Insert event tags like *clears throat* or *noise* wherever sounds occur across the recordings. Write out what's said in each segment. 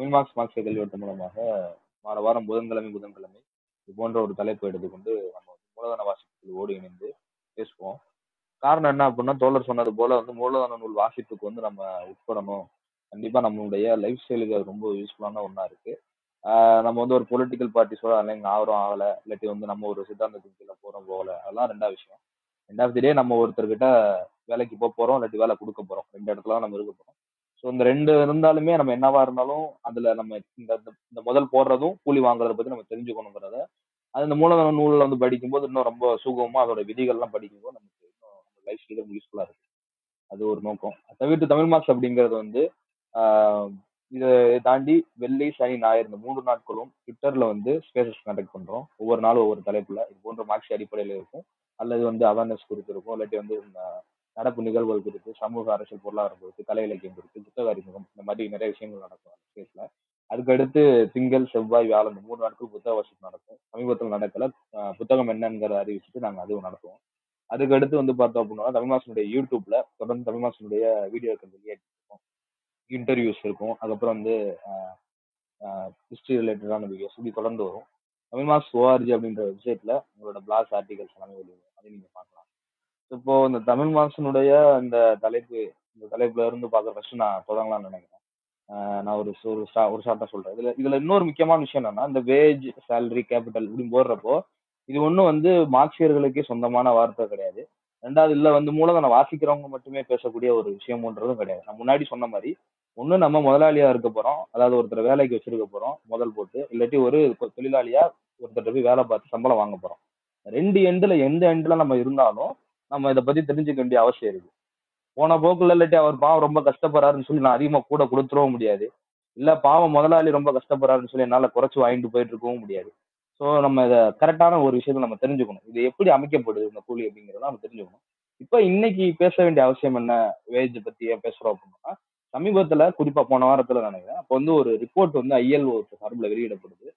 Tamil marks மார்க்சிய கல்வெட்டு மூலமாக வார வாரம் புதன்கிழமை புதன்கிழமை இது போன்ற ஒரு தலைப்பு எடுத்துக்கொண்டு நம்ம மூலதன வாசிப்புக்கு ஓடி இணைந்து பேசுவோம். காரணம் என்ன அப்படின்னா தோழர் சொன்னது போல வந்து மூலதன நூல் வாசிப்புக்கு வந்து நம்ம உட்படணும். கண்டிப்பா நம்மளுடைய லைஃப் ஸ்டைலுக்கு அது ரொம்ப யூஸ்ஃபுல்லான ஒன்றா இருக்கு. நம்ம வந்து ஒரு பொலிட்டிக்கல் பார்ட்டிஸோட அலைன் ஆவரம் ஆகல இல்லாட்டி வந்து நம்ம ஒரு சித்தாந்தத்துக்கு கீழே போறோம் போகல அதெல்லாம் ரெண்டாவது விஷயம். ரெண்டாவது டே நம்ம ஒருத்தர்கிட்ட வேலைக்கு போக போறோம் இல்லாட்டி வேலை கொடுக்க போறோம். ரெண்டு இடத்துல தான் நம்ம இருக்க போறோம். ஸோ இந்த ரெண்டு இருந்தாலுமே நம்ம என்னவா இருந்தாலும் அதுல நம்ம இந்த இந்த- இந்த முதல் போடுறதும் கூலி வாங்குறத பத்தி நம்ம தெரிஞ்சுக்கணுங்கிறத அது இந்த மூலதன நூலில் வந்து படிக்கும்போது இன்னும் ரொம்ப சுகமா அதோட விதிகள்லாம் படிக்கும்போது நமக்கு இன்னும் லைஃப் ஸ்டைலும் யூஸ்ஃபுல்லா இருக்கு. அது ஒரு நோக்கம். தவிர்த்து தமிழ் மார்க்ஸ் அப்படிங்கிறது வந்து இதை தாண்டி வெள்ளி சனி ஞாயிறு இந்த மூன்று நாட்களும் ட்விட்டர்ல வந்து ஸ்பேசஸ் கண்டக்ட் பண்றோம். ஒவ்வொரு நாளும் ஒவ்வொரு தலைப்புல. இது போன்ற மார்க்ஸ் அடிப்படையில இருக்கும். அல்லது வந்து அவேர்னஸ் குறித்து இருக்கும். இல்லாட்டி வந்து நடப்பு நிகழ்வுகள் குறித்து சமூக அரசியல் பொருளாதாரம் குறித்து கலை இலக்கியம் குறித்து புத்தக அறிமுகம் இந்த மாதிரி நிறைய விஷயங்கள் நடக்கும் அந்த ஸ்பேஸ்ல அதுக்கடுத்து திங்கள் செவ்வாய் வியாழன் இந்த மூணு நாட்கள் புத்தக வசதி நடக்கும். சமீபத்தில் நடக்கல. புத்தகம் என்னங்கிறத அறிவிச்சுட்டு நாங்க அதுவும் நடத்துவோம். அதுக்கடுத்து வந்து பார்த்தோம் அப்படின்னா தமிழ் மாசனுடைய யூடியூப்ல தொடர்ந்து தமிழ்மாசனுடைய வீடியோக்கள் வெளியாகிட்டு இருக்கும். இன்டர்வியூஸ் இருக்கும். அதுக்கப்புறம் வந்து ஹிஸ்டரி ரிலேட்டடான வீடியோஸ் இப்படி தொடர்ந்து வரும். தமிழ் மாஸ் ஓஆர்ஜி அப்படின்ற வெப்சைட்ல உங்களோட பிளாஸ் ஆர்டிகல்ஸ் எல்லாமே வெளியிடும். அதை நீங்க பார்க்கலாம். இப்போ இந்த தமிழ் மாசனுடைய இந்த தலைப்பு இந்த தலைப்புல இருந்து பார்க்க ஃபர்ஸ்ட் நான் தொடங்கலாம்னு நினைக்கிறேன். நான் ஒரு ஒரு ஷா- ஒரு ஷார்ட்டா சொல்றேன். இதுல இதுல இன்னொரு முக்கியமான விஷயம் என்னன்னா இந்த வேஜ் சேலரி கேபிட்டல் இப்படின்னு போடுறப்போ இது ஒன்றும் வந்து மார்க்சியர்களுக்கே சொந்தமான வார்த்தை கிடையாது. ரெண்டாவது இல்லை வந்து மூலதனம் வாசிக்கிறவங்க மட்டுமே பேசக்கூடிய ஒரு விஷயம்ன்றதும் கிடையாது. நான் முன்னாடி சொன்ன மாதிரி ஒன்று நம்ம முதலாளியா இருக்க போறோம். அதாவது ஒருத்தர் வேலைக்கு வச்சிருக்க போறோம் முதல் போட்டு. இல்லாட்டி ஒரு தொழிலாளியாக தொழிலாளியா ஒருத்தர் போய் வேலை பார்த்து சம்பளம் வாங்க போறோம். ரெண்டு எண்டில் எந்த எண்டில் நம்ம இருந்தாலும் நம்ம இதை பத்தி தெரிஞ்சுக்க வேண்டிய அவசியம் இருக்கு. போன போக்குல இல்லாட்டி அவர் பாவம் ரொம்ப கஷ்டப்படுறாருன்னு சொல்லி நான் அதிகமா கூட கொடுத்துடவும் முடியாது. இல்ல பாவம் முதலாளி ரொம்ப கஷ்டப்படுறாருன்னு சொல்லி என்னால குறைச்சு வாங்கிட்டு போயிட்டு இருக்கவும் முடியாது. ஸோ நம்ம இதை கரெக்டான ஒரு விஷயத்த நம்ம தெரிஞ்சுக்கணும். இது எப்படி அமைக்கப்படுது இந்த கூலி அப்படிங்கிறத நம்ம தெரிஞ்சுக்கணும். இப்போ இன்னைக்கு பேச வேண்டிய அவசியம் என்ன? வேஜ் பத்தி ஏன் பேசுறோம் அப்படின்னா சமீபத்துல குறிப்பா போன வாரத்துல நினைக்கிறேன் அப்போ வந்து ஒரு ரிப்போர்ட் வந்து ஐஎல்ஓ சார்பில் வெளியிடப்படுது.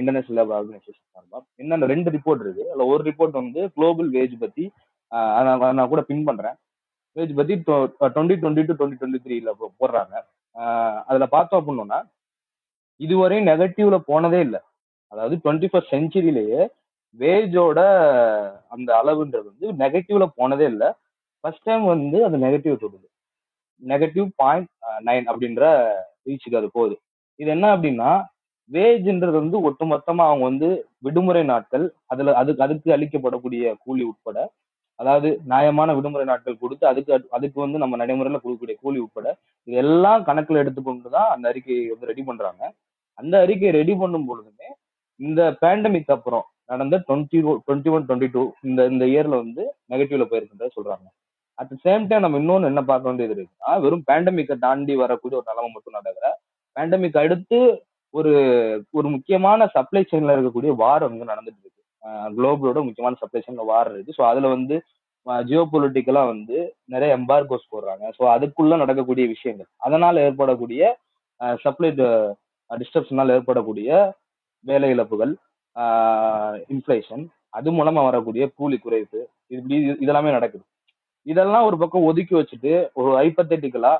இன்டர்நேஷனல் லேபர் ஆர்கனைசேஷன் சார்பாக என்னென்ன ரெண்டு ரிப்போர்ட் இருக்கு? அதுல ஒரு ரிப்போர்ட் வந்து குளோபல் வேஜ் பத்தி நான் நான் கூட பின் பண்றேன். வேஜ் பத்தி twenty twenty to twenty twenty த்ரீல போடுறாங்க. அதுல பார்த்தோம் அப்படின்னா இதுவரை நெகட்டிவ்ல போனதே இல்லை. அதாவது டுவெண்ட்டி ஃபர்ஸ்ட் செஞ்சுரியிலேயே வேஜோட அந்த அளவுன்றது வந்து நெகட்டிவ்ல போனதே இல்லை. ஃபர்ஸ்ட் டைம் வந்து அது நெகட்டிவ் தொடுது. நெகட்டிவ் பாயிண்ட் நைன் அப்படின்ற ரீச்சுக்கு அது போகுது. இது என்ன அப்படின்னா வேஜ்ன்றது வந்து ஒட்டுமொத்தமா அவங்க வந்து விடுமுறை நாட்கள் அதுல அதுக்கு அதுக்கு அளிக்கப்படக்கூடிய கூலி உட்பட அதாவது நியாயமான விடுமுறை நாட்கள் கொடுத்து அதுக்கு அதுக்கு வந்து நம்ம நடைமுறையில கொடுக்கக்கூடிய கூலி உட்பட இதெல்லாம் கணக்குல எடுத்துக்கொண்டு தான் அந்த அறிக்கையை வந்து ரெடி பண்றாங்க. அந்த அறிக்கையை ரெடி பண்ணும் பொழுதுமே இந்த பேண்டமிக் அப்புறம் நடந்த twenty twenty one twenty two இந்த இந்த இயர்ல வந்து நெகட்டிவ்ல போயிருக்குன்றத சொல்றாங்க. அட் த சேம் டைம் நம்ம இன்னொன்னு என்ன பார்க்க வேண்டியது இருக்குன்னா வெறும் பேண்டமிக்கை தாண்டி வரக்கூடிய ஒரு நிலைமை மட்டும் நடக்கிற பேண்டமிக் அடுத்து ஒரு ஒரு முக்கியமான சப்ளை செயின்ல இருக்கக்கூடிய வார் வந்து நடந்துட்டு இருக்கு. குளோபலோட முக்கியமான சப்ளை செயின் வார் இருக்கு. ஸோ அதுல வந்து ஜியோ பொலிட்டிக்கலா வந்து நிறைய எம்பார்கோஸ் போடுறாங்க. ஸோ அதுக்குள்ள நடக்கக்கூடிய விஷயங்கள். அதனால ஏற்படக்கூடிய சப்ளை டிஸ்டர்ப்ஷனால் ஏற்படக்கூடிய வேலை இழப்புகள் இன்ஃப்ளேஷன் அது மூலமா வரக்கூடிய கூலி குறைப்பு இது இப்படி இதெல்லாமே நடக்குது. இதெல்லாம் ஒரு பக்கம் ஒதுக்கி வச்சுட்டு ஒரு ஹைப்பத்தட்டிக்கலா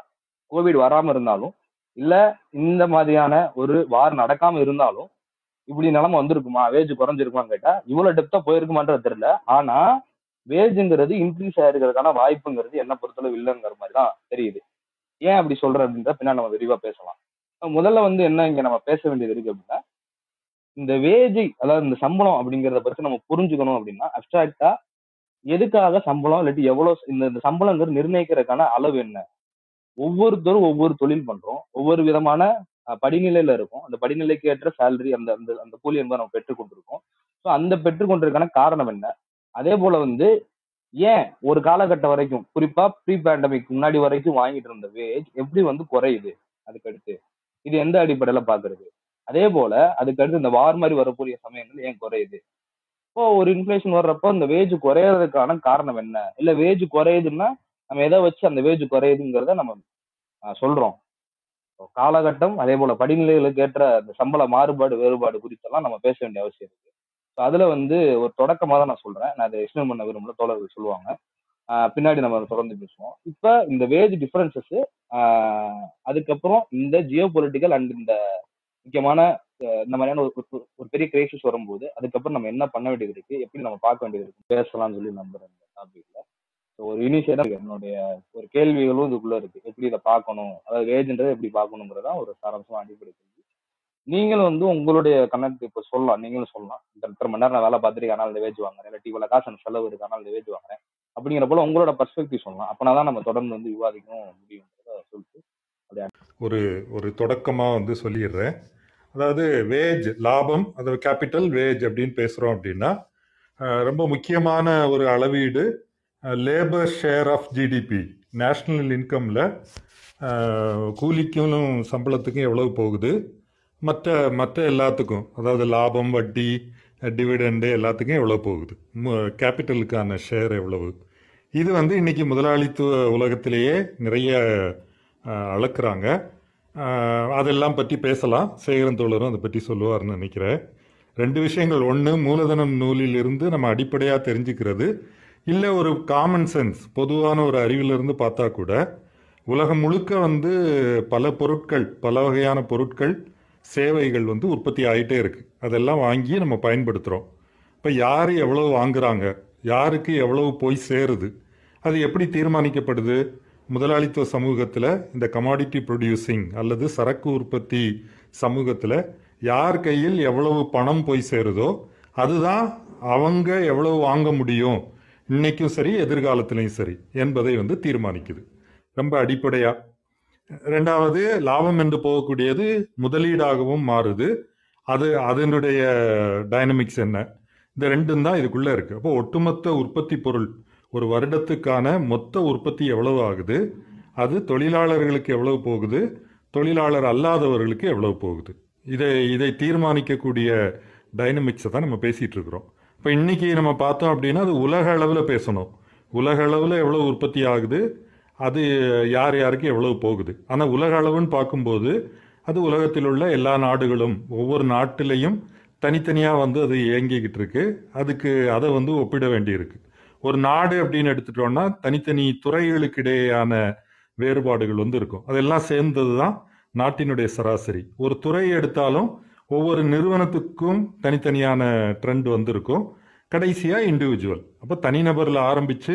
கோவிட் வராம இருந்தாலும் இல்ல இந்த மாதிரியான ஒரு வார் நடக்காம இருந்தாலும் இப்படி நிலைமை வந்திருக்குமா? வேஜ் குறைஞ்சிருக்குமான்னு கேட்டா இவ்வளவு டெப்தா போயிருக்குமான்றது தெரியல. ஆனா வேஜ்ங்கிறது இன்க்ரீஸ் ஆயிருக்கிறதுக்கான வாய்ப்புங்கிறது என்ன பொறுத்தளவு இல்லைங்கிற மாதிரி தான் தெரியுது. ஏன் அப்படி சொல்றேன் அப்படின்ற பின்னாடி நம்ம விரிவா பேசலாம். முதல்ல வந்து என்ன இங்க நம்ம பேச வேண்டியது இருக்கு அப்படின்னா இந்த வேஜ் அதாவது இந்த சம்பளம் அப்படிங்கறத பத்தி நம்ம புரிஞ்சுக்கணும் அப்படின்னா அப்டிராக்டா எதுக்காக சம்பளம் இல்லாட்டி எவ்வளவு இந்த இந்த சம்பளங்கிறது நிர்ணயிக்கிறதுக்கான அளவு என்ன? ஒவ்வொருத்தரும் ஒவ்வொரு தொழில் பண்றோம். ஒவ்வொரு விதமான படிநிலையில இருக்கும். அந்த படிநிலைக்கு ஏற்ற சேலரி அந்த அந்த அந்த கூலி என்பதை நம்ம பெற்றுக்கொண்டிருக்கோம் ஸோ அந்த பெற்றுக்கொண்டிருக்கான காரணம் என்ன? அதே போல வந்து ஏன் ஒரு காலகட்டம் வரைக்கும் குறிப்பா ப்ரீ பேண்டமிக் முன்னாடி வரைக்கும் வாங்கிட்டு இருந்த வேஜ் எப்படி வந்து குறையுது? அதுக்கடுத்து. இது எந்த அடிப்படையில பாக்குறது? அதே போல அதுக்கு அடுத்து இந்த வார் மாதிரி வரக்கூடிய சமயங்கள் ஏன் குறையுது? இப்போ ஒரு இன்ஃபிளேஷன் வர்றப்போ இந்த வேஜ் குறையறதுக்கான காரணம் என்ன? இல்ல வேஜ் குறையுதுன்னா நம்ம எதை வச்சு அந்த வேஜ் குறையுதுங்கிறத நம்ம சொல்றோம். காலகட்டம் அதே போல படிநிலைகளுக்கு ஏற்ற அந்த சம்பள மாறுபாடு வேறுபாடு குறித்தெல்லாம் நம்ம பேச வேண்டிய அவசியம் இருக்கு. ஸோ அதுல வந்து ஒரு தொடக்கமா தான் நான் சொல்றேன். நான் அதை எக்ஸ்பிளைன் பண்ண விரும்பல தோழர்கள் சொல்லுவாங்க. பின்னாடி நம்ம தொடர்ந்து பேசுவோம். இப்ப இந்த வேஜ் டிஃபரன்சஸ் அதுக்கப்புறம் இந்த ஜியோ பொலிட்டிக்கல் அண்ட் இந்த முக்கியமான இந்த மாதிரியான ஒரு ஒரு- பெரிய கிரைசிஸ் வரும்போது அதுக்கப்புறம் நம்ம என்ன பண்ண வேண்டியது இருக்கு? எப்படி நம்ம பார்க்க வேண்டியது இருக்கு? பேசலாம்னு சொல்லி நம்புறேன் இந்த டாபிக்ல ஒரு இனிஷியேட்டா என்னுடைய ஒரு கேள்விகளும் இதுக்குள்ள இருக்கு. எப்படி இதை பார்க்கணும்? அதாவது வேஜ்ன்றதை எப்படி பார்க்கணுங்கிறதா ஒரு சாரம்சமா அடிப்படை கேள்வி நீங்களும் வந்து உங்களுடைய கணக்கு இப்போ சொல்லலாம். நீங்களும் சொல்லலாம். இந்த இத்தனை மணி நேரம் நான் வேலை பார்த்துருக்கேன் ஆனால் இந்த வேஜ் வாங்குறேன். இல்லாட்டி இவ்வளவு காசு எனக்கு செலவு இருக்கு. ஆனால் இந்த வேஜ் வாங்குறேன். அப்படிங்கிற போல உங்களோட பர்ஸ்பெக்டிவ் சொல்லலாம். அப்பனா தான் நம்ம தொடர்ந்து வந்து விவாதிக்கணும் முடியும்ன்றத சொல்லிட்டு ஒரு ஒரு தொடக்கமாக வந்து சொல்லிடுறேன். அதாவது வேஜ் லாபம் அதாவது கேபிட்டல் வேஜ் அப்படின்னு பேசுகிறோம் அப்படின்னா ரொம்ப முக்கியமான ஒரு அளவீடு labour share of GDP national இன்கமில் கூலிக்கும் சம்பளத்துக்கும் எவ்வளவு போகுது? மற்ற மற்ற எல்லாத்துக்கும் அதாவது லாபம் வட்டி டிவிடெண்டு எல்லாத்துக்கும் எவ்வளோ போகுது? கேபிட்டலுக்கான ஷேர் எவ்வளவு? இது வந்து இன்றைக்கி முதலாளித்துவ உலகத்திலேயே நிறைய அளக்குறாங்க. அதெல்லாம் பற்றி பேசலாம். சேகரன் தோழரும் அதை பற்றி சொல்லுவார்னு நினைக்கிறேன். ரெண்டு விஷயங்கள். ஒன்று மூலதனம் நூலிலிருந்து நம்ம அடிப்படையாக தெரிஞ்சுக்கிறது. இல்லை ஒரு காமன் சென்ஸ் பொதுவான ஒரு அறிவிலிருந்து பார்த்தா கூட உலகம் முழுக்க வந்து பல பொருட்கள் பல வகையான பொருட்கள் சேவைகள் வந்து உற்பத்தி ஆகிட்டே இருக்குது அதெல்லாம் வாங்கி நம்ம பயன்படுத்துகிறோம் இப்போ யார் எவ்வளவு வாங்குகிறாங்க யாருக்கு எவ்வளவு போய் சேருது? அது எப்படி தீர்மானிக்கப்படுது? முதலாளித்துவ சமூகத்தில் இந்த கமாடிட்டி ப்ரொடியூசிங் அல்லது சரக்கு உற்பத்தி சமூகத்தில் யார் கையில் எவ்வளவு பணம் போய் சேருதோ அதுதான் அவங்க எவ்வளவு வாங்க முடியும். இன்னைக்கும் சரி எதிர்காலத்திலையும் சரி என்பதை வந்து தீர்மானிக்குது. ரொம்ப அடிப்படையா. ரெண்டாவது லாபம் என்று போகக்கூடியது முதலீடாகவும் மாறுது. அது அதனுடைய டைனமிக்ஸ் என்ன? இந்த ரெண்டும் தான் இதுக்குள்ளே இருக்குது அப்போ ஒட்டுமொத்த உற்பத்தி பொருள் ஒரு வருடத்துக்கான மொத்த உற்பத்தி எவ்வளவு ஆகுது? அது தொழிலாளர்களுக்கு எவ்வளவு போகுது? தொழிலாளர் அல்லாதவர்களுக்கு எவ்வளவு போகுது? இதை இதை தீர்மானிக்கக்கூடிய டைனமிக்ஸை தான் நம்ம பேசிகிட்டு இருக்கிறோம். இப்போ இன்றைக்கி நம்ம பார்த்தோம் அப்படின்னா அது உலக அளவில் பேசணும். உலக அளவில் எவ்வளோ உற்பத்தி ஆகுது? அது யார் யாருக்கு எவ்வளவு போகுது? ஆனால் உலக அளவுன்னு பார்க்கும்போது அது உலகத்தில் உள்ள எல்லா நாடுகளும் ஒவ்வொரு நாட்டிலையும் தனித்தனியாக வந்து அது இயங்கிக்கிட்டு இருக்கு. அதுக்கு அதை வந்து ஒப்பிட வேண்டியிருக்கு. ஒரு நாடு அப்படின்னு எடுத்துட்டோம்னா தனித்தனி துறைகளுக்கு இடையேயான வேறுபாடுகள் வந்து இருக்கும். அதெல்லாம் சேர்ந்தது தான் நாட்டினுடைய சராசரி. ஒரு துறை எடுத்தாலும் ஒவ்வொரு நிறுவனத்துக்கும் தனித்தனியான ட்ரெண்ட் வந்து இருக்கும் கடைசியாக இண்டிவிஜுவல் அப்போ தனிநபரில் ஆரம்பித்து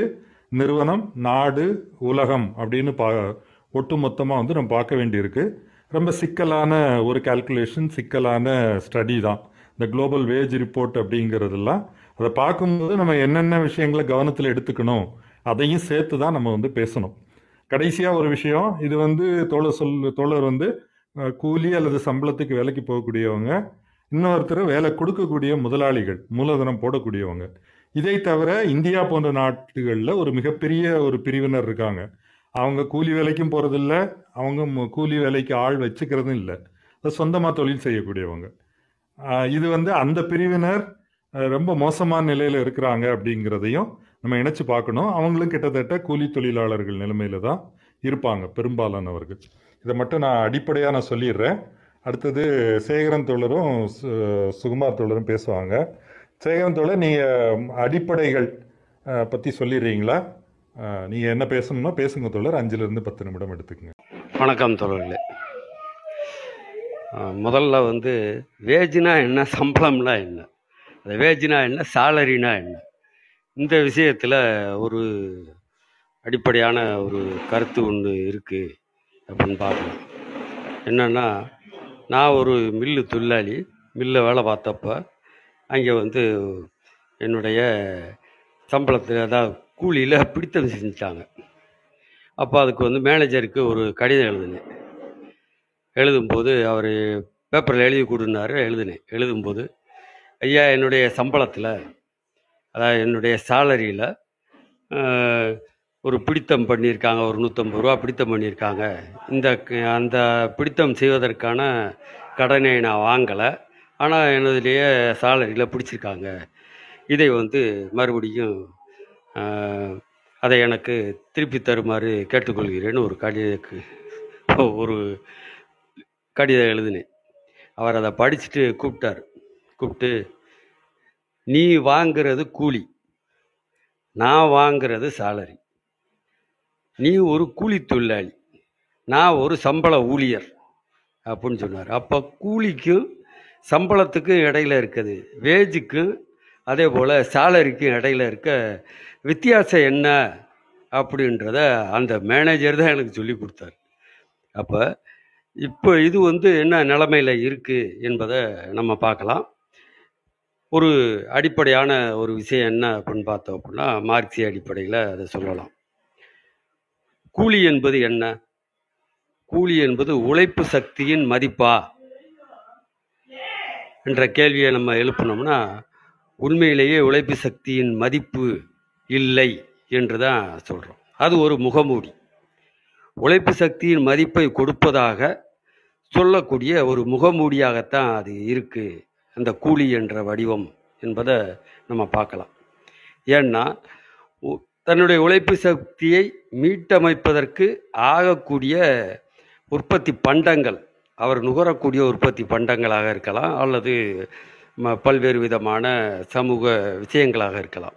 நிறுவனம் நாடு உலகம் அப்படின்னு பா ஒட்டு மொத்தமாக வந்து நம்ம பார்க்க வேண்டியிருக்கு. ரொம்ப சிக்கலான ஒரு கால்குலேஷன் சிக்கலான ஸ்டடி தான். இந்த குளோபல் வேஜ் ரிப்போர்ட் அப்படிங்கிறதெல்லாம். அதை பார்க்கும்போது நம்ம என்னென்ன விஷயங்களை கவனத்தில் எடுத்துக்கணும் அதையும் சேர்த்து தான் நம்ம வந்து பேசணும். கடைசியாக ஒரு விஷயம் இது வந்து தோழர் சொல் தோழர் வந்து கூலி அல்லது சம்பளத்துக்கு வேலைக்கு போகக்கூடியவங்க இன்னொருத்தர் வேலை கொடுக்கக்கூடிய முதலாளிகள் மூலதனம் போடக்கூடியவங்க. இதை தவிர இந்தியா போன்ற நாட்டுகளில் ஒரு மிகப்பெரிய ஒரு பிரிவினர் இருக்காங்க. அவங்க கூலி வேலைக்கும் போகிறதில்ல அவங்க மு- கூலி வேலைக்கு ஆள் வச்சுக்கிறதும் இல்லை. சொந்தமாக தொழில் செய்யக்கூடியவங்க. இது வந்து அந்த பிரிவினர் ரொம்ப மோசமான நிலையில் இருக்கிறாங்க அப்படிங்கிறதையும் நம்ம இணைச்சு பார்க்கணும். அவங்களும் கிட்டத்தட்ட கூலி தொழிலாளர்கள் நிலைமையில தான் இருப்பாங்க பெரும்பாலானவர்கள். இதை மட்டும் நான் அடிப்படையாக நான் சொல்லிடுறேன். அடுத்தது சேகரன் தோழரும் சு- சுகுமார் தோழரும் பேசுவாங்க. சேகரன் தோழர் நீங்கள் அடிப்படைகள் பற்றி சொல்லிடுறீங்களா? நீங்கள் என்ன பேசணும்னா பேசுங்க தோழர். அஞ்சுலேருந்து பத்து நிமிடம் எடுத்துக்கங்க. வணக்கம் தோழர்களே. முதல்ல வந்து வேஜினா என்ன சம்பளம்னா என்ன? அந்த வேஜ்னா என்ன சேலரினா என்ன? இந்த விஷயத்தில் ஒரு அடிப்படையான ஒரு கருத்து ஒன்று இருக்குது அப்படின்னு பார்க்கணும். என்னென்னா நான் ஒரு மில்லு தொழிலாளி மில்லில் வேலை பார்த்தப்ப அங்கே வந்து என்னுடைய சம்பளத்தில் அதாவது கூலியில் பிடித்தம் செஞ்சிட்டாங்க. அப்போ அதுக்கு வந்து மேனேஜருக்கு ஒரு கடிதம் எழுதினேன். எழுதும்போது அவர் பேப்பரில் எழுதி கொடுனாரு எழுதினேன். எழுதும்போது ஐயா என்னுடைய சம்பளத்தில் அதாவது என்னுடைய சேலரியில் ஒரு பிடித்தம் பண்ணியிருக்காங்க ஒரு நூற்றம்பது ரூபா பிடித்தம் பண்ணியிருக்காங்க. இந்த க- அந்த பிடித்தம் செய்வதற்கான கடனை நான் வாங்கலை. ஆனால் என்னதுலேயே சேலரியில் பிடிச்சிருக்காங்க. இதை வந்து மறுபடியும் அதை எனக்கு திருப்பி தருமாறு கேட்டுக்கொள்கிறேன்னு ஒரு கடித ஒரு கடிதம் எழுதினேன். அவர் அதை படிச்சுட்டு கூப்பிட்டார். கூப்பிட்டு நீ வாங்கிறது கூலி. நான் வாங்குறது சேலரி. நீ ஒரு கூலி தொழிலாளி. நான் ஒரு சம்பள ஊழியர் அப்படின்னு சொன்னார். அப்போ கூலிக்கும் சம்பளத்துக்கும் இடையில இருக்குது வேஜுக்கும் அதே போல் சேலரிக்கும் இடையில இருக்க வித்தியாசம் என்ன அப்படின்றத அந்த மேனேஜர் தான் எனக்கு சொல்லி கொடுத்தாரு. அப்போ இப்போ இது வந்து என்ன நிலமையில் இருக்குது என்பதை நம்ம பார்க்கலாம். ஒரு அடிப்படையான ஒரு விஷயம் என்ன அப்படின்னு பார்த்தோம் அப்படின்னா மார்க்சிய அடிப்படையில் அதை சொல்லலாம். கூலி என்பது என்ன? கூலி என்பது உழைப்பு சக்தியின் மதிப்பா? என்ற கேள்வியை நம்ம எழுப்பினோம்னா உண்மையிலேயே உழைப்பு சக்தியின் மதிப்பு இல்லை என்று தான் சொல்கிறோம் அது ஒரு முகமூடி. உழைப்பு சக்தியின் மதிப்பை கொடுப்பதாக சொல்லக்கூடிய ஒரு முகமூடியாகத்தான் அது இருக்குது அந்த கூலி என்ற வடிவம் என்பதை நம்ம பார்க்கலாம். ஏன்னா உ- தன்னுடைய உழைப்பு சக்தியை மீட்டமைப்பதற்கு ஆகக்கூடிய உற்பத்தி பண்டங்கள் அவர் நுகரக்கூடிய உற்பத்தி பண்டங்களாக இருக்கலாம் அல்லது ம- பல்வேறு விதமான சமூக விஷயங்களாக இருக்கலாம்.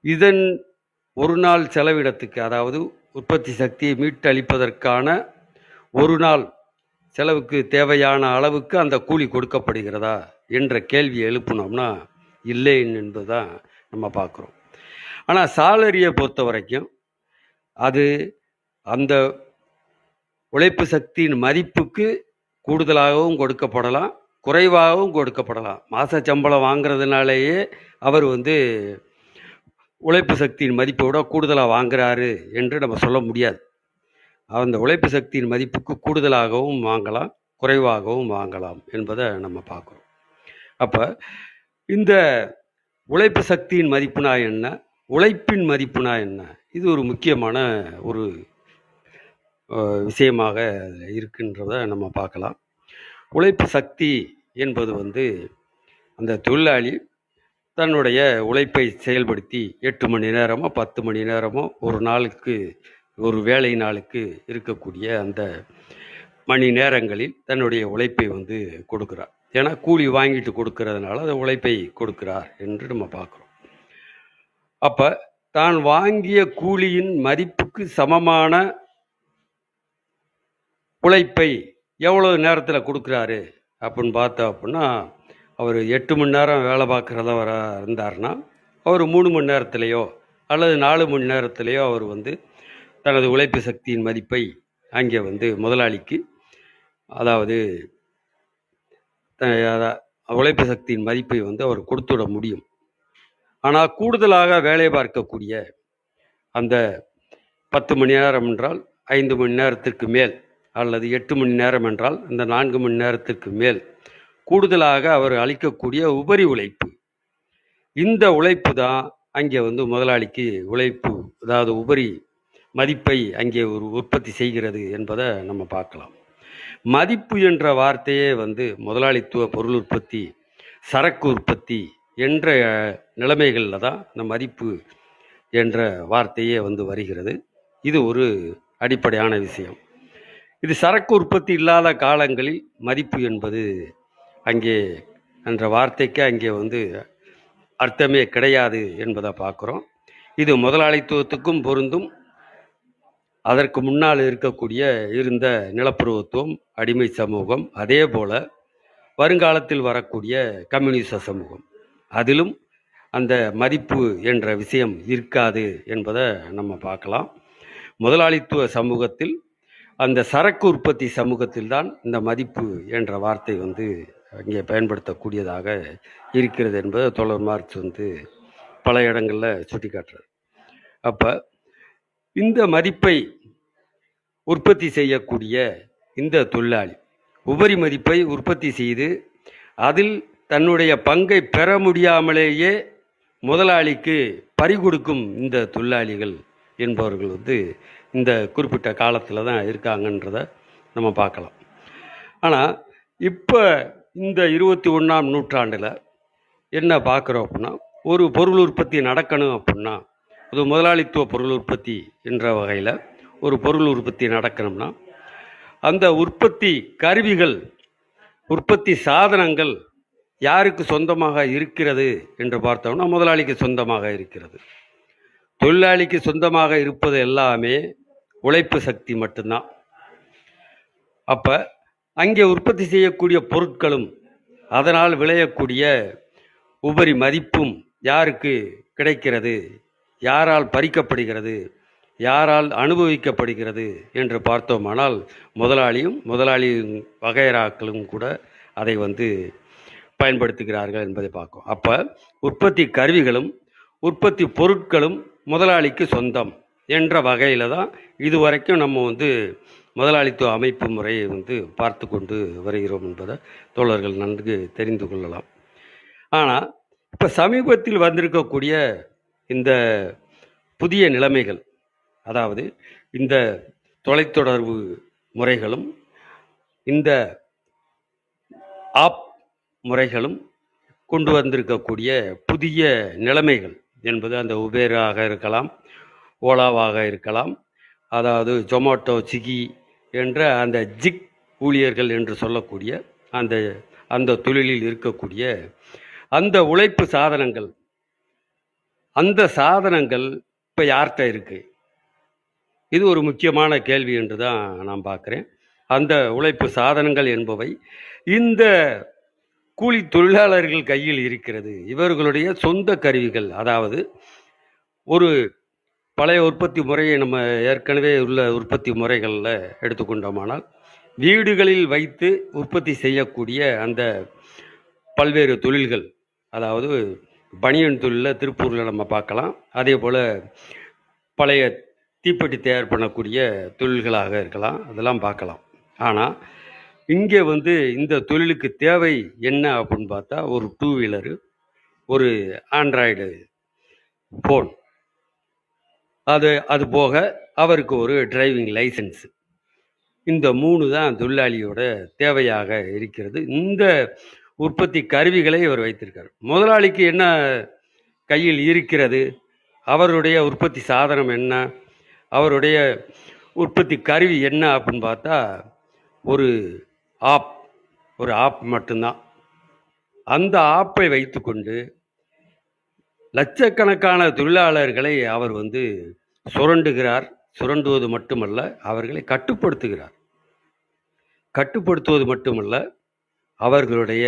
இதன் ஒரு நாள் செலவிடத்துக்கு அதாவது உற்பத்தி சக்தியை மீட்டளிப்பதற்கான ஒரு நாள் செலவுக்கு தேவையான அளவுக்கு அந்த கூலி கொடுக்கப்படுகிறதா என்ற கேள்வியை எழுப்பினோம்னா இல்லை என்பதுதான் நம்ம பார்க்குறோம். ஆனால் சாலரியை பொறுத்த வரைக்கும் அது அந்த உழைப்பு சக்தியின் மதிப்புக்கு கூடுதலாகவும் கொடுக்கப்படலாம் குறைவாகவும் கொடுக்கப்படலாம். மாத சம்பளம் வாங்குறதுனாலேயே அவர் வந்து உழைப்பு சக்தியின் மதிப்பை விட கூடுதலாக வாங்குறாரு என்று நம்ம சொல்ல முடியாது. அந்த உழைப்பு சக்தியின் மதிப்புக்கு கூடுதலாகவும் வாங்கலாம் குறைவாகவும் வாங்கலாம் என்பதை நம்ம பார்க்குறோம். அப்போ இந்த உழைப்பு சக்தியின் மதிப்புனா என்ன? உழைப்பின் மதிப்புனா என்ன? இது ஒரு முக்கியமான ஒரு விஷயமாக அதுல இருக்கின்றத நம்ம பார்க்கலாம். உழைப்பு சக்தி என்பது வந்து அந்த தொழிலாளி தன்னுடைய உழைப்பை செயல்படுத்தி எட்டு மணி நேரமோ பத்து மணி நேரமோ ஒரு நாளுக்கு ஒரு வேலை நாளுக்கு இருக்கக்கூடிய அந்த மணி நேரங்களில் தன்னுடைய உழைப்பை வந்து கொடுக்குறார். ஏன்னா கூலி வாங்கிட்டு கொடுக்கறதுனால அந்த உழைப்பை கொடுக்கிறார் என்று நம்ம பார்க்குறோம். அப்போ தான் வாங்கிய கூலியின் மதிப்புக்கு சமமான உழைப்பை எவ்வளோ நேரத்தில் கொடுக்குறாரு அப்படின்னு பார்த்தோம் அப்படின்னா அவர் எட்டு மணி நேரம் வேலை பார்க்குறதவராக இருந்தாருன்னா அவர் மூணு மணி நேரத்துலேயோ அல்லது நாலு மணி நேரத்துலேயோ அவர் வந்து தனது உழைப்பு சக்தியின் மதிப்பை அங்கே வந்து முதலாளிக்கு அதாவது த- உழைப்பு சக்தியின் மதிப்பை வந்து அவர் கொடுத்துட முடியும். ஆனால் கூடுதலாக வேலை பார்க்கக்கூடிய அந்த பத்து மணி நேரம் என்றால் ஐந்து மணி நேரத்திற்கு மேல் அல்லது எட்டு மணி நேரம் என்றால் இந்த நான்கு மணி நேரத்திற்கு மேல் கூடுதலாக அவர் அளிக்கக்கூடிய உபரி உழைப்பு. இந்த உழைப்பு தான் அங்கே வந்து முதலாளிக்கு உழைப்பு அதாவது உபரி மதிப்பை அங்கே ஒரு உற்பத்தி செய்கிறது என்பதை நம்ம பார்க்கலாம். மதிப்பு என்ற வார்த்தையே வந்து முதலாளித்துவ பொருள் உற்பத்தி சரக்கு உற்பத்தி என்ற நிலைமைகளில் தான் இந்த மதிப்பு என்ற வார்த்தையே வந்து வருகிறது. இது ஒரு அடிப்படையான விஷயம். இது சரக்கு உற்பத்தி இல்லாத காலங்களில் மதிப்பு என்பது அங்கே என்ற வார்த்தைக்கு அங்கே வந்து அர்த்தமே கிடையாது என்பதை பார்க்குறோம். இது முதலாளித்துவத்துக்கும் பொருந்தும். அதற்கு முன்னால் இருக்கக்கூடிய இருந்த நிலப்பருவத்துவம் அடிமை சமூகம் அதே போல் வருங்காலத்தில் வரக்கூடிய கம்யூனிச சமூகம். அதிலும் அந்த மதிப்பு என்ற விஷயம் இருக்காது என்பதை நம்ம பார்க்கலாம். முதலாளித்துவ சமூகத்தில் அந்த சரக்கு உற்பத்தி சமூகத்தில் தான் இந்த மதிப்பு என்ற வார்த்தை வந்து அங்கே பயன்படுத்தக்கூடியதாக இருக்கிறது என்பதை தொடர் மார்க்ஸ் வந்து பல இடங்களில் சுட்டி காட்டுறது அப்போ இந்த மதிப்பை உற்பத்தி செய்யக்கூடிய இந்த தொழிலாளி உபரி மதிப்பை உற்பத்தி செய்து அதில் தன்னுடைய பங்கை பெற முடியாமலேயே முதலாளிக்கு பறிகொடுக்கும் இந்த தொழிலாளிகள் என்பவர்கள் வந்து இந்த குறிப்பிட்ட காலத்தில் தான் இருக்காங்கன்றத நம்ம பார்க்கலாம். ஆனால் இப்போ இந்த இருபத்தி ஒன்றாம் நூற்றாண்டில் என்ன பார்க்குறோம் அப்படின்னா ஒரு பொருள் உற்பத்தி நடக்கணும் அப்படின்னா அது முதலாளித்துவ பொருள் உற்பத்தி என்ற வகையில் ஒரு பொருள் உற்பத்தி நடக்கணும்னா அந்த உற்பத்தி கருவிகள் உற்பத்தி சாதனங்கள் யாருக்கு சொந்தமாக இருக்கிறது என்று பார்த்தோம்னா முதலாளிக்கு சொந்தமாக இருக்கிறது. தொழிலாளிக்கு சொந்தமாக இருப்பது எல்லாமே உழைப்பு சக்தி மட்டும்தான். அப்போ அங்கே உற்பத்தி செய்யக்கூடிய பொருட்களும் அதனால் விளையக்கூடிய உபரி மதிப்பும் யாருக்கு கிடைக்கிறது? யாரால் பறிக்கப்படுகிறது? யாரால் அனுபவிக்கப்படுகிறது என்று பார்த்தோமானால் முதலாளியும் முதலாளி வகைராக்களும் கூட அதை வந்து பயன்படுத்துகிறார்கள் என்பதை பார்க்கும். அப்போ உற்பத்தி கருவிகளும் உற்பத்தி பொருட்களும் முதலாளிக்கு சொந்தம் என்ற வகையில் தான் இதுவரைக்கும் நம்ம வந்து முதலாளித்துவ அமைப்பு முறையை வந்து பார்த்து கொண்டு வருகிறோம் என்பதை தோழர்கள் நன்கு தெரிந்து கொள்ளலாம். ஆனால் இப்போ சமீபத்தில் வந்திருக்கக்கூடிய இந்த புதிய நிலைமைகள் அதாவது இந்த தொலைத்தொடர்பு முறைகளும் இந்த ஆப் முறைகளும் கொண்டு வந்திருக்கக்கூடிய புதிய நிலைமைகள் என்பது அந்த உபேராக இருக்கலாம் ஓலாவாக இருக்கலாம். அதாவது ஜொமேட்டோ ஸ்விக்கி என்ற அந்த ஜிக் ஊழியர்கள் என்று சொல்லக்கூடிய அந்த அந்த தொழிலில் இருக்கக்கூடிய அந்த உழைப்பு சாதனங்கள் அந்த சாதனங்கள் இப்போ யார்கிட்ட இருக்கு? இது ஒரு முக்கியமான கேள்வி என்று தான் நான் பார்க்குறேன். அந்த உழைப்பு சாதனங்கள் என்பவை இந்த கூலி தொழிலாளர்கள் கையில் இருக்கிறது. இவர்களுடைய சொந்த கருவிகள் அதாவது ஒரு பழைய உற்பத்தி முறையை நம்ம ஏற்கனவே உள்ள உற்பத்தி முறைகளில் எடுத்துக்கொண்டோமானால் வீடுகளில் வைத்து உற்பத்தி செய்யக்கூடிய அந்த பல்வேறு தொழில்கள் அதாவது பனியன் தொழிலில் திருப்பூரில் நம்ம பார்க்கலாம். அதே போல் பழைய தீப்பெட்டி தயார் பண்ணக்கூடிய தொழில்களாக இருக்கலாம். அதெல்லாம் பார்க்கலாம். ஆனால் இங்கே வந்து இந்த தொழிலுக்கு தேவை என்ன அப்படின்னு பார்த்தா ஒரு டூ வீலரு ஒரு ஆண்ட்ராய்டு ஃபோன் அது அது போக அவருக்கு ஒரு டிரைவிங் லைசன்ஸ் இந்த மூணு தான் தொழிலாளியோட தேவையாக இருக்கிறது. இந்த உற்பத்தி கருவிகளை இவர் வைத்திருக்கார். முதலாளிக்கு என்ன கையில் இருக்கிறது? அவருடைய உற்பத்தி சாதனம் என்ன? அவருடைய உற்பத்தி கருவி என்ன அப்படின்னு பார்த்தா ஒரு ஆப் ஒரு ஆப் மட்டும்தான். அந்த ஆப்பை வைத்துக்கொண்டு லட்சக்கணக்கான தொழிலாளர்களை அவர் வந்து சுரண்டுகிறார். சுரண்டுவது மட்டுமல்ல அவர்களை கட்டுப்படுத்துகிறார். கட்டுப்படுத்துவது மட்டுமல்ல அவர்களுடைய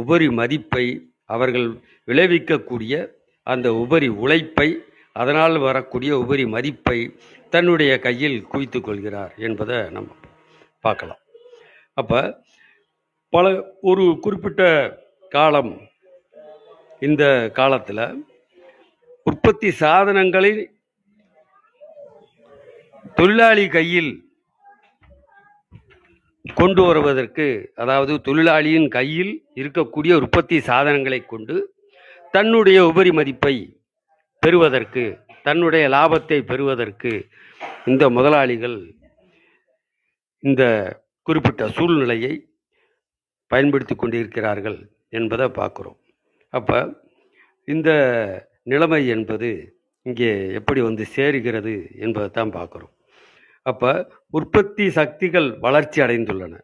உபரி மதிப்பை அவர்கள் விளைவிக்கக்கூடிய அந்த உபரி உழைப்பை அதனால் வரக்கூடிய உபரி மதிப்பை தன்னுடைய கையில் குவித்து கொள்கிறார் என்பதை நம்ம பார்க்கலாம். அப்போ பல ஒரு குறிப்பிட்ட காலம் இந்த காலத்தில் உற்பத்தி சாதனங்களை தொழிலாளி கையில் கொண்டு வருவதற்கு அதாவது தொழிலாளியின் கையில் இருக்கக்கூடிய உற்பத்தி சாதனங்களை கொண்டு தன்னுடைய உபரி மதிப்பை பெறுவதற்கு தன்னுடைய லாபத்தை பெறுவதற்கு இந்த முதலாளிகள் இந்த குறிப்பிட்ட சூழ்நிலையை பயன்படுத்தி கொண்டிருக்கிறார்கள் என்பதை பார்க்குறோம். அப்போ இந்த நிலைமை என்பது இங்கே எப்படி வந்து சேருகிறது என்பதை தான் பார்க்குறோம். அப்போ உற்பத்தி சக்திகள் வளர்ச்சி அடைந்துள்ளன.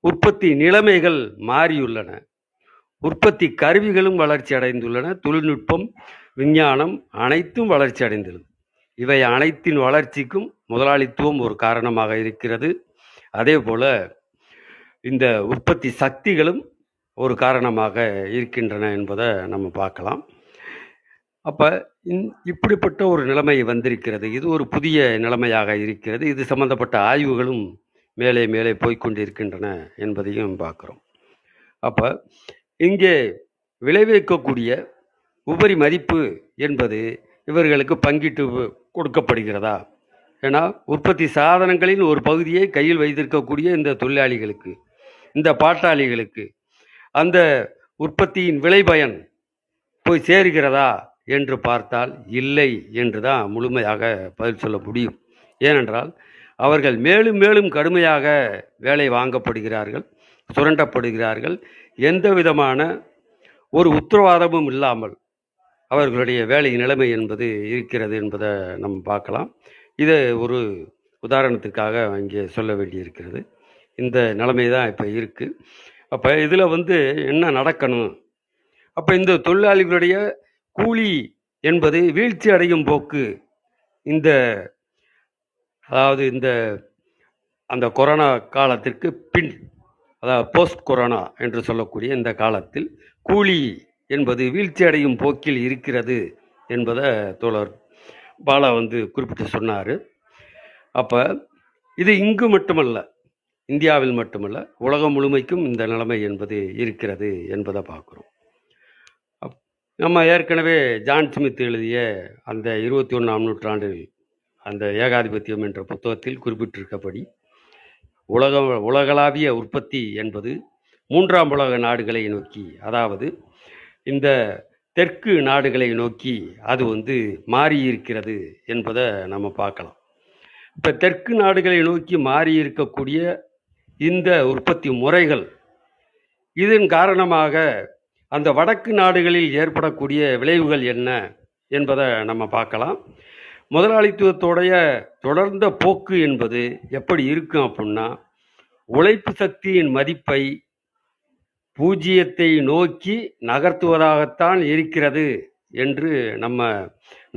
உற்பத்தி நிலைமைகள் மாறியுள்ளன. உற்பத்தி கருவிகளும் வளர்ச்சி அடைந்துள்ளன. தொழில்நுட்பம் விஞ்ஞானம் அனைத்தும் வளர்ச்சி அடைந்துள்ளது. இவை அனைத்தின் வளர்ச்சிக்கும் முதலாளித்துவம் ஒரு காரணமாக இருக்கிறது. அதே போல் இந்த உற்பத்தி சக்திகளும் ஒரு காரணமாக இருக்கின்றன என்பதை நம்ம பார்க்கலாம். அப்போ இந் இப்படிப்பட்ட ஒரு நிலைமை வந்திருக்கிறது. இது ஒரு புதிய நிலைமையாக இருக்கிறது. இது சம்பந்தப்பட்ட ஆய்வுகளும் மேலே மேலே போய்கொண்டிருக்கின்றன என்பதையும் பார்க்குறோம். அப்போ இங்கே விளைவிக்கக்கூடிய உபரி மதிப்பு என்பது இவர்களுக்கு பங்கிட்டு கொடுக்கப்படுகிறதா? ஏன்னா உற்பத்தி சாதனங்களின் ஒரு பகுதியை கையில் வைத்திருக்கக்கூடிய இந்த தொழிலாளிகளுக்கு இந்த பாட்டாளிகளுக்கு அந்த உற்பத்தியின் விளைபயன் போய் சேருகிறதா என்று பார்த்தால் இல்லை என்று தான் முழுமையாக பதில் சொல்ல முடியும். ஏனென்றால் அவர்கள் மேலும் மேலும் கடுமையாக வேலை வாங்கப்படுகிறார்கள் சுரண்டப்படுகிறார்கள். எந்த விதமான ஒரு உத்தரவாதமும் இல்லாமல் அவர்களுடைய வேலை நிலைமை என்பது இருக்கிறது என்பதை நம்ம பார்க்கலாம். இதை ஒரு உதாரணத்துக்காக இங்கே சொல்ல வேண்டியிருக்கிறது. இந்த நிலைமை தான் இப்போ இருக்குது அப்போ இதில் வந்து என்ன நடக்கணும்? அப்போ இந்த தொழிலாளிகளுடைய கூலி என்பது வீழ்ச்சி அடையும் போக்கு. இந்த அதாவது இந்த அந்த கொரோனா காலத்திற்கு பின் அதாவது போஸ்ட் கொரோனா என்று சொல்லக்கூடிய இந்த காலத்தில் கூலி என்பது வீழ்ச்சி அடையும் போக்கில் இருக்கிறது என்பதை தோழர் பாலா வந்து குறிப்பிட்டு சொன்னார். அப்போ இது இங்கு மட்டுமல்ல இந்தியாவில் மட்டுமல்ல உலகம் முழுமைக்கும் இந்த நிலைமை என்பது இருக்கிறது என்பதை பார்க்குறோம். அப்- நம்ம ஏற்கனவே ஜான் ஸ்மித் எழுதிய அந்த இருபத்தி ஒன்றாம் நூற்றாண்டில் அந்த ஏகாதிபத்தியம் என்ற புத்தகத்தில் குறிப்பிட்டிருக்கபடி உலக உலகளாவிய உற்பத்தி என்பது மூன்றாம் உலக நாடுகளை நோக்கி அதாவது இந்த தெற்கு நாடுகளை நோக்கி அது வந்து மாறி இருக்கிறது என்பதை நம்ம பார்க்கலாம். இப்போ தெற்கு நாடுகளை நோக்கி மாறி இருக்கக்கூடிய இந்த உற்பத்தி முறைகள் இதன் காரணமாக அந்த வடக்கு நாடுகளில் ஏற்படக்கூடிய விளைவுகள் என்ன என்பதை நம்ம பார்க்கலாம். முதலாளித்துவத்தோடைய தொடர்ந்த போக்கு என்பது எப்படி இருக்கும் அப்படின்னா உழைப்பு சக்தியின் மதிப்பை பூஜ்ஜியத்தை நோக்கி நகர்த்துவதாகத்தான் இருக்கிறது என்று நம்ம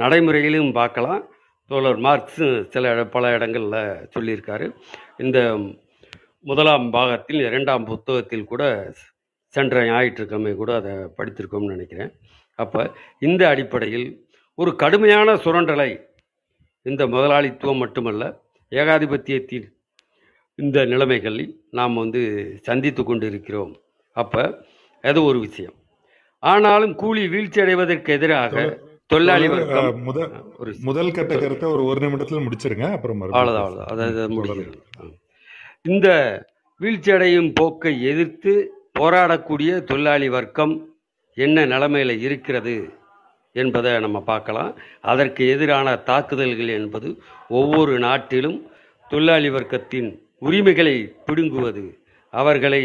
நடைமுறையிலும் பார்க்கலாம். தோழர் மார்க்ஸ் சில பல இடங்களில் சொல்லியிருக்காரு. இந்த முதலாம் பாகத்தில் இரண்டாம் புத்தகத்தில் கூட சென்ற ஞாயிற்றுக்கிழமை கூட அதை படித்திருக்கோம்னு நினைக்கிறேன். அப்போ இந்த அடிப்படையில் ஒரு கடுமையான சுரண்டலை இந்த முதலாளித்துவம் மட்டுமல்ல ஏகாதிபத்தியத்தின் இந்த நிலைமைகளில் நாம் வந்து சந்தித்து கொண்டிருக்கிறோம். அப்போ அது ஒரு விஷயம். ஆனாலும் கூலி வீழ்ச்சி அடைவதற்கு எதிராக தொழிலாளி வர்க்கம் ஒரு முதல் கட்ட கருத்தை ஒரு ஒரு நிமிடத்துல முடிச்சிருங்க அப்புறம் அவ்வளோதான் அவ்வளோதான் அதாவது. இந்த வீழ்ச்சியடையும் போக்கை எதிர்த்து போராடக்கூடிய தொழிலாளி வர்க்கம் என்ன நிலைமையில் இருக்கிறது என்பதை நம்ம பார்க்கலாம். அதற்கு எதிரான தாக்குதல்கள் என்பது ஒவ்வொரு நாட்டிலும் தொழிலாளி வர்க்கத்தின் உரிமைகளை பிடுங்குவது அவர்களை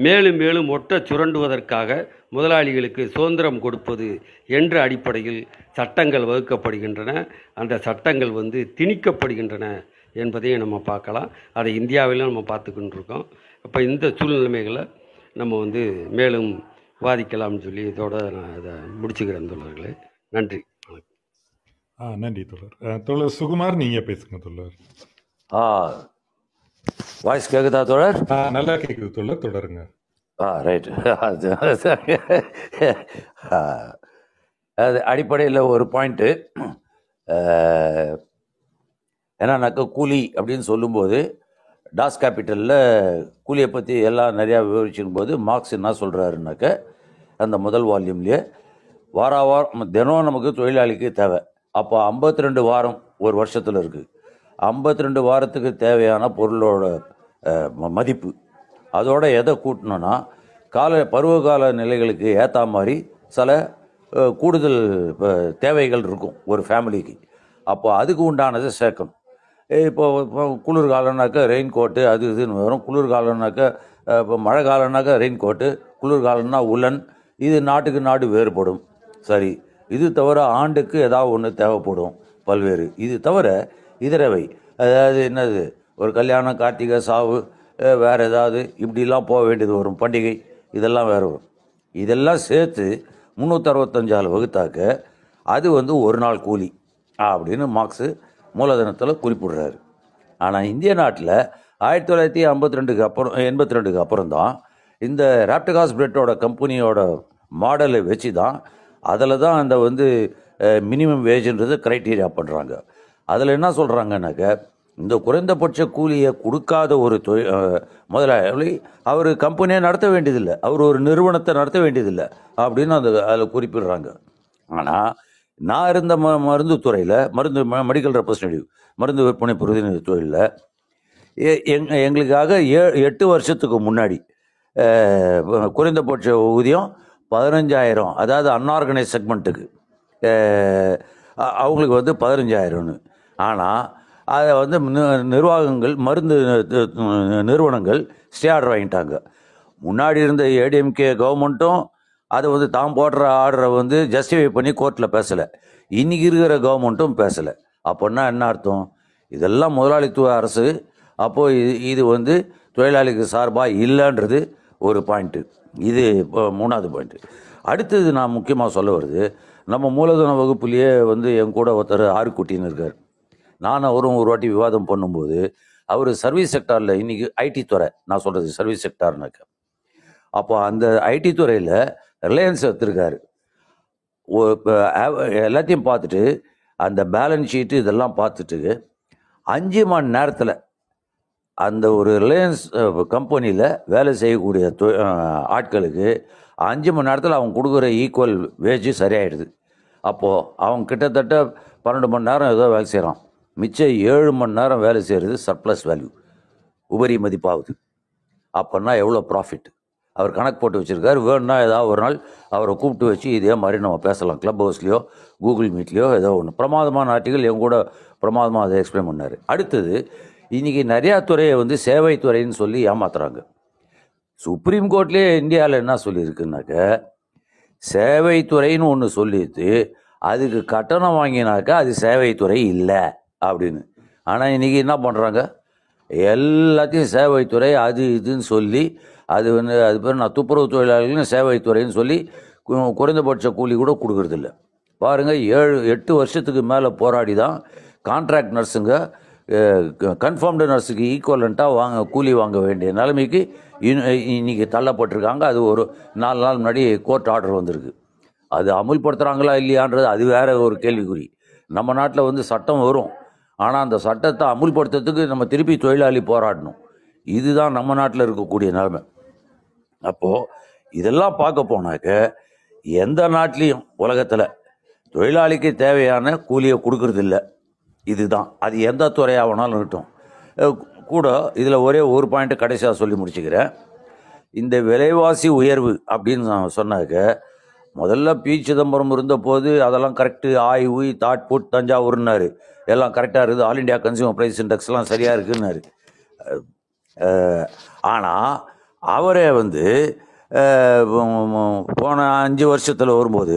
மேலும் மேலும் ஒட்ட சுரண்டுவதற்காக முதலாளிகளுக்கு சுதந்திரம் கொடுப்பது என்ற அடிப்படையில் சட்டங்கள் வகுக்கப்படுகின்றன. அந்த சட்டங்கள் வந்து திணிக்கப்படுகின்றன என்பதையும் நம்ம பார்க்கலாம். அதை இந்தியாவிலும் நம்ம பார்த்துக்கிட்டு இருக்கோம். அப்போ இந்த சூழ்நிலைமைகளை நம்ம வந்து மேலும் விவாதிக்கலாம்னு சொல்லி இதோட நான் இதை முடிச்சுக்கிறேன் தோழர்களே. நன்றி. வணக்கம் ஆ நன்றி தோழர். அஹ், தோழர் சுகுமார் நீங்க பேசுங்க தோழர். ஆ வாய்ஸ் கேட்குதா தோழர்? நல்லா கேக்குது தோழர். தொடருங்க. ஆ அது அடிப்படையில் ஒரு பாயிண்ட்டு என்னன்னாக்கா கூலி அப்படின்னு சொல்லும்போது டாஸ் கேபிட்டலில் கூலியை பற்றி எல்லாம் நிறையா விவரிச்சிருக்கும் போது மார்க்ஸ் என்ன சொல்கிறாருனாக்க அந்த முதல் வால்யூம்லேயே வார வாரம் தினம் நமக்கு தொழிலாளிக்கு தேவை. அப்போ 52 ரெண்டு வாரம் ஒரு வருஷத்தில் இருக்குது 52 ரெண்டு வாரத்துக்கு தேவையான பொருளோட ம- மதிப்பு. அதோட எதை கூட்டணும்னா கால பருவகால நிலைகளுக்கு ஏற்ற மாதிரி சில கூடுதல் தேவைகள் இருக்கும் ஒரு ஃபேமிலிக்கு அப்போ அதுக்கு உண்டானதை சேர்க்கணும். இப்போ இப்போ குளிர்காலம்னாக்கா ரெயின் கோட்டு அது இதுன்னு வரும். குளிர்காலம்னாக்கா இப்போ மழை காலம்னாக்கா ரெயின் கோட்டு குளிர்காலம்னா உலன். இது நாட்டுக்கு நாடு வேறுபடும். சரி. இது தவிர ஆண்டுக்கு ஏதாவது ஒன்று தேவைப்படும். பல்வேறு. இது தவிர இதரவை. அதாவது என்னது? ஒரு கல்யாணம் கார்த்திகை சாவு வேறு ஏதாவது இப்படிலாம் போக வேண்டியது வரும். பண்டிகை இதெல்லாம் வேறு வரும். இதெல்லாம் சேர்த்து முந்நூற்றறுபத்தஞ்சால் வகுத்தாக்க அது வந்து ஒரு நாள் கூலி. அப்படின்னு மார்க்ஸு மூலதனத்தில் குறிப்பிடுறாரு. ஆனால் இந்திய நாட்டில் ஆயிரத்தி தொள்ளாயிரத்தி ஐம்பத்தி ரெண்டுக்கு அப்புறம் எண்பத்தி ரெண்டுக்கு அப்புறம் தான் இந்த ராப்டகாஸ் பிரெட்டோட கம்பெனியோட மாடலை வச்சு தான் அதில் தான் அந்த வந்து மினிமம் வேஜ்ன்றது க்ரைட்டீரியா பண்ணுறாங்க அதில் என்ன சொல்கிறாங்கன்னாக்க இந்த குறைந்தபட்ச கூலியை கொடுக்காத ஒரு தொழில் முதலாளி அவர் கம்பெனியை நடத்த வேண்டியதில்லை. அவர் ஒரு நிறுவனத்தை நடத்த வேண்டியதில்லை அப்படின்னு அந்த அதில் குறிப்பிடுறாங்க. ஆனால் நான் இருந்த ம மருந்து துறையில் மருந்து மெடிக்கல் ரெப்ரசன்டேட்டிவ் மருந்து விற்பனை பிரதிநிதி தொழிலில் எங் எங்களுக்காக ஏ எட்டு வருஷத்துக்கு முன்னாடி குறைந்தபட்ச ஊதியம் பதினஞ்சாயிரம். அதாவது அன்ஆர்கனைஸ் செக்மெண்ட்டுக்கு அவங்களுக்கு வந்து பதினஞ்சாயிரம்னு. ஆனால் அதை வந்து நிர்வாகங்கள் மருந்து நிறுவனங்கள் ஸ்டே ஆர்டர் வாங்கிட்டாங்க. முன்னாடி இருந்த ஏடிஎம்கே கவர்மெண்ட்டும் அதை வந்து தான் போடுற ஆர்டரை வந்து ஜஸ்டிஃபை பண்ணி கோர்ட்டில் பேசலை. இன்றைக்கி இருக்கிற கவர்மெண்ட்டும் பேசலை. அப்படின்னா என்ன அர்த்தம்? இதெல்லாம் முதலாளித்துவ அரசு. அப்போது இது இது வந்து தொழிலாளிக்கு சார்பாக இல்லைன்றது ஒரு பாயிண்ட்டு இது இப்போ மூணாவது பாயிண்ட்டு அடுத்தது நான் முக்கியமாக சொல்ல வருது நம்ம மூலதன வகுப்புலேயே வந்து என் கூட ஒருத்தர் ஆறுக்குட்டின்னு இருக்கார். நானும் அவரும் ஒரு வாட்டி விவாதம் பண்ணும்போது அவர் சர்வீஸ் செக்டாரில் இன்னைக்கு ஐடி துறை நான் சொல்கிறது சர்வீஸ் செக்டார்னாக்க அப்போ அந்த ஐடி துறையில் ரிலையன்ஸ் எடுத்திருக்காரு. எல்லாத்தையும் பார்த்துட்டு அந்த பேலன்ஸ் ஷீட்டு இதெல்லாம் பார்த்துட்டு அஞ்சு மணி நேரத்தில் அந்த ஒரு ரிலையன்ஸ் கம்பெனியில் வேலை செய்யக்கூடிய ஆட்களுக்கு அஞ்சு மணி நேரத்தில் அவங்க கொடுக்குற ஈக்குவல் வேஜ் சரியாயிடுது. அப்போது அவங்க கிட்டத்தட்ட பன்னெண்டு மணி நேரம் ஏதோ வேலை செய்கிறான் மிச்சம் ஏழு மணி நேரம் வேலை செய்கிறது சர்ப்ளஸ் வேல்யூ உபரி மதிப்பாகுது அப்போன்னா எவ்வளோ ப்ராஃபிட் அவர் கணக்கு போட்டு வச்சுருக்காரு. வேணும்னா ஏதாவது ஒரு நாள் அவரை கூப்பிட்டு வச்சு இதே மாதிரி நம்ம பேசலாம். க்ளப் ஹவுஸ்லேயோ கூகுள் மீட்லேயோ ஏதோ ஒன்று பிரமாதமான ஆர்டிகள் என் கூட பிரமாதமாக அதை எக்ஸ்பிளைன் பண்ணார். அடுத்தது இன்றைக்கி நிறையா துறையை வந்து சேவைத்துறைன்னு சொல்லி ஏமாத்துறாங்க. சுப்ரீம் கோர்ட்லேயே இந்தியாவில் என்ன சொல்லியிருக்குனாக்க சேவைத்துறைன்னு ஒன்று சொல்லிட்டு அதுக்கு கட்டணம் வாங்கினாக்கா அது சேவைத்துறை இல்லை. அப்படின்னு. ஆனால் இன்றைக்கி என்ன பண்ணுறாங்க எல்லாத்தையும் சேவைத்துறை அது இதுன்னு சொல்லி அது வந்து அது பேர் நான் துப்புரவு தொழிலாளர்களும் சேவைத்துறைன்னு சொல்லி குறைந்தபட்ச கூலி கூட கொடுக்கறதில்ல. பாருங்கள் ஏழு எட்டு வருஷத்துக்கு மேலே போராடி தான் கான்ட்ராக்ட் நர்ஸுங்க கன்ஃபார்ம்டு நர்ஸுக்கு ஈக்குவலண்ட்டாக வாங்க கூலி வாங்க வேண்டிய நிலைமைக்கு இன்னைக்கு தள்ளப்பட்டிருக்காங்க. அது ஒரு நாலு நாள் முன்னாடி கோர்ட் ஆர்டர் வந்திருக்கு. அது அமுல்படுத்துகிறாங்களா இல்லையான்றது அது வேற ஒரு கேள்விக்குறி. நம்ம நாட்டில் வந்து சட்டம் வரும். ஆனால் அந்த சட்டத்தை அமுல்படுத்துறதுக்கு நம்ம திருப்பி தொழிலாளி போராடணும். இதுதான் நம்ம நாட்டில் இருக்கக்கூடிய நிலைமை. அப்போது இதெல்லாம் பார்க்க போனாக்க எந்த நாட்டிலையும் உலகத்தில் தொழிலாளிக்கு தேவையான கூலியை கொடுக்கறதில்ல. இதுதான். அது எந்த துறையாக வேணாலும் இருக்கட்டும். கூட இதில் ஒரே ஒரு பாயிண்ட் கடைசியாக சொல்லி முடிச்சுக்கிறேன். இந்த விலைவாசி உயர்வு அப்படின்னு நான் சொன்னாக்க முதல்ல பி சிதம்பரம் இருந்தபோது அதெல்லாம் கரெக்டு ஆய் ஊய் தாட் புட் தஞ்சாவூர்னாரு எல்லாம் கரெக்டாக இருக்குது. ஆல் இண்டியா கன்சியூமர் ப்ரைஸ் இண்டெக்ஸ்லாம் சரியாக இருக்குன்னாரு. ஆனால் அவரே வந்து போன அஞ்சு வருஷத்தில் வரும்போது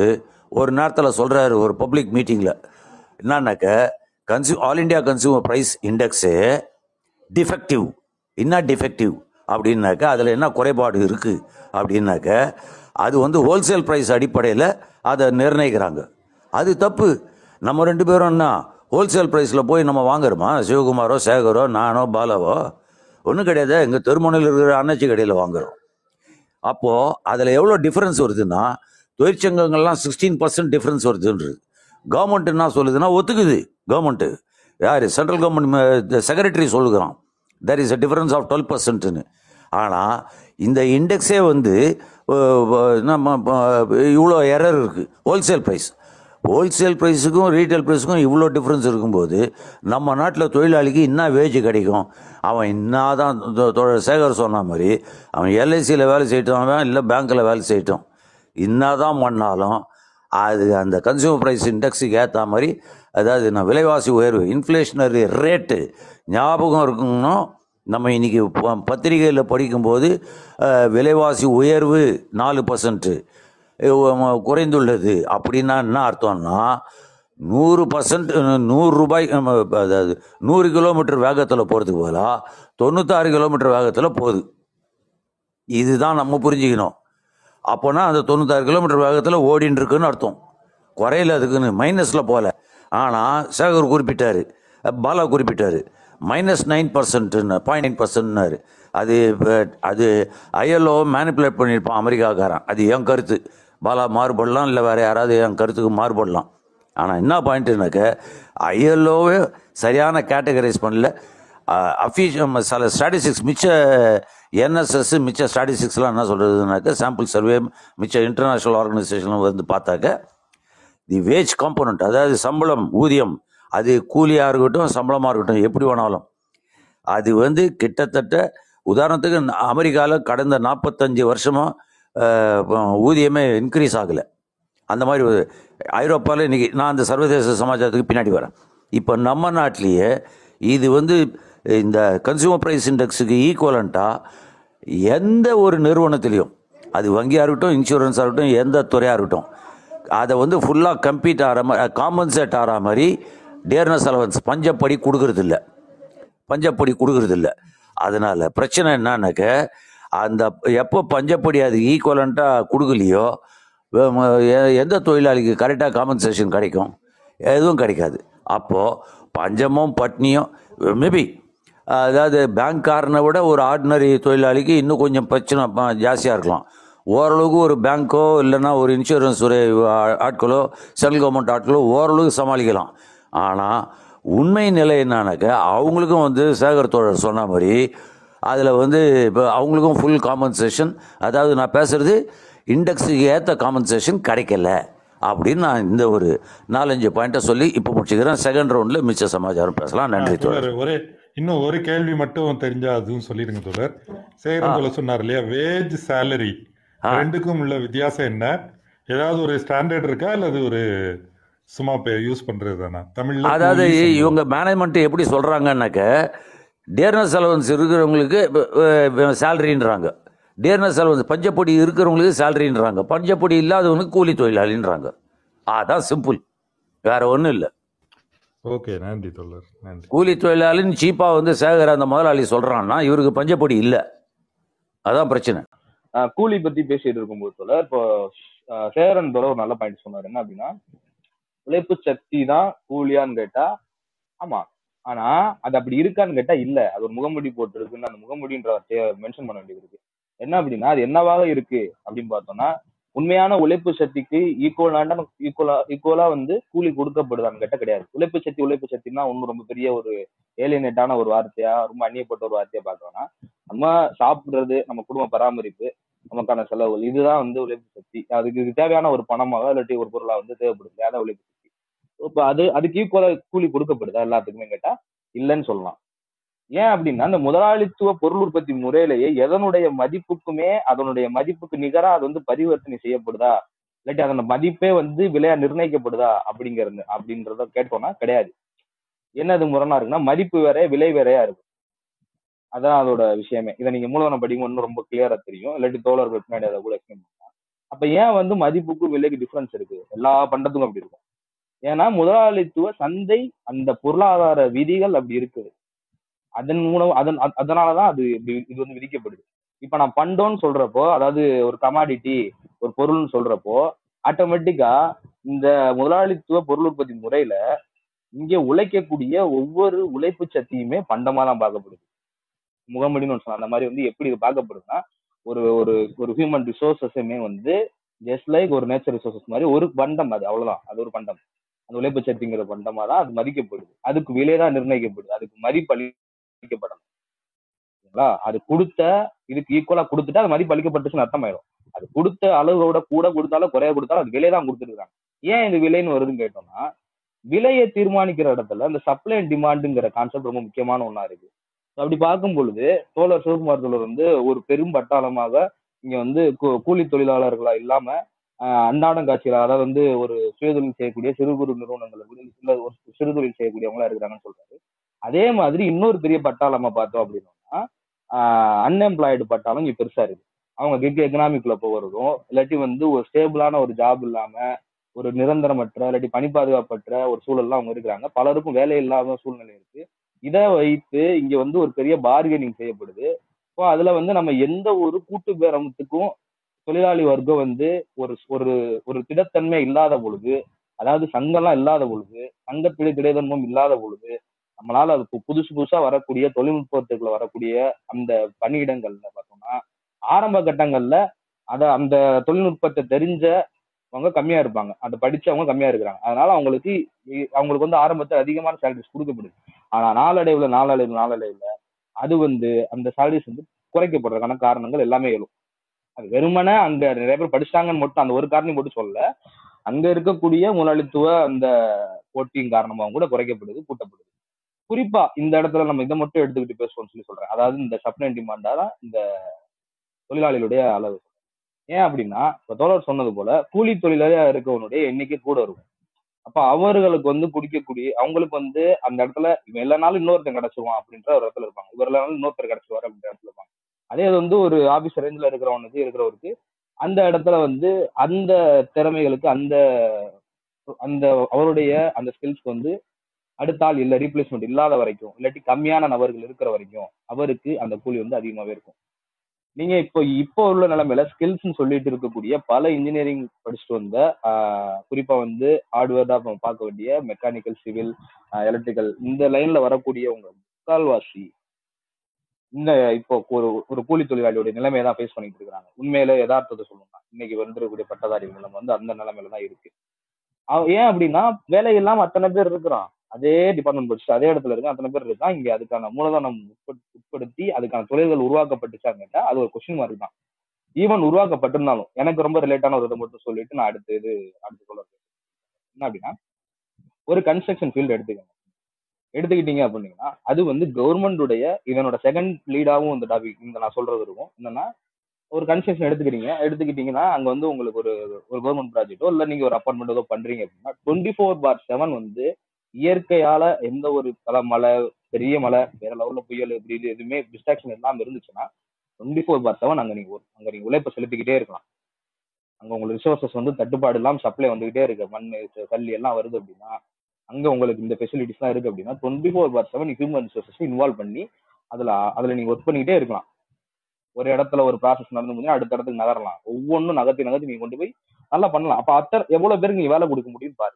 ஒரு நேரத்தில் சொல்கிறாரு ஒரு பப்ளிக் மீட்டிங்கில் என்னன்னாக்க consumer all India consumer price index defective என்ன டிஃபெக்டிவ் அப்படின்னாக்க அதில் என்ன குறைபாடு இருக்குது அப்படின்னாக்க அது வந்து ஹோல்சேல் ப்ரைஸ் அடிப்படையில் அதை நிர்ணயிக்கிறாங்க. அது தப்பு. நம்ம ரெண்டு பேரும் என்ன? ஹோல்சேல் ப்ரைஸில் போய் நம்ம வாங்குறோமா? சிவகுமாரோ சேகரோ நானோ பாலாவோ? ஒன்றும் கிடையாது. எங்கள் தெருமுனையில் இருக்கிற அன்னச்சி கடையில் வாங்குறோம். அப்போது அதில் எவ்வளோ டிஃப்ரென்ஸ் வருதுன்னா தொழிற்சங்கங்கள்லாம் சிக்ஸ்டீன் பர்சன்ட் டிஃப்ரென்ஸ் வருதுன்றது. கவர்மெண்ட் என்ன சொல்லுதுன்னா ஒத்துக்குது. கவர்மெண்ட்டு யார்? சென்ட்ரல் கவர்மெண்ட் செக்ரட்டரி சொல்லுகிறான். There is a difference of twelve பர்சன்ட்னு ஆனால் இந்த இண்டெக்ஸே வந்து நம்ம இவ்வளோ எரர் இருக்குது ஹோல்சேல் ப்ரைஸ் ஹோல்சேல் ப்ரைஸுக்கும் ரீட்டைல் ப்ரைஸுக்கும் இவ்வளோ டிஃப்ரென்ஸ் இருக்கும்போது நம்ம நாட்டில் தொழிலாளிக்கு என்ன வேஜ் கிடைக்கும்? அவன் என்ன தான் சேகர் சொன்ன மாதிரி அவன் எல்ஐசியில் வேலை செய்யட்டும் அவன் இல்லை பேங்க்கில் வேலை செய்யட்டும். தான் பண்ணாலும் அது அந்த கன்சியூமர் ப்ரைஸ் இண்டெக்ஸுக்கு ஏற்ற மாதிரி அதாவது நான் விலைவாசி உயர்வு இன்ஃப்ளேஷனரி ரேட்டு ஞாபகம் இருக்குன்னா நம்ம இன்றைக்கி ப- பத்திரிகையில் படிக்கும்போது விலைவாசி உயர்வு நாலு பர்சன்ட்டு குறைந்துள்ளது. அப்படின்னா என்ன அர்த்தம்னா நூறு பர்சன்ட் நூறு ரூபாய் நம்ம அதாவது நூறு கிலோமீட்டர் வேகத்தில் போகிறதுக்கு பதிலாக தொண்ணூத்தாறு கிலோமீட்டர் வேகத்தில் போகுது. இதுதான் நம்ம புரிஞ்சுக்கணும். அப்போனா அந்த தொண்ணூத்தாறு கிலோமீட்டர் வேகத்தில் ஓடின்னு இருக்குன்னு அர்த்தம். குறையில அதுக்குன்னு மைனஸில் போகல. ஆனால் சேகர் குறிப்பிட்டார் பாலா குறிப்பிட்டார் மைனஸ் நைன் பர்சன்ட்னு பாயிண்ட் நைன் பர்சன்ட்னாரு அது அது ஐஎல்ஓ மேனிப்புலேட் பண்ணியிருப்பான் அமெரிக்காக்காரன். அது என் கருத்து. பாலா மாறுபடலாம் இல்லை வேறு யாராவது என் கருத்துக்கு மாறுபடலாம். ஆனால் என்ன பாயிண்ட்டுனாக்க ஐஎல்ஓவே சரியான கேட்டகரைஸ் பண்ணல. அஃபீஷியம் சில ஸ்டாட்டிஸ்டிக்ஸ் மிச்ச என்எஸ்எஸ் மிச்ச ஸ்டாட்டிஸ்டிக்ஸ்லாம் என்ன சொல்கிறதுனாக்க சாம்பிள் சர்வே மிச்ச இன்டர்நேஷ்னல் ஆர்கனைசேஷனும் வந்து பார்த்தாக்க தி வேஜ் காம்போனன்ட் அதாவது சம்பளம் ஊதியம் அது கூலியாக இருக்கட்டும் சம்பளமாக இருக்கட்டும் எப்படி வேணாலும். அது வந்து கிட்டத்தட்ட உதாரணத்துக்கு அமெரிக்காவில் கடந்த நாற்பத்தஞ்சு வருஷமாக ஊதியமே இன்க்ரீஸ் ஆகலை. அந்த மாதிரி ஒரு ஐரோப்பாவில் இன்றைக்கி நான் அந்த சர்வதேச சமாச்சாரத்துக்கு பின்னாடி வரேன். இப்போ நம்ம நாட்டிலேயே இது வந்து இந்த கன்சியூமர் ப்ரைஸ் இண்டெக்ஸுக்கு ஈக்குவலண்ட்டாக எந்த ஒரு நிறுவனத்திலையும் அது வங்கியாக இருக்கட்டும் இன்சூரன்ஸாக இருக்கட்டும் எந்த துறையாக இருக்கட்டும் அதை வந்து ஃபுல்லாக கம்ப்ளீட் ஆகிற மாதிரி காம்பன்சேட் ஆகிற மாதிரி டேர்னஸ் அலவன்ஸ் பஞ்சப்படி கொடுக்கறதில்ல. பஞ்சப்படி கொடுக்கறதில்ல. அதனால் பிரச்சனை என்னன்னாக்க அந்த எப்போ பஞ்சப்படி அது ஈக்குவலண்ட்டாக கொடுக்கலையோ எ- எந்த தொழிலாளிக்கு கரெக்டாக காம்பன்சேஷன் கிடைக்கும்? எதுவும் கிடைக்காது. அப்போது பஞ்சமும் பட்னியும் மேபி அதாவது பேங்க்காரனை விட ஒரு ஆர்டினரி தொழிலாளிக்கு இன்னும் கொஞ்சம் பிரச்சனை ஜாஸ்தியாக இருக்கலாம். ஓரளவுக்கு ஒரு பேங்க்கோ இல்லைன்னா ஒரு இன்சூரன்ஸ் ஒரு ஆட்களோ சென்ட்ரல் கவர்மெண்ட் ஆட்களோ ஓரளவுக்கு சமாளிக்கலாம். ஆனால் உண்மை நிலை என்னன்னாக்க அவங்களுக்கும் வந்து சேகர் தோழர் சொன்ன மாதிரி அதில் வந்து இப்போ அவங்களுக்கும் ஃபுல் காம்பன்சேஷன் அதாவது நான் பேசுகிறது இண்டெக்ஸுக்கு ஏற்ற காம்பன்சேஷன் கிடைக்கல அப்படின்னு நான் இந்த ஒரு நாலஞ்சு பாயிண்ட்டை சொல்லி இப்போ முடிச்சுக்கிறேன். செகண்ட் ரவுண்டில் மிச்ச சமாச்சாரம் பேசலாம். நன்றி தோழர். ஒரே இன்னும் ஒரு கேள்வி மட்டும் தெரிஞ்சா அதுவும் சொல்லிடுங்க தோழர். சேகரன் தோழர் சொன்னார் இல்லையா வேஜ் சேலரி ரெண்டுக்கும் உள்ள வித்தியாசம் என்ன? ஏதாவது ஒரு ஸ்டாண்டர்ட் இருக்கா? அல்லது ஒரு சும்மா யூஸ் பண்றது தானா தமிழ்ல அதாவது. இவங்க மேனேஜ்மெண்ட் எப்படி சொல்கிறாங்கன்னாக்க டியர்னஸ் அலவன்ஸ் இருக்கிறவங்களுக்கு சேலரின்றாங்க டியர்னஸ் அலவன்ஸ் பஞ்சப்பொடி இருக்கிறவங்களுக்கு சேலரின்றாங்க பஞ்சப்பொடி இல்லாதவனுக்கு கூலி தொழிலாளின்றாங்க. அதான் சிம்பிள் வேற ஒன்றும் இல்லை. ஓகே நன்றி தோழர் நன்றி. கூலி தொழிலாளின்னு சீப்பாக வந்து சேகர் அந்த முதலாளி சொல்கிறான்னா இவருக்கு பஞ்சப்பொடி இல்லை. அதான் பிரச்சனை. கூலி பத்தி பேசிட்டு இருக்கும்போது சொல்ல இப்போ சேரன் தோட ஒரு நல்ல பாயிண்ட் சொன்னாரு. என்ன அப்படின்னா உழைப்பு சக்தி தான் கூலியான்னு கேட்டா ஆமா ஆனா அது அப்படி இருக்கான்னு கேட்டா இல்ல. அது ஒரு முகமுடி போட்டிருக்குன்னு அந்த முகமுடின்ற வார்த்தையை மென்ஷன் பண்ண வேண்டியது இருக்கு என்ன அப்படின்னா அது என்னவாக இருக்கு அப்படின்னு பார்த்தோம்னா உண்மையான உழைப்பு சக்திக்கு ஈக்குவலான ஈக்குவலா ஈக்குவலா வந்து கூலி கொடுக்கப்படுதான்னு கேட்ட கிடையாது. உழைப்பு சக்தி உழைப்பு சக்தினா ஒன்றும் ரொம்ப பெரிய ஒரு ஏலியனேட்டான ஒரு வார்த்தையா ரொம்ப அந்நியப்பட்ட ஒரு வார்த்தையா பார்க்கறோம்னா நம்ம சாப்பிடுறது நம்ம குடும்ப பராமரிப்பு நமக்கான செலவுகள் இதுதான் வந்து உழைப்பு சக்தி. அதுக்கு தேவையான ஒரு பணமாக இல்லாட்டி ஒரு பொருளா வந்து தேவைப்படுது. அதான் உழைப்பு சக்தி. இப்ப அது அதுக்கு ஈக்குவலா கூலி கொடுக்கப்படுதா எல்லாத்துக்குமே கேட்டா இல்லைன்னு சொல்லலாம். ஏன் அப்படின்னா அந்த முதலாளித்துவ பொருள் உற்பத்தி முறையிலேயே எதனுடைய மதிப்புக்குமே அதனுடைய மதிப்புக்கு நிகரா அது வந்து பரிவர்த்தனை செய்யப்படுதா? இல்லாட்டி அதோட மதிப்பே வந்து விலையா நிர்ணயிக்கப்படுதா? அப்படிங்கிறது அப்படின்றத கேட்டோம்னா கிடையாது. என்ன அது முரணா இருக்குன்னா மதிப்பு வேற விலை வேறையா இருக்கும் அதான் அதோட விஷயமே. இதை நீங்க மூலதனம் படிக்கும் இன்னும் ரொம்ப கிளியரா தெரியும். இல்லாட்டி தோழர்கள் பின்னாடி அதை கூட எக்ஸ்பிளைன் பண்ணலாம். அப்ப ஏன் வந்து மதிப்புக்கும் விலைக்கு டிஃபரன்ஸ் இருக்கு? எல்லா பண்டத்துக்கும் அப்படி இருக்கும். ஏன்னா முதலாளித்துவ சந்தை அந்த பொருளாதார விதிகள் அப்படி இருக்குது. அதன் மூலம் அதன் அதனாலதான் அது இப்படி- இது வந்து விதிக்கப்படுது. இப்ப நான் பண்டோன்னு சொல்றப்போ அதாவது ஒரு கமாடிட்டி ஒரு பொருள்னு சொல்றப்போ ஆட்டோமேட்டிக்கா இந்த முதலாளித்துவ பொருள் உற்பத்தி முறையில இங்கே உழைக்கக்கூடிய ஒவ்வொரு உழைப்பு சக்தியுமே பண்டமா தான் பார்க்கப்படுது. முகமடின்னு ஒன்று அந்த மாதிரி வந்து எப்படி இது பார்க்கப்படுதுன்னா ஒரு ஒரு ஒரு ஹியூமன் ரிசோர்சஸுமே வந்து ஜஸ்ட் லைக் ஒரு நேச்சர் ரிசோர்சஸ் மாதிரி ஒரு பண்டம் அது அவ்வளவுதான். அது ஒரு பண்டம். அந்த உழைப்பு சக்திங்கிற பண்டமா தான் அது மதிக்கப்படுது. அதுக்கு விலை தான் நிர்ணயிக்கப்படுது. அதுக்கு மதிப்பு அளிக்கப்படணும். சரிங்களா? அது கொடுத்த இதுக்கு ஈக்குவலா கொடுத்துட்டு அது மதிப்பு அளிக்கப்பட்டுச்சுன்னு அர்த்தமாயிடும் அது கொடுத்த அளவோட கூட கொடுத்தாலும் குறைய கொடுத்தாலும் அது விலை தான் கொடுத்துருக்காங்க. ஏன் இது விலைன்னு வருதுன்னு கேட்டோம்னா விலையை தீர்மானிக்கிற இடத்துல இந்த சப்ளை அண்ட் டிமாண்டுங்கிற கான்செப்ட் ரொம்ப முக்கியமான ஒண்ணா இருக்கு. அப்படி பார்க்கும் பொழுது தோழர் சிவகுமார் தோழர் வந்து ஒரு பெரும் பட்டாளமாக இங்க வந்து கூ- கூலி தொழிலாளர்களா இல்லாம அன்றாடம் காட்சிகள் அதாவது வந்து ஒரு சுயதொழில் செய்யக்கூடிய சிறு குறு நிறுவனங்கள் இருக்குது இல்ல ஒரு சிறுதொழில் செய்யக்கூடியவங்களா இருக்கிறாங்கன்னு சொல்றாரு. அதே மாதிரி இன்னொரு பெரிய பட்டாளமா பார்த்தோம் அப்படின்னா அன்எம்ப்ளாய்டு பட்டாளம் இங்க பெருசா இருக்கு. அவங்க கிக் எக்கனாமிக்குள்ள போகிறதும் இல்லாட்டி வந்து ஒரு ஸ்டேபிளான ஒரு ஜாப் இல்லாம ஒரு நிரந்தரமற்ற இல்லாட்டி பணி பாதுகாப்பற்ற ஒரு சூழல்லாம் அவங்க இருக்கிறாங்க. பலருக்கும் வேலை இல்லாத சூழ்நிலை இருக்கு. இதை வைத்து இங்க வந்து ஒரு பெரிய பார்கெனிங் செய்யப்படுது. இப்போ அதுல வந்து நம்ம எந்த ஒரு கூட்டு பேரத்துக்கும் தொழிலாளி வர்க்கம் வந்து ஒரு ஒரு ஒரு திடத்தன்மை இல்லாத பொழுது அதாவது சங்கம்லாம் இல்லாத பொழுது சங்கத்திடை திடைதன்மம் இல்லாத பொழுது நம்மளால அது பு- புதுசு புதுசா வரக்கூடிய தொழில்நுட்பத்துக்குள்ள வரக்கூடிய அந்த பணியிடங்கள்ல பார்த்தோம்னா ஆரம்ப கட்டங்கள்ல அத அந்த தொழில்நுட்பத்தை தெரிஞ்சவங்க கம்மியா இருப்பாங்க. அதை படிச்சவங்க கம்மியா இருக்கிறாங்க. அதனால அவங்களுக்கு அவங்களுக்கு வந்து ஆரம்பத்தில் அதிகமான சேலரிஸ் கொடுக்கப்படுது. ஆனா நாளடைவுல நாளடைவு நாளடைவுல அது வந்து அந்த சேலரிஸ் வந்து குறைக்கப்படுறதுக்கான காரணங்கள் எல்லாமே எழும். அது வெறுமனே அங்க நிறைய பேர் படிச்சிட்டாங்கன்னு மட்டும் அந்த ஒரு காரணம் மட்டும் சொல்லல. அங்க இருக்கக்கூடிய முதலாளித்துவ அந்த போட்டியின் காரணமாகவும் கூட குறைக்கப்படுது கூட்டப்படுது. குறிப்பா இந்த இடத்துல நம்ம இதை மட்டும் எடுத்துக்கிட்டு பேசுவோம்னு சொல்லி சொல்றேன். அதாவது இந்த சப்ளை டிமாண்டா தான் இந்த தொழிலாளிகளுடைய அளவு. ஏன் அப்படின்னா இப்ப தோழர் சொன்னது போல கூலி தொழிலாளியா இருக்கவனுடைய எண்ணிக்கை கூட இருக்கும். அப்ப அவர்களுக்கு வந்து குடிக்கக்கூடிய அவங்களுக்கு வந்து அந்த இடத்துல இவன் எல்லா நாளும் இன்னொருத்தன் கிடைச்சிருவான் அப்படின்ற ஒரு இடத்துல இருப்பாங்க. இவர் எல்லா நாளும் இன்னொருத்தர் கிடைச்சிருவாரு அப்படின்ற இடத்துல இருப்பாங்க. அதே இது வந்து ஒரு ஆபீஸ் ரேஞ்சில் இருக்கிறவனுக்கு இருக்கிறவருக்கு அந்த இடத்துல வந்து அந்த திறமைகளுக்கு அந்த அந்த அவருடைய அந்த ஸ்கில்ஸ்க்கு வந்து அடுத்த ஆள் இல்லை ரீப்ளேஸ்மெண்ட் இல்லாத வரைக்கும் இல்லாட்டி கம்மியான நபர்கள் இருக்கிற வரைக்கும் அவருக்கு அந்த கூலி வந்து அதிகமாவே இருக்கும். நீங்க இப்போ இப்போ உள்ள நிலைமையில ஸ்கில்ஸ்ன்னு சொல்லிட்டு இருக்கக்கூடிய பல இன்ஜினியரிங் படிச்சுட்டு வந்த குறிப்பா வந்து ஹார்ட்வேர்டா பார்க்க வேண்டிய மெக்கானிக்கல் சிவில் எலக்ட்ரிக்கல் இந்த லைன்ல வரக்கூடியவங்க முக்கால்வாசி இந்த இப்போ ஒரு ஒரு கூலி தொழிலாளியோட நிலைமையை தான் ஃபேஸ் பண்ணிட்டு இருக்கிறாங்க உண்மையில யதார்த்தத்தை சொல்லணும்னா இன்னைக்கு வந்துருக்கக்கூடிய பட்டதாரி நிலைமை வந்து அந்த நிலைமையில தான் இருக்கு. ஏன் அப்படின்னா வேலை இல்லாம அத்தனை பேர் இருக்கிறான். அதே டிபார்ட்மெண்ட் படிச்சுட்டு அதே இடத்துல இருக்கு அத்தனை பேர் இருக்கான். இங்க அதுக்கான மூலதனம் உட்பட்- உட்படுத்தி அதுக்கான தொழில்கள் உருவாக்கப்பட்டுச்சாங்கட்டா அது ஒரு கொஸ்டின் மாதிரி தான். ஈவன் உருவாக்கப்பட்டிருந்தாலும் எனக்கு ரொம்ப ரிலேட்டான ஒரு இதை மட்டும் சொல்லிட்டு நான் அடுத்து இது அடுத்து சொல்ல என்ன அப்படின்னா ஒரு கன்ஸ்ட்ரக்ஷன் ஃபீல்டு எடுத்துக்கோங்க. எடுத்துக்கிட்டீங்க அப்படின்னீங்கன்னா அது வந்து கவர்மெண்டுடைய இதனோட செகண்ட் லீடாகவும் இந்த டாபிக் இந்த நான் சொல்றது இருக்கும். என்னன்னா ஒரு கன்ஸ்ட்ரக்ஷன் எடுத்துக்கிறீங்க எடுத்துக்கிட்டீங்கன்னா அங்க வந்து உங்களுக்கு ஒரு ஒரு கவர்மெண்ட் ப்ராஜெக்ட்டோ இல்லை நீங்க ஒரு அப்பார்ட்மெண்ட் ஏதோ பண்றீங்க அப்படின்னா டுவெண்ட்டி ஃபோர் பார் செவன் வந்து இயற்கையால எந்த ஒரு தலை மழை பெரிய மழை வேற லெவல்ல புயல் இப்படி இது எதுவுமே டிஸ்ட்ராக்ஷன் எல்லாம் இருந்துச்சுன்னா டுவெண்ட்டி ஃபோர் பார் செவன் அங்க நீங்க அங்க நீங்க உழைப்ப செலுத்திக்கிட்டே இருக்கலாம். அங்க உங்களுக்கு ரிசோர்சஸ் வந்து தட்டுப்பாடு இல்லாமல் சப்ளை வந்துகிட்டே இருக்கு. மண் கல் எல்லாம் வருது அப்படின்னா அங்க உங்களுக்கு இந்த ஃபெசிலிட்டிஸ்லாம் இருக்கு அப்படின்னா twenty four by seven human resources involve பண்ணி அதுல அதுல நீங்க ஒர்க் பண்ணிக்கிட்டே இருக்கலாம். ஒரு இடத்துல ஒரு ப்ராசஸ் நடந்து முடிஞ்சா அடுத்த இடத்துக்கு நகரலாம். ஒவ்வொன்றும் நகர்த்தி நகர்த்தி நீங்க கொண்டு போய் நல்லா பண்ணலாம். அப்ப அத்தர் எவ்வளவு பேருக்கு நீங்க வேலை கொடுக்க முடியும் பாரு.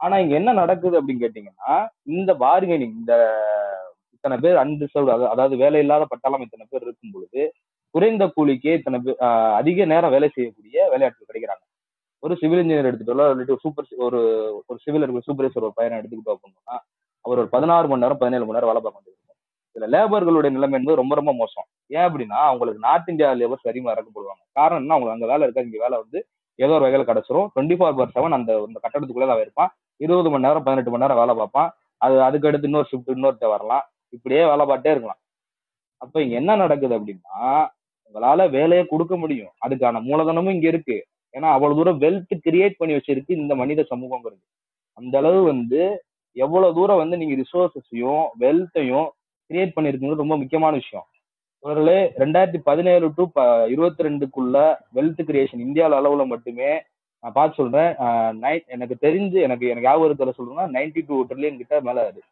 ஆனா இங்க என்ன நடக்குது அப்படின்னு கேட்டீங்கன்னா இந்த பார்கெனிங் இந்த இத்தனை பேர் அன்ரிசர்வ் அதாவது வேலை இல்லாத பட்டாளம் இத்தனை பேர் இருக்கும் பொழுது குறைந்த கூலிக்கே இத்தனை பேர் அதிக நேரம் வேலை செய்யக்கூடிய வேலையாட்கள் கிடைக்கிறாங்க. ஒரு சிவில் இன்ஜினியர் எடுத்துட்டோம்ல இல்லாட்டி ஒரு சூப்பர் ஒரு ஒரு சிவில் இருக்கிற சூப்பர்வைசர் ஒரு பையனை எடுத்துக்கிட்டோம் அப்படின்னா அவர் ஒரு பதினாறு மணி நேரம் பதினேழு மணி நேரம் வேலை பார்க்க வேண்டியிருக்கும் இதுல லேபர்களுடைய நிலைமை என்பது ரொம்ப ரொம்ப மோசம். ஏன் அப்படின்னா அவங்களுக்கு நார்த் இந்தியா லேபர் சரிமா இறக்கப்படுவாங்க காரணம் என்ன? அவங்களுக்கு அங்க வேலை இருக்கா? இங்க வேலை வந்து ஏதோ ஒரு வகையில கிடைச்சிரும். டுவெண்ட்டி ஃபோர் பர் செவன் அந்த அந்த கட்டடத்துக்குள்ள தான் இருப்பான். இருபது மணி நேரம் பதினெட்டு மணி நேரம் வேலை பார்ப்பான். அது அதுக்கு அடுத்து இன்னொரு ஷிஃப்ட் இன்னொருத்த வரலாம். இப்படியே வேலை பார்த்தே இருக்கலாம். அப்ப இங்க என்ன நடக்குது அப்படின்னா உங்களால வேலையை கொடுக்க முடியும். அதுக்கான மூலதனமும் இங்க இருக்கு. ஏன்னா அவ்வளவு தூரம் வெல்த் கிரியேட் பண்ணி வச்சிருக்கு இந்த மனித சமூகங்கிறது. அந்த அளவு வந்து எவ்வளவு தூரம் வந்து நீங்க ரிசோர்ஸஸையும் வெல்த்தையும் கிரியேட் பண்ணிருக்குங்கிறது ரொம்ப முக்கியமான விஷயம். இவர்களே ரெண்டாயிரத்தி பதினேழு டு இருபத்தி ரெண்டுக்குள்ள வெல்த் கிரியேஷன் இந்தியாவில் அளவுல மட்டுமே நான் பார்த்து சொல்றேன். ஆஹ் எனக்கு தெரிஞ்சு எனக்கு எனக்கு ஞாபகத்தில் சொல்றேன்னா நைன்டி டூ ட்ரில்லியன் கிட்ட மேல அது.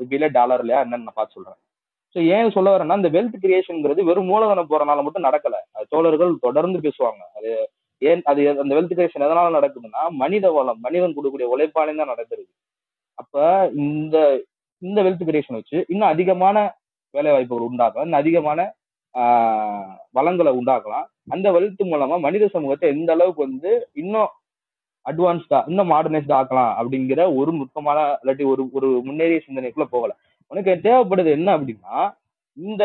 ருபியில டாலர்லயா என்னன்னு நான் பார்த்து சொல்றேன். ஸோ ஏன் சொல்ல வரேன்னா இந்த வெல்த் கிரியேஷன்ங்கிறது வெறும் மூலதனம் போறனால மட்டும் நடக்கல. அது தோழர்கள் தொடர்ந்து பேசுவாங்க. அது ஏன் அது அந்த வெல்த் கிரியேஷன் எதனால நடக்குதுன்னா மனித வளம் மனிதன் கொடுக்கக்கூடிய உழைப்பாலே தான் நடக்கிறது. அப்ப இந்த இந்த வெல்த் கிரியேஷன் வச்சு இன்னும் அதிகமான வேலை வாய்ப்புகள் உண்டாக்கலாம் இன்னும் அதிகமான வளங்களை உண்டாக்கலாம் அந்த வெல்த் மூலமா மனித சமூகத்தை எந்த அளவுக்கு வந்து இன்னும் அட்வான்ஸ்டா இன்னும் மாடர்னைஸ்டா ஆக்கலாம் அப்படிங்கிற ஒரு நுட்பமான இல்லாட்டி ஒரு ஒரு முன்னேறிய சிந்தனைக்குள்ள போகல. உனக்கு தேவைப்படுது என்ன அப்படின்னா இந்த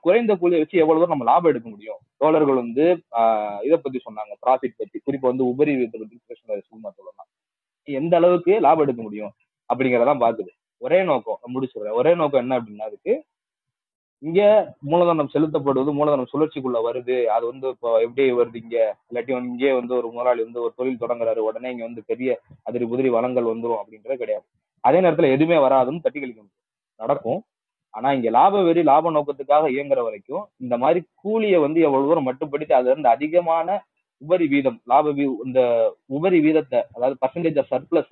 குறைந்த கூலியை வச்சு எவ்வளவு தூரம் நம்ம லாபம் எடுக்க முடியும்? தோழர்கள் வந்து ஆஹ், இதை பத்தி சொன்னாங்க ப்ராஃபிட் பத்தி. குறிப்பா வந்து உபரி விகிதத்தை பத்தி பேசுனாரு சும்மா சொல்லலாம் எந்த அளவுக்கு லாபம் எடுக்க முடியும்? அப்படிங்கறதான் பாக்குது. ஒரே நோக்கம் முடிச்சுடுறேன் ஒரே நோக்கம் என்ன அப்படின்னா அதுக்கு இங்க மூலதனம் செலுத்தப்படுவது மூலதனம் சுழற்சிக்குள்ள வருது. அது வந்து இப்போ எப்படி வருது இங்க. இல்லாட்டி இங்கே வந்து ஒரு முதலாளி வந்து ஒரு தொழில் தொடங்குறாரு. உடனே இங்க வந்து பெரிய அதிரி புதிரி வளங்கள் வந்துரும் அப்படின்றது கிடையாது. அதே நேரத்துல எதுவுமே வராதுன்னு தட்டி கழிக்க முடியும் நடக்கும். ஆனா இங்க லாப வெறி லாப நோக்கத்துக்காக இயங்குற வரைக்கும் இந்த மாதிரி கூலியை வந்து எவ்வளவு தூரம் மட்டுப்படுத்தி அதுல இருந்து அதிகமான உபரி வீதம் லாப வீ இந்த உபரி வீதத்தை அதாவது பர்சன்டேஜ் ஆஃப் சர்ப்ளஸ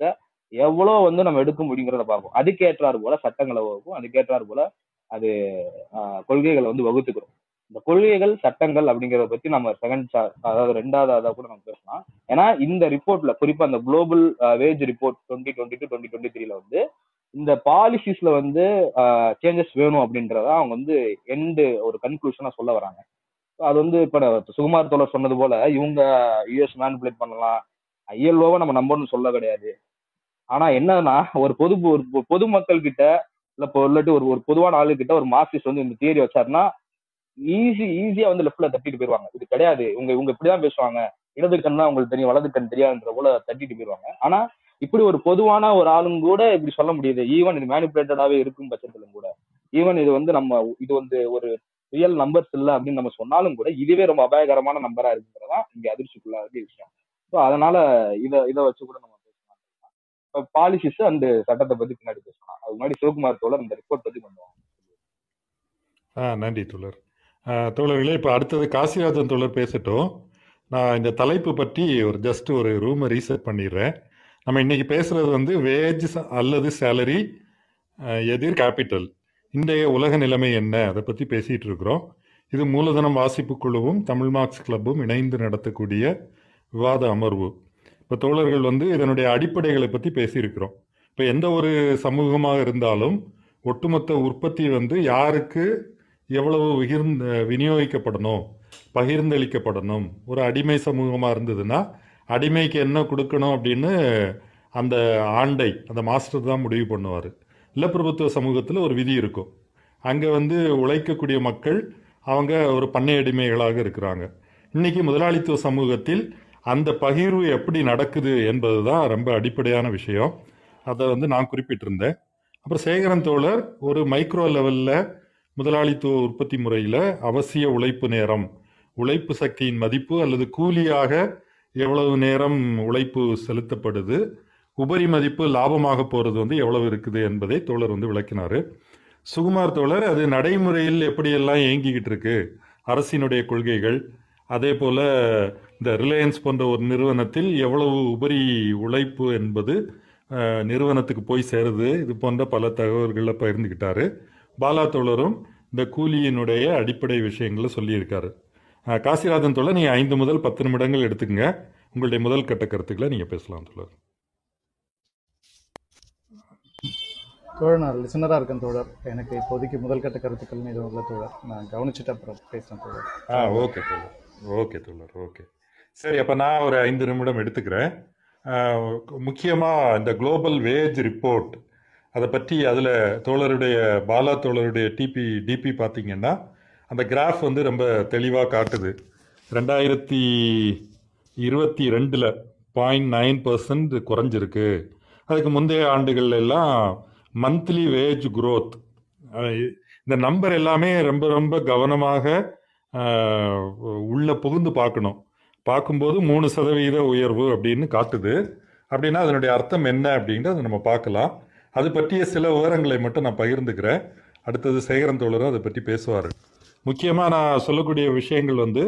எவ்வளவு வந்து நம்ம எடுக்க முடியுங்கிறத பார்ப்போம். அதுக்கேற்றாறு போல சட்டங்களை வகுக்கும். அதுக்கேற்றாறு போல அது கொள்கைகளை வந்து வகுத்துக்கிறோம். இந்த கொள்கைகள் சட்டங்கள் அப்படிங்கிறத பத்தி நம்ம செகண்ட் அதாவது ரெண்டாவது அதாவது கூட நம்ம பேசலாம். ஏன்னா இந்த ரிப்போர்ட்ல குறிப்பா அந்த global wage report twenty twenty two twenty twenty த்ரீல வந்து இந்த பாலிசிஸ்ல வந்து சேஞ்சஸ் வேணும் அப்படின்றத அவங்க வந்து எண்டு ஒரு கன்க்ளூஷனா சொல்ல வராங்க. அது வந்து இப்ப சுகுமார் தோழர் சொன்னது போல இவங்க யூஎஸ் மேனிபுலேட் பண்ணலாம். ஐஎல்ஓவை நம்ம நம்பணும்னு சொல்ல கிடையாது. ஆனா என்னன்னா ஒரு பொது ஒரு பொதுமக்கள் கிட்ட இல்ல இப்போ இல்லாட்டி ஒரு ஒரு பொதுவான ஆளு கிட்ட ஒரு மார்க்சிஸ்ட் வந்து இந்த தியரி வச்சாருன்னா ஈஸி ஈஸியா வந்து லெஃப்ட்ல தட்டிட்டு போயிருவாங்க. இது கிடையாது. இவங்க இவங்க இப்படிதான் பேசுவாங்க. இடது கண் தான் உங்களுக்கு தெரியும் வலது கண் தெரியாதுன்ற போல தட்டிட்டு போயிருவாங்க. ஆனா இப்படி ஒரு பொதுவான ஒரு ஆளும் கூட இப்படி சொல்ல முடியுது. ஈவன் இது மேனிபுலேட்டடாவே இருக்கும் பட்சத்திலும் கூட. ஈவன் இது வந்து நம்ம இது வந்து ஒரு ரியல் நம்பர்ஸ் இல்லை அப்படின்னு நம்ம சொன்னாலும் கூட இதுவே ரொம்ப அபாயகரமான நம்பரா இருக்குங்கிறதா இங்க அதிர்ச்சிக்குள்ள வேண்டிய விஷயம். ஸோ அதனால இதை இதை வச்சு கூட நம்ம பேசலாம். இப்போ பாலிசிஸ் அந்த சட்டத்தை பத்தி பின்னாடி பேசலாம். அது முன்னாடி சிவகுமார் தோழர் இந்த ரிப்போர்ட் பத்தி பண்ணுவோம் ஆ நன்றி தோழர். தோழர்களே இப்போ அடுத்தது காசிராஜன் தோழர் பேசட்டும். நான் இந்த தலைப்பு பற்றி ஒரு ஜஸ்ட் ஒரு ரூமை ரீசெட் பண்ணிடுறேன். நம்ம இன்னைக்கு பேசுறது வந்து வேஜ் அல்லது சேலரி எதிர் கேபிட்டல் இன்றைய உலக நிலைமை என்ன? அதை பற்றி பேசிகிட்டு இருக்கிறோம். இது மூலதனம் வாசிப்பு குழுவும் தமிழ் மார்க்ஸ் கிளப்பும் இணைந்து நடத்தக்கூடிய விவாத அமர்வு. இப்போ தோழர்கள் வந்து இதனுடைய அடிப்படைகளை பற்றி பேசியிருக்கிறோம். இப்போ எந்த ஒரு சமூகமாக இருந்தாலும் ஒட்டுமொத்த உற்பத்தி வந்து யாருக்கு எவ்வளவு விகிர்ந்த விநியோகிக்கப்படணும் பகிர்ந்தளிக்கப்படணும் ஒரு அடிமை சமூகமாக இருந்ததுன்னா அடிமைக்கு என்ன கொடுக்கணும் அப்படின்னு அந்த ஆண்டை அந்த மாஸ்டர் தான் முடிவு பண்ணுவார். நிலப்பிரபுத்துவ சமூகத்தில் ஒரு விதி இருக்கும். அங்கே வந்து உழைக்கக்கூடிய மக்கள் அவங்க ஒரு பண்ணை அடிமைகளாக இருக்கிறாங்க. இன்னைக்கு முதலாளித்துவ சமூகத்தில் அந்த பகிர்வு எப்படி நடக்குது என்பது தான் ரொம்ப அடிப்படையான விஷயம். அதை வந்து நான் குறிப்பிட்டிருந்தேன். அப்புறம் சேகரன் தோழர் ஒரு மைக்ரோ லெவலில் முதலாளித்துவ உற்பத்தி முறையில் அவசிய உழைப்பு நேரம் உழைப்பு சக்தியின் மதிப்பு அல்லது கூலியாக எவ்வளவு நேரம் உழைப்பு செலுத்தப்படுது உபரி மதிப்பு லாபமாக போகிறது வந்து எவ்வளவு இருக்குது என்பதை தோழர் வந்து விளக்கினார். சுகுமார் தோழர் அது நடைமுறையில் எப்படியெல்லாம் இயங்கிக்கிட்டு இருக்கு? அரசினுடைய கொள்கைகள் அதே போல் இந்த ரிலையன்ஸ் போன்ற ஒரு நிறுவனத்தில் எவ்வளவு உபரி உழைப்பு என்பது நிறுவனத்துக்கு போய் சேருது இது போன்ற பல தகவல்களை பகிர்ந்துக்கிட்டாரு பாலா தோழரும் இந்த கூலியினுடைய அடிப்படை விஷயங்களை சொல்லியிருக்காரு. அஹ், காசிராஜன் தோழர் நீங்கள் ஐந்து முதல் பத்து நிமிடங்கள் எடுத்துக்கங்க. உங்களுடைய முதல் கட்ட கருத்துக்களை நீங்கள் பேசலாம் தோழர். தோழர் நான் லிசனராக இருக்கேன் தோழர். எனக்கு இப்போதைக்கு முதல் கட்ட கருத்துக்கள்னு எதுவும் இல்லை தோழர். நான் கவனிச்சுட்டு அப்புறம் பேசுகிறேன் தோழர். ஆ ஓகே தோழர். ஓகே தோழர் ஓகே. சரி அப்போ நான் ஒரு ஐந்து நிமிடம் எடுத்துக்கிறேன். முக்கியமாக இந்த குளோபல் வேஜ் ரிப்போர்ட் அதை பற்றி அதில் தோழருடைய பாலா தோழருடைய டிபி டிபி பார்த்தீங்கன்னா அந்த கிராஃப் வந்து ரொம்ப தெளிவாக காட்டுது. ரெண்டாயிரத்தி இருபத்தி ரெண்டில் பாயிண்ட் நைன் பர்சன்ட் குறைஞ்சிருக்கு. அதுக்கு முந்தைய ஆண்டுகள் எல்லாம் மந்த்லி வேஜ் குரோத் இந்த நம்பர் எல்லாமே ரொம்ப ரொம்ப கவனமாக உள்ளே புகுந்து பார்க்கணும். பார்க்கும்போது மூணு சதவீத உயர்வு அப்படின்னு காட்டுது. அப்படின்னா அதனுடைய அர்த்தம் என்ன அப்படின்றத நம்ம பார்க்கலாம். அது பற்றிய சில விவரங்களை மட்டும் நான் பகிர்ந்துக்கிறேன். அடுத்தது சேகரன் தோழரும் அதை பற்றி பேசுவார். முக்கியமாக நான் சொல்லக்கூடிய விஷயங்கள் வந்து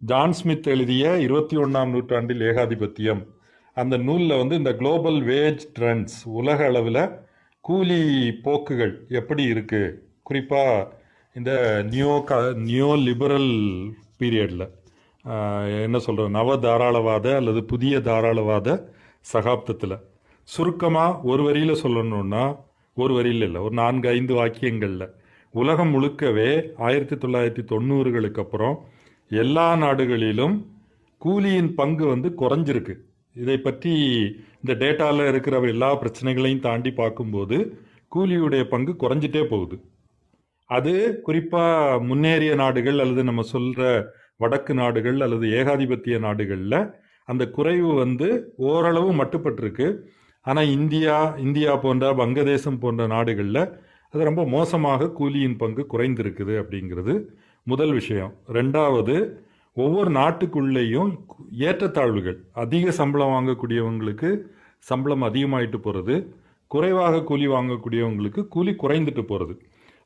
ஜான் ஸ்மித் எழுதிய இருபத்தி ஒன்றாம் நூற்றாண்டில் ஏகாதிபத்தியம். அந்த நூலில் வந்து இந்த குளோபல் வேஜ் ட்ரெண்ட்ஸ் உலக அளவில் கூலி போக்குகள் எப்படி இருக்குது குறிப்பாக இந்த நியோ க நியோ லிபரல் பீரியடில் என்ன சொல்கிறது நவ தாராளவாத அல்லது புதிய தாராளவாத சகாப்தத்தில். சுருக்கமாக ஒரு வரியில் சொல்லணுன்னா ஒரு வரியில் இல்லை ஒரு நான்கு ஐந்து வாக்கியங்களில். உலகம் முழுக்கவே ஆயிரத்தி தொள்ளாயிரத்தி தொண்ணூறுகளுக்கு அப்புறம் எல்லா நாடுகளிலும் கூலியின் பங்கு வந்து குறைஞ்சிருக்கு. இதை பற்றி இந்த டேட்டாவில் இருக்கிற எல்லா பிரச்சனைகளையும் தாண்டி பார்க்கும்போது கூலியுடைய பங்கு குறைஞ்சிட்டே போகுது. அது குறிப்பாக முன்னேறிய நாடுகள் அல்லது நம்ம சொல்கிற வடக்கு நாடுகள் அல்லது ஏகாதிபத்திய நாடுகளில் அந்த குறைவு வந்து ஓரளவு மட்டுப்பட்டிருக்கு. ஆனால் இந்தியா இந்தியா போன்ற வங்கதேசம் போன்ற நாடுகளில் அது ரொம்ப மோசமாக கூலியின் பங்கு குறைந்திருக்குது அப்படிங்கிறது முதல் விஷயம். ரெண்டாவது ஒவ்வொரு நாட்டுக்குள்ளேயும் ஏற்றத்தாழ்வுகள் அதிக சம்பளம் வாங்கக்கூடியவங்களுக்கு சம்பளம் அதிகமாயிட்டு போகிறது குறைவாக கூலி வாங்கக்கூடியவங்களுக்கு கூலி குறைந்துட்டு போகிறது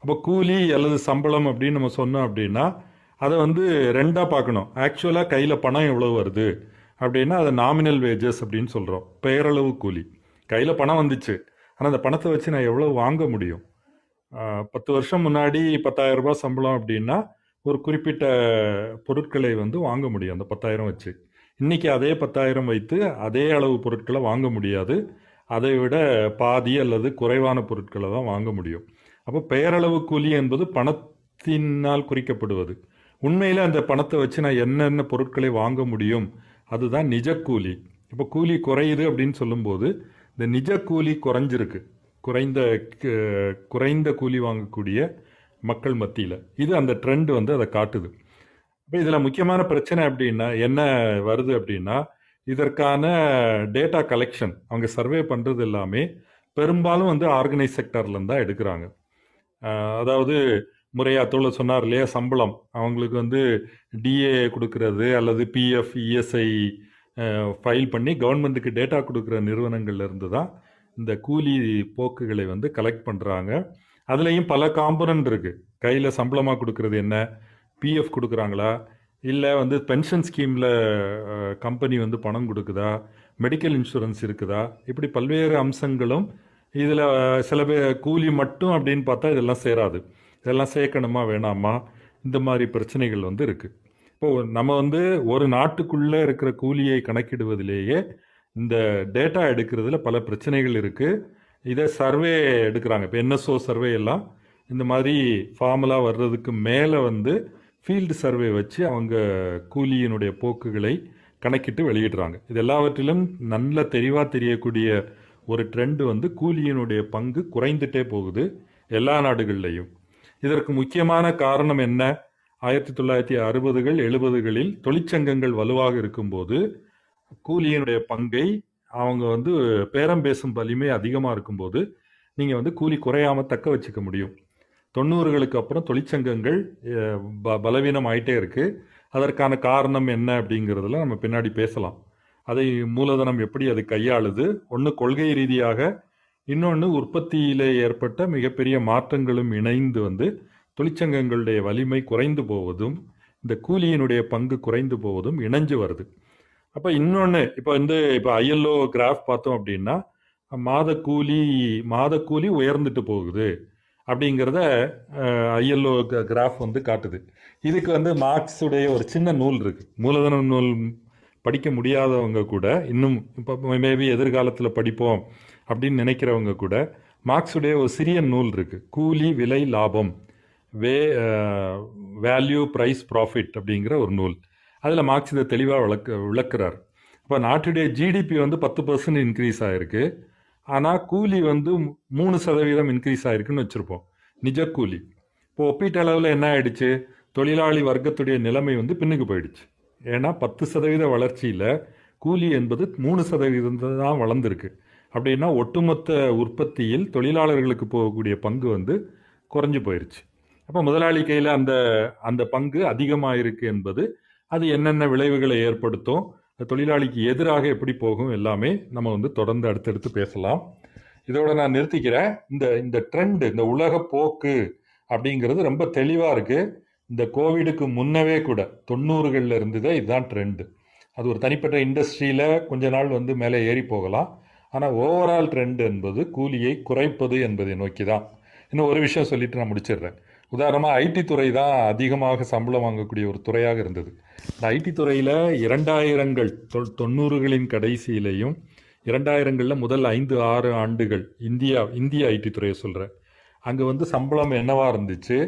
அப்போ கூலி அல்லது சம்பளம் அப்படின்னு நம்ம சொன்னோம் அப்படின்னா அதை வந்து ரெண்டாக பார்க்கணும். ஆக்சுவலாக கையில் பணம் எவ்வளோ வருது அப்படின்னா அதை நாமினல் வேஜஸ் அப்படின்னு சொல்கிறோம் பெயரளவு கூலி. கையில் பணம் வந்துச்சு. ஆனால் அந்த பணத்தை வச்சு நான் எவ்வளோ வாங்க முடியும்? பத்து வருஷம் முன்னாடி பத்தாயிரம் ரூபாய் சம்பளம் அப்படின்னா ஒரு குறிப்பிட்ட பொருட்களை வந்து வாங்க முடியும். அந்த பத்தாயிரம் வச்சு. இன்றைக்கி அதே பத்தாயிரம் வைத்து அதே அளவு பொருட்களை வாங்க முடியாது. அதை விட பாதி அல்லது குறைவான பொருட்களை தான் வாங்க முடியும். அப்போ பெயரளவு கூலி என்பது பணத்தினால் குறிக்கப்படுவது. உண்மையில் அந்த பணத்தை வச்சு நான் என்னென்ன பொருட்களை வாங்க முடியும்? அதுதான் நிஜ கூலி இப்போ கூலி குறையுது அப்படின்னு சொல்லும்போது இந்த நிஜ கூலி குறைஞ்சிருக்கு. குறைந்த குறைந்த கூலி வாங்கக்கூடிய மக்கள் மத்தியில். இது அந்த ட்ரெண்ட் வந்து அதை காட்டுது. இப்போ இதில் முக்கியமான பிரச்சனை அப்படின்னா என்ன வருது அப்படின்னா இதற்கான டேட்டா கலெக்ஷன் அவங்க சர்வே பண்ணுறது எல்லாமே பெரும்பாலும் வந்து ஆர்கனைஸ் செக்டர்லேருந்து தான் எடுக்கிறாங்க. அதாவது முறையாக தோழர் சொன்னார் இல்லையா சம்பளம். அவங்களுக்கு வந்து டிஏ கொடுக்கறது அல்லது பிஎஃப் இஎஸ்ஐ ஃபைல் பண்ணி கவர்மெண்ட்டுக்கு டேட்டா கொடுக்குற நிறுவனங்கள்லேருந்து தான் இந்த கூலி போக்குகளை வந்து கலெக்ட் பண்ணுறாங்க அதுலேயும் பல காம்பனண்ட் இருக்குது கையில் சம்பளமாக கொடுக்கறது என்ன? பிஎஃப் கொடுக்குறாங்களா? இல்லை வந்து பென்ஷன் ஸ்கீமில் கம்பெனி வந்து பணம் கொடுக்குதா? மெடிக்கல் இன்சூரன்ஸ் இருக்குதா? இப்படி பல்வேறு அம்சங்களும் இதில் சில பேர் கூலி மட்டும் அப்படின்னு பார்த்தா இதெல்லாம் சேராது. இதெல்லாம் சேர்க்கணுமா வேணாமா? இந்த மாதிரி பிரச்சனைகள் வந்து இருக்குது இப்போது நம்ம வந்து ஒரு நாட்டுக்குள்ளே இருக்கிற கூலியை கணக்கிடுவதிலேயே இந்த டேட்டா எடுக்கிறதுல பல பிரச்சனைகள் இருக்குது இதை சர்வே எடுக்கிறாங்க. இப்போ என்எஸ்ஓ சர்வே எல்லாம் இந்த மாதிரி ஃபார்முலா வர்றதுக்கு மேலே வந்து ஃபீல்டு சர்வே வச்சு அவங்க கூலியினுடைய போக்குகளை கணக்கிட்டு வெளியிடுறாங்க. இது எல்லாவற்றிலும் நல்ல தெளிவாக தெரியக்கூடிய ஒரு ட்ரெண்டு வந்து கூலியினுடைய பங்கு குறைந்துட்டே போகுது எல்லா நாடுகள்லையும். இதற்கு முக்கியமான காரணம் என்ன? ஆயிரத்தி தொள்ளாயிரத்தி அறுபதுகள் எழுபதுகளில் தொழிற்சங்கங்கள் வலுவாக இருக்கும்போது கூலியினுடைய பங்கை அவங்க வந்து பேரம் பேசும் வலிமை அதிகமாக இருக்கும்போது நீங்கள் வந்து கூலி குறையாமல் தக்க வச்சுக்க முடியும். தொண்ணூறுகளுக்கு அப்புறம் தொழிற்சங்கங்கள் ப- பலவீனம் ஆகிட்டே இருக்குது அதற்கான காரணம் என்ன அப்படிங்கிறதுல நம்ம பின்னாடி பேசலாம். அதை மூலதனம் எப்படி அது கையாளுது? ஒன்று கொள்கை ரீதியாக இன்னொன்று உற்பத்தியிலே ஏற்பட்ட மிகப்பெரிய மாற்றங்களும் இணைந்து வந்து தொழிற்சங்கங்களுடைய வலிமை குறைந்து போவதும் இந்த கூலியினுடைய பங்கு குறைந்து போவதும் இணைஞ்சு வருது. அப்போ இன்னொன்று இப்போ வந்து இப்போ ஐஎல்ஓ கிராஃப் பார்த்தோம் அப்படின்னா மாத கூலி மாத கூலி உயர்ந்துட்டு போகுது அப்படிங்கிறத ஐஎல்ஓ கிராஃப் வந்து காட்டுது. இதுக்கு வந்து மார்க்ஸுடைய ஒரு சின்ன நூல் இருக்குது மூலதன நூல் படிக்க முடியாதவங்க கூட இன்னும் இப்போ மேபி எதிர்காலத்தில் படிப்போம் அப்படின்னு நினைக்கிறவங்க கூட மார்க்ஸுடைய ஒரு சிறிய நூல் இருக்குது கூலி விலை லாபம் வே வேல்யூ ப்ரைஸ் ப்ராஃபிட் அப்படிங்கிற ஒரு நூல். அதில் மார்க்ஸ் இதை தெளிவாக விளக்க விளக்குறார். இப்போ நாட்டுடைய ஜிடிபி வந்து பத்து பர்சன்ட் இன்க்ரீஸ் ஆகிருக்கு ஆனால் கூலி வந்து மூணு சதவீதம் இன்க்ரீஸ் ஆகிருக்குன்னு வச்சுருப்போம். நிஜ கூலி. இப்போ ஒப்பீட்ட அளவில் என்ன ஆயிடுச்சு? தொழிலாளி வர்க்கத்துடைய நிலைமை வந்து பின்னுக்கு போயிடுச்சு. ஏன்னா பத்து சதவீத வளர்ச்சியில் கூலி என்பது மூணு சதவீதம் தான் வளர்ந்துருக்கு. அப்படின்னா ஒட்டுமொத்த உற்பத்தியில் தொழிலாளர்களுக்கு போகக்கூடிய பங்கு வந்து குறைஞ்சு போயிருச்சு. அப்போ முதலாளி கையில் அந்த அந்த பங்கு அதிகமாக இருக்குது என்பது அது என்னென்ன விளைவுகளை ஏற்படுத்தும் தொழிலாளிக்கு எதிராக எப்படி போகும் எல்லாமே நம்ம வந்து தொடர்ந்து அடுத்தடுத்து பேசலாம். இதோட நான் நிறுத்திக்கிறேன். இந்த இந்த ட்ரெண்டு இந்த உலக போக்கு அப்படிங்கிறது ரொம்ப தெளிவாக இருக்குது இந்த கோவிடுக்கு முன்னவே கூட தொண்ணூறுகளில் இருந்ததே இதுதான் ட்ரெண்டு அது ஒரு தனிப்பட்ட இண்டஸ்ட்ரியில் கொஞ்ச நாள் வந்து மேலே ஏறி போகலாம். ஆனால் ஓவரால் ட்ரெண்ட் என்பது கூலியை குறைப்பது என்பதை நோக்கி தான். இன்னும் ஒரு விஷயம் சொல்லிட்டு நான் முடிச்சிடுறேன். உதாரணமாக ஐடி துறை தான் அதிகமாக சம்பளம் வாங்கக்கூடிய ஒரு துறையாக இருந்தது. இந்த ஐடி துறையில் இரண்டாயிரங்கள் தொ தொண்ணூறுகளின் கடைசியிலையும் இரண்டாயிரங்களில் முதல் ஐந்து ஆறு ஆண்டுகள் இந்தியா இந்திய ஐடி துறையை சொல்கிறேன் அங்கே வந்து சம்பளம் என்னவாக இருந்துச்சு?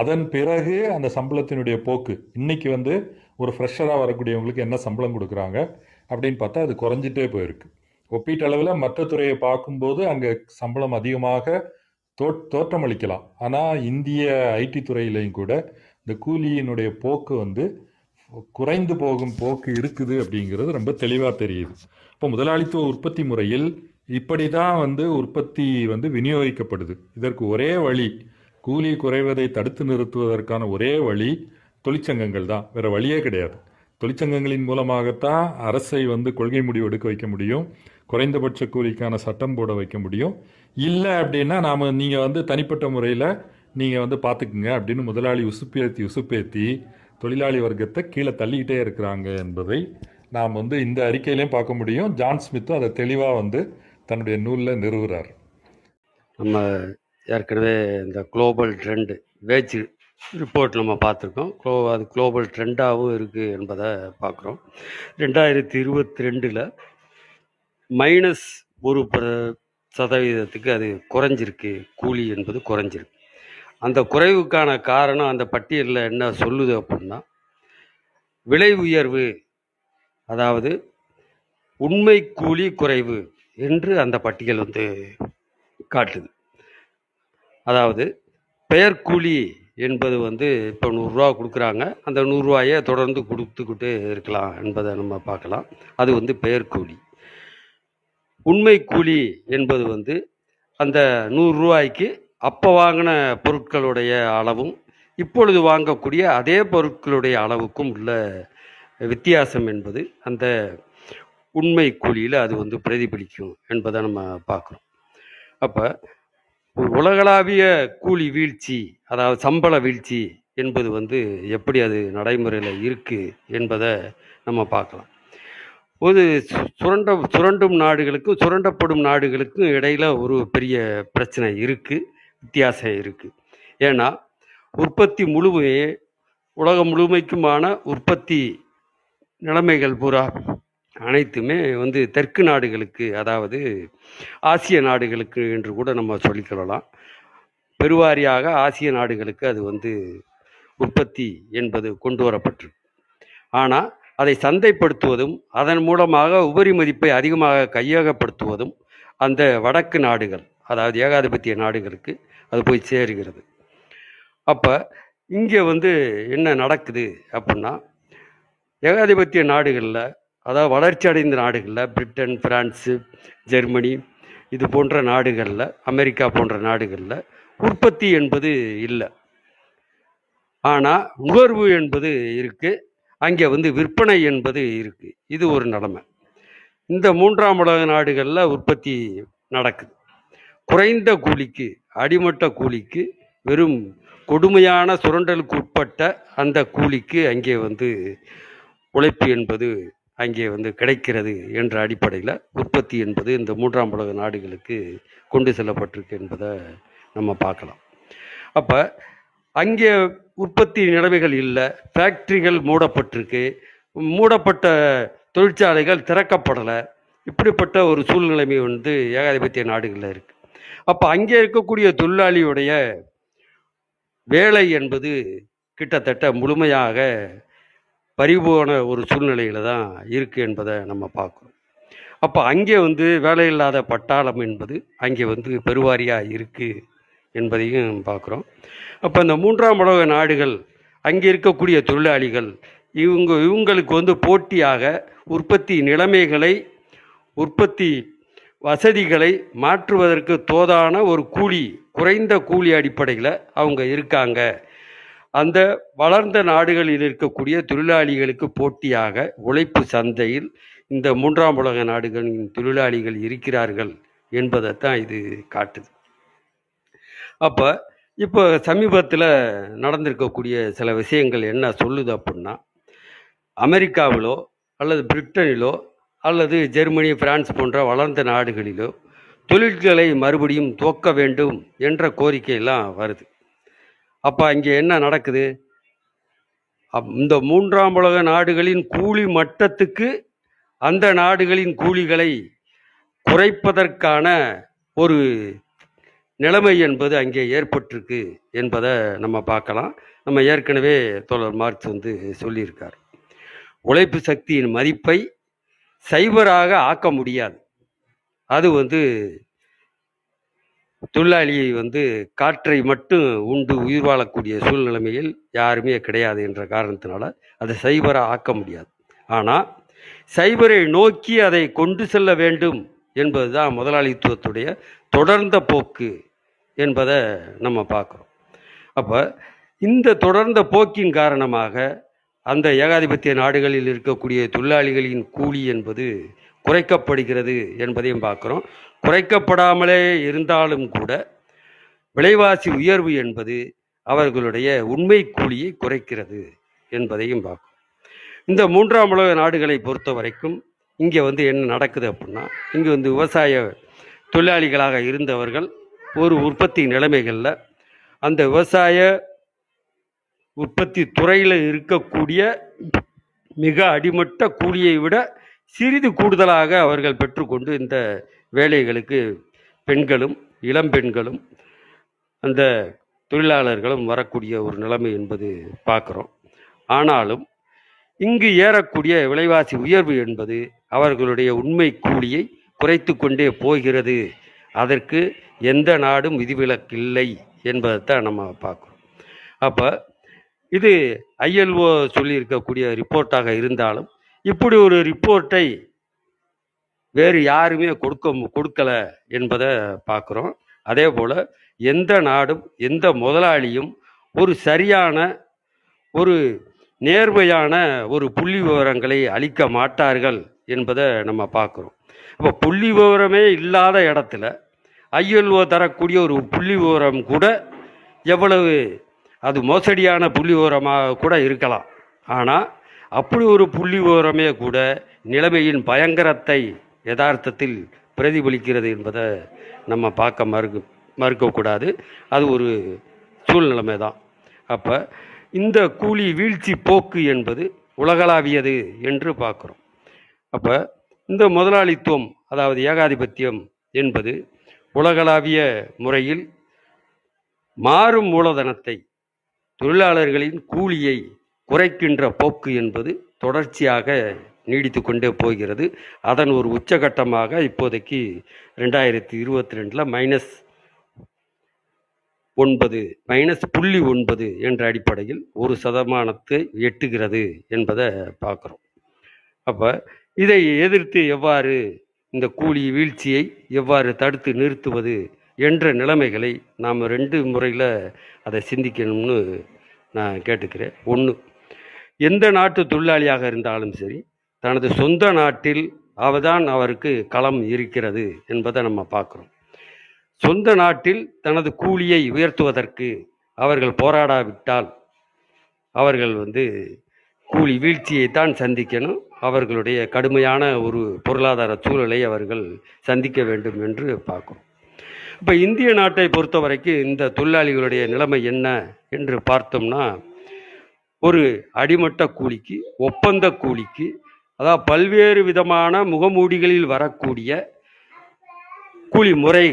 அதன் பிறகு அந்த சம்பளத்தினுடைய போக்கு. இன்றைக்கி வந்து ஒரு ஃப்ரெஷராக வரக்கூடியவங்களுக்கு என்ன சம்பளம் கொடுக்குறாங்க அப்படின்னு பார்த்தா அது குறைஞ்சிட்டே போயிருக்கு. ஒப்பீட்டளவில் மற்ற துறையை பார்க்கும்போது அங்கே சம்பளம் அதிகமாக தோ தோற்றமளிக்கலாம். ஆனால் இந்திய ஐடி துறையிலையும் கூட இந்த கூலியினுடைய போக்கு வந்து குறைந்து போகும் போக்கு இருக்குது அப்படிங்கிறது ரொம்ப தெளிவாக தெரியுது. இப்போ முதலாளித்துவ உற்பத்தி முறையில் இப்படி தான் வந்து உற்பத்தி வந்து விநியோகிக்கப்படுது. இதற்கு ஒரே வழி கூலி குறைவதை தடுத்து நிறுத்துவதற்கான ஒரே வழி தொழிற்சங்கங்கள் தான். வேறு வழியே கிடையாது. தொழிற்சங்கங்களின் மூலமாகத்தான் அரசை வந்து கொள்கை முடிவு எடுக்க வைக்க முடியும். குறைந்தபட்ச கூலிக்கான சட்டம் போட வைக்க முடியும். இல்லை அப்படின்னா நாம் நீங்கள் வந்து தனிப்பட்ட முறையில் நீங்கள் வந்து பார்த்துக்குங்க அப்படின்னு முதலாளி உசுப்பேத்தி உசுப்பேத்தி தொழிலாளி வர்க்கத்தை கீழே தள்ளிக்கிட்டே இருக்கிறாங்க என்பதை நாம் வந்து இந்த அறிக்கையிலையும் பார்க்க முடியும். ஜான் ஸ்மித்தும் அதை தெளிவாக வந்து தன்னுடைய நூலில் நிறுவுறார். நம்ம ஏற்கனவே இந்த குளோபல் ட்ரெண்டு வேஜ் ரிப்போர்ட் நம்ம பார்த்துருக்கோம். க்ளோ அது குளோபல் ட்ரெண்டாகவும் இருக்குது என்பதை பார்க்குறோம். ரெண்டாயிரத்தி இருபத்தி ரெண்டில் மைனஸ் ஒரு சதவீதத்துக்கு அது குறைஞ்சிருக்கு. கூலி என்பது குறைஞ்சிருக்கு. அந்த குறைவுக்கான காரணம் அந்த பட்டியலில் என்ன சொல்லுது அப்படின்னா விலை உயர்வு அதாவது உண்மை கூலி குறைவு என்று அந்த பட்டியல் வந்து காட்டுது. அதாவது பெயர் கூலி என்பது வந்து இப்போ நூறுரூவா கொடுக்குறாங்க. அந்த நூறுரூவாயை தொடர்ந்து கொடுத்துக்கிட்டு இருக்கலாம் என்பதை நம்ம பார்க்கலாம். அது வந்து பெயர் கூலி. உண்மை கூலி என்பது வந்து அந்த நூறுரூவாய்க்கு அப்போ வாங்கின பொருட்களுடைய அளவும் இப்பொழுது வாங்கக்கூடிய அதே பொருட்களுடைய அளவுக்கும் உள்ள வித்தியாசம் என்பது அந்த உண்மை கூலியில் அது வந்து பிரதிபலிக்கும் என்பதை நம்ம பார்க்குறோம். அப்போ உலகளாவிய கூலி வீழ்ச்சி அதாவது சம்பள வீழ்ச்சி என்பது வந்து எப்படி அது நடைமுறையில் இருக்குது என்பதை நம்ம பார்க்கலாம். ஒரு சு- சுரண்ட சுரண்டும் நாடுகளுக்கும் சுரண்டப்படும் நாடுகளுக்கும் இடையில் ஒரு பெரிய பிரச்சனை இருக்குது வித்தியாசம் இருக்குது ஏன்னா உற்பத்தி முழுவே உலகம் முழுமைக்குமான உற்பத்தி நிலைமைகள் பூரா அனைத்துமே வந்து தெற்கு நாடுகளுக்கு அதாவது ஆசிய நாடுகளுக்கு என்று கூட நம்ம சொல்லிக்கொள்ளலாம் பெருவாரியாக ஆசிய நாடுகளுக்கு அது வந்து உற்பத்தி என்பது கொண்டு வரப்பட்டிருக்கு. ஆனால் அதை சந்தைப்படுத்துவதும் அதன் மூலமாக உபரி மதிப்பை அதிகமாக கையகப்படுத்துவதும் அந்த வடக்கு நாடுகள் அதாவது ஏகாதிபத்திய நாடுகளுக்கு அது போய் சேருகிறது. அப்போ இங்கே வந்து என்ன நடக்குது அப்படின்னா ஏகாதிபத்திய நாடுகளில் அதாவது வளர்ச்சி அடைந்த நாடுகளில் பிரிட்டன் பிரான்ஸு ஜெர்மனி இது போன்ற நாடுகளில் அமெரிக்கா போன்ற நாடுகளில் உற்பத்தி என்பது இல்லை. ஆனால் நுகர்வு என்பது இருக்குது அங்கே வந்து விற்பனை என்பது இருக்குது இது ஒரு நிலமை. இந்த மூன்றாம் உலக நாடுகளில் உற்பத்தி நடக்குது. குறைந்த கூலிக்கு அடிமட்ட கூலிக்கு வெறும் கொடுமையான சுரண்டலுக்கு உட்பட்ட அந்த கூலிக்கு அங்கே வந்து உழைப்பு என்பது அங்கே வந்து கிடைக்கிறது என்ற அடிப்படையில் உற்பத்தி என்பது இந்த மூன்றாம் உலக நாடுகளுக்கு கொண்டு செல்லப்பட்டிருக்கு என்பதை நம்ம பார்க்கலாம். அப்போ அங்கே உற்பத்தி நிலைமைகள் இல்லை. ஃபேக்ட்ரிகள் மூடப்பட்டிருக்கு. மூடப்பட்ட தொழிற்சாலைகள் திறக்கப்படலை. இப்படிப்பட்ட ஒரு சூழ்நிலைமை வந்து ஏகாதிபத்திய நாடுகளில் இருக்குது அப்போ அங்கே இருக்கக்கூடிய தொழிலாளியுடைய வேலை என்பது கிட்டத்தட்ட முழுமையாக பறிபோன ஒரு சூழ்நிலையில் தான் இருக்குது என்பதை நம்ம பார்க்குறோம் அப்போ அங்கே வந்து வேலையில்லாத பட்டாளம் என்பது அங்கே வந்து பெருவாரியாக இருக்குது என்பதையும் பார்க்குறோம். அப்போ இந்த மூன்றாம் உலக நாடுகள் அங்கே இருக்கக்கூடிய தொழிலாளிகள் இவங்க இவங்களுக்கு வந்து போட்டியாக உற்பத்தி நிலைமைகளை உற்பத்தி வசதிகளை மாற்றுவதற்கு தோதான ஒரு கூலி குறைந்த கூலி அடிப்படையில் அவங்க இருக்காங்க. அந்த வளர்ந்த நாடுகளில் இருக்கக்கூடிய தொழிலாளிகளுக்கு போட்டியாக உழைப்பு சந்தையில் இந்த மூன்றாம் உலக நாடுகளின் தொழிலாளிகள் இருக்கிறார்கள் என்பதை தான் இது காட்டுது. அப்போ இப்போ சமீபத்தில் நடந்திருக்கக்கூடிய சில விஷயங்கள் என்ன சொல்லுது அப்படின்னா அமெரிக்காவிலோ அல்லது பிரிட்டனிலோ அல்லது ஜெர்மனி பிரான்ஸ் போன்ற வளர்ந்த நாடுகளிலோ தொழில்களை மறுபடியும் துவக்க வேண்டும் என்ற கோரிக்கையெல்லாம் வருது. அப்போ இங்கே என்ன நடக்குது? அப்- இந்த மூன்றாம் உலக நாடுகளின் கூலி மட்டத்துக்கு அந்த நாடுகளின் கூலிகளை குறைப்பதற்கான ஒரு நிலைமை என்பது அங்கே ஏற்பட்டிருக்கு என்பதை நம்ம பார்க்கலாம். நம்ம ஏற்கனவே தோழர் மார்க்ஸ் வந்து சொல்லியிருக்கார். உழைப்பு சக்தியின் மதிப்பை சைபராக ஆக்க முடியாது. அது வந்து தொழிலாளியை வந்து காற்றை மட்டும் உண்டு உயிர் வாழக்கூடிய சூழ்நிலைமையில் யாருமே கிடையாது என்ற காரணத்தினால அதை சைபராக ஆக்க முடியாது. ஆனால் சைபரை நோக்கி அதை கொண்டு செல்ல வேண்டும் என்பதுதான் முதலாளித்துவத்துடைய தொடர்ந்த போக்கு. என்பதை நம்ம பார்க்குறோம். அப்போ இந்த தொடர்ந்த போக்கின் காரணமாக அந்த ஏகாதிபத்திய நாடுகளில் இருக்கக்கூடிய தொழிலாளிகளின் கூலி என்பது குறைக்கப்படுகிறது என்பதையும் பார்க்குறோம். குறைக்கப்படாமலே இருந்தாலும் கூட விலைவாசி உயர்வு என்பது அவர்களுடைய உண்மை கூலியை குறைக்கிறது என்பதையும் பார்க்கும் இந்த மூன்றாம் உலக நாடுகளை பொறுத்த வரைக்கும் இங்கே வந்து என்ன நடக்குது அப்படின்னா இங்கே வந்து விவசாய தொழிலாளிகளாக இருந்தவர்கள் ஒரு உற்பத்தி நிலைமைகளில் அந்த விவசாய உற்பத்தி துறையில் இருக்கக்கூடிய மிக அடிமட்ட கூலியை விட சிறிது கூடுதலாக அவர்கள் பெற்றுக்கொண்டு இந்த வேலைகளுக்கு பெண்களும் இளம்பெண்களும் அந்த தொழிலாளர்களும் வரக்கூடிய ஒரு நிலைமை என்பது பார்க்குறோம். ஆனாலும் இங்கு ஏறக்கூடிய விலைவாசி உயர்வு என்பது அவர்களுடைய உண்மை கூலியை குறைத்து கொண்டே போகிறது. அதற்கு எந்த நாடும் விதிவிலக்கில்லை என்பதை தான் நம்ம பார்க்குறோம் அப்போ இது ஐஎல்ஓ சொல்லியிருக்கக்கூடிய ரிப்போர்ட்டாக இருந்தாலும் இப்படி ஒரு ரிப்போர்ட்டை வேறு யாருமே கொடுக்க கொடுக்கலை கொடுக்கல என்பதை பார்க்குறோம். அதே போல் எந்த நாடும் எந்த முதலாளியும் ஒரு சரியான ஒரு நேர்மையான ஒரு புள்ளி விவரங்களை அளிக்க மாட்டார்கள் என்பதை நம்ம பார்க்குறோம். இப்போ புள்ளி விவரமே இல்லாத இடத்துல ஐஎல்ஓ தரக்கூடிய ஒரு புள்ளி விவரம் கூட எவ்வளவு அது மோசடியான புள்ளி விவரமாக கூட இருக்கலாம். ஆனால் அப்படி ஒரு புள்ளி விவரமே கூட நிலைமையின் பயங்கரத்தை யதார்த்தத்தில் பிரதிபலிக்கிறது என்பதை நம்ம பார்க்க மறுக்க மறுக்கக்கூடாது. அது ஒரு சூழ்நிலைமை தான். அப்போ இந்த கூலி வீழ்ச்சி போக்கு என்பது உலகளாவியது என்று பார்க்குறோம். அப்போ இந்த முதலாளித்துவம் அதாவது ஏகாதிபத்தியம் என்பது உலகளாவிய முறையில் மாறும் மூலதனத்தை தொழிலாளர்களின் கூலியை குறைக்கின்ற போக்கு என்பது தொடர்ச்சியாக நீடித்து கொண்டே போகிறது. அதன் ஒரு உச்சகட்டமாக இப்போதைக்கு ரெண்டாயிரத்தி இருபத்தி ரெண்டில் மைனஸ் ஒன்பது மைனஸ் புள்ளி ஒன்பது என்ற அடிப்படையில் ஒரு சதமானத்தை எட்டுகிறது என்பதை பார்க்குறோம். அப்போ இதை எதிர்த்து எவ்வாறு இந்த கூலி வீழ்ச்சியை எவ்வாறு தடுத்து நிறுத்துவது என்ற நிலைமைகளை நாம் ரெண்டு முறையில் அதை சிந்திக்கணும்னு நான் கேட்டுக்கிறேன். ஒன்று எந்த நாட்டு தொழிலாளியாக இருந்தாலும் சரி தனது சொந்த நாட்டில் அவதான் அவருக்கு களம் இருக்கிறது என்பதை நம்ம பார்க்குறோம். சொந்த நாட்டில் தனது கூலியை உயர்த்துவதற்கு அவர்கள் போராடாவிட்டால் அவர்கள் வந்து கூலி வீழ்ச்சியை தான் சந்திக்கணும். அவர்களுடைய கடுமையான ஒரு பொருளாதார சூழலை அவர்கள் சந்திக்க வேண்டும் என்று பார்க்கும் இப்போ இந்திய நாட்டை பொறுத்த வரைக்கும் இந்த தொழிலாளிகளுடைய நிலைமை என்ன என்று பார்த்தோம்னா ஒரு அடிமட்ட கூலிக்கு ஒப்பந்த கூலிக்கு அதாவது பல்வேறு விதமான முகமூடிகளில் வரக்கூடிய கூலி முறை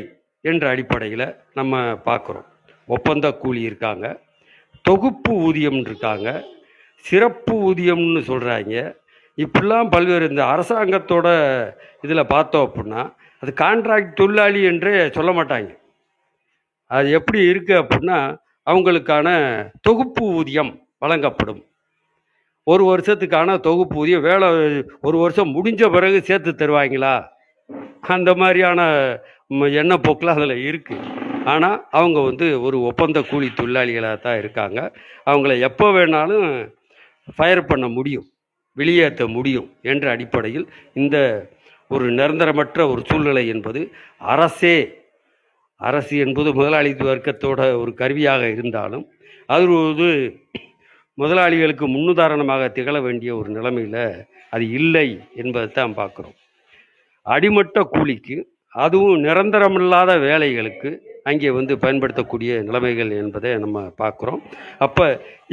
என்ற அடிப்படையில் நம்ம பார்க்குறோம். ஒப்பந்த கூலி இருக்காங்க தொகுப்பு ஊதியம் இருக்காங்க சிறப்பு ஊதியம்னு சொல்கிறாங்க இப்படிலாம் பல்வேறு இந்த அரசாங்கத்தோட இதில் பார்த்தோம் அப்படின்னா அது கான்ட்ராக்ட் தொழிலாளி என்றே சொல்ல மாட்டாங்க. அது எப்படி இருக்குது அப்படின்னா அவங்களுக்கான தொகுப்பு ஊதியம் வழங்கப்படும். ஒரு வருஷத்துக்கான தொகுப்பு ஊதியம் வேலை ஒரு வருஷம் முடிஞ்ச பிறகு சேர்த்து தருவாங்களா? அந்த மாதிரியான ம், அதில் இருக்குது ஆனால் அவங்க வந்து ஒரு ஒப்பந்த கூலி தொழிலாளிகளாக தான் இருக்காங்க. அவங்கள எப்போ வேணாலும் ஃபயர் பண்ண முடியும். வெளியேற்ற முடியும் என்ற அடிப்படையில் இந்த ஒரு நிரந்தரமற்ற ஒரு சூழ்நிலை என்பது அரசே அரசு என்பது முதலாளித்துவ வர்க்கத்தோட ஒரு கருவியாக இருந்தாலும் அது ஒரு முதலாளிகளுக்கு முன்னுதாரணமாக திகழ வேண்டிய ஒரு நிலைமையில் அது இல்லை என்பதை தான் பார்க்குறோம். அடிமட்ட கூலிக்கு அதுவும் நிரந்தரமில்லாத வேலைகளுக்கு அங்கே வந்து பயன்படுத்தக்கூடிய நிலைமைகள் என்பதை நம்ம பார்க்குறோம். அப்போ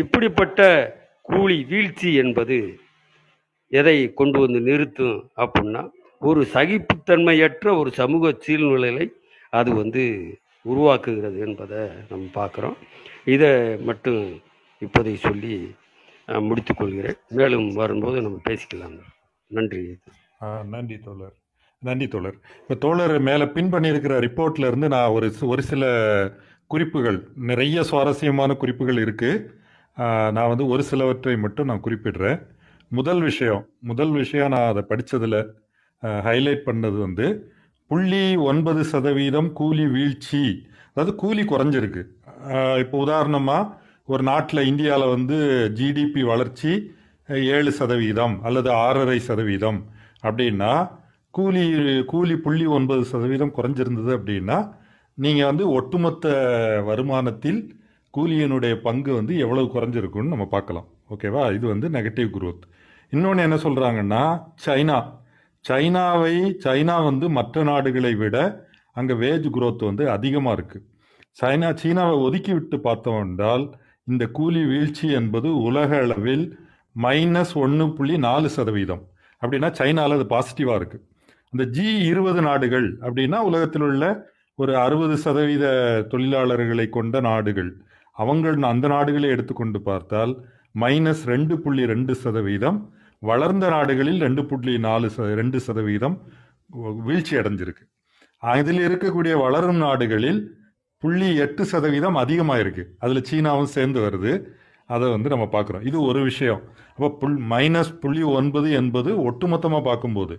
இப்படிப்பட்ட கூலி வீழ்ச்சி என்பது எதை கொண்டு வந்து நிறுத்தும் அப்படின்னா ஒரு சகிப்புத்தன்மையற்ற ஒரு சமூக சூழ்நிலையை அது வந்து உருவாக்குகிறது என்பதை நம்ம பார்க்குறோம். இதை மட்டும் இப்போதை சொல்லி முடித்துக்கொள்கிறேன் மேலும் வரும்போது நம்ம பேசிக்கலாம். நன்றி. நன்றி தோழர். நன்றி தோழர். இப்போ தோழர் மேலே பின் பண்ணியிருக்கிற ரிப்போர்ட்ல இருந்து நான் ஒரு ஒரு சில குறிப்புகள் நிறைய சுவாரஸ்யமான குறிப்புகள் இருக்குது நான் வந்து ஒரு சிலவற்றை மட்டும் நான் குறிப்பிடுறேன். முதல் விஷயம் முதல் விஷயம் நான் அதை படித்ததில் ஹைலைட் பண்ணது வந்து புள்ளி ஒன்பது சதவீதம் கூலி வீழ்ச்சி. அதாவது கூலி குறைஞ்சிருக்கு. இப்போ உதாரணமாக ஒரு நாட்டில் இந்தியாவில் வந்து ஜிடிபி வளர்ச்சி ஏழு சதவீதம் அல்லது ஆறரை சதவீதம். அப்படின்னா கூலி கூலி புள்ளி ஒன்பது சதவீதம் குறைஞ்சிருந்தது அப்படின்னா நீங்கள் வந்து ஒட்டுமொத்த வருமானத்தில் கூலியினுடைய பங்கு வந்து எவ்வளவு குறைஞ்சிருக்குன்னு நம்ம பார்க்கலாம். ஓகேவா? இது வந்து நெகட்டிவ் குரோத் இன்னொன்று என்ன சொல்கிறாங்கன்னா சைனா. சைனாவை சைனா வந்து மற்ற நாடுகளை விட அங்கே வேஜ் குரோத் வந்து அதிகமாக இருக்குது சைனா சீனாவை ஒதுக்கி விட்டு பார்த்தோம் என்றால் இந்த கூலி வீழ்ச்சி என்பது உலக அளவில் மைனஸ் ஒன்று புள்ளி நாலு சதவீதம். அப்படின்னா சைனாவில் அது பாசிட்டிவாக இருக்குது அந்த ஜி இருபது நாடுகள் அப்படின்னா உலகத்தில் உள்ள ஒரு அறுபது சதவீத தொழிலாளர்களை கொண்ட நாடுகள். அவங்கள் அந்த நாடுகளை எடுத்துக்கொண்டு பார்த்தால் மைனஸ் ரெண்டு புள்ளி ரெண்டு சதவீதம். வளர்ந்த நாடுகளில் ரெண்டு புள்ளி நாலு ச ரெண்டு சதவீதம் வீழ்ச்சி அடைஞ்சிருக்கு. அதில் இருக்கக்கூடிய வளரும் நாடுகளில் புள்ளி எட்டு சதவீதம் அதிகமாக இருக்குது அதில் சீனாவும் சேர்ந்து வருது. அதை வந்து நம்ம பார்க்குறோம். இது ஒரு விஷயம். அப்போ புல் மைனஸ் புள்ளி ஒன்பது என்பது ஒட்டுமொத்தமாக பார்க்கும்போது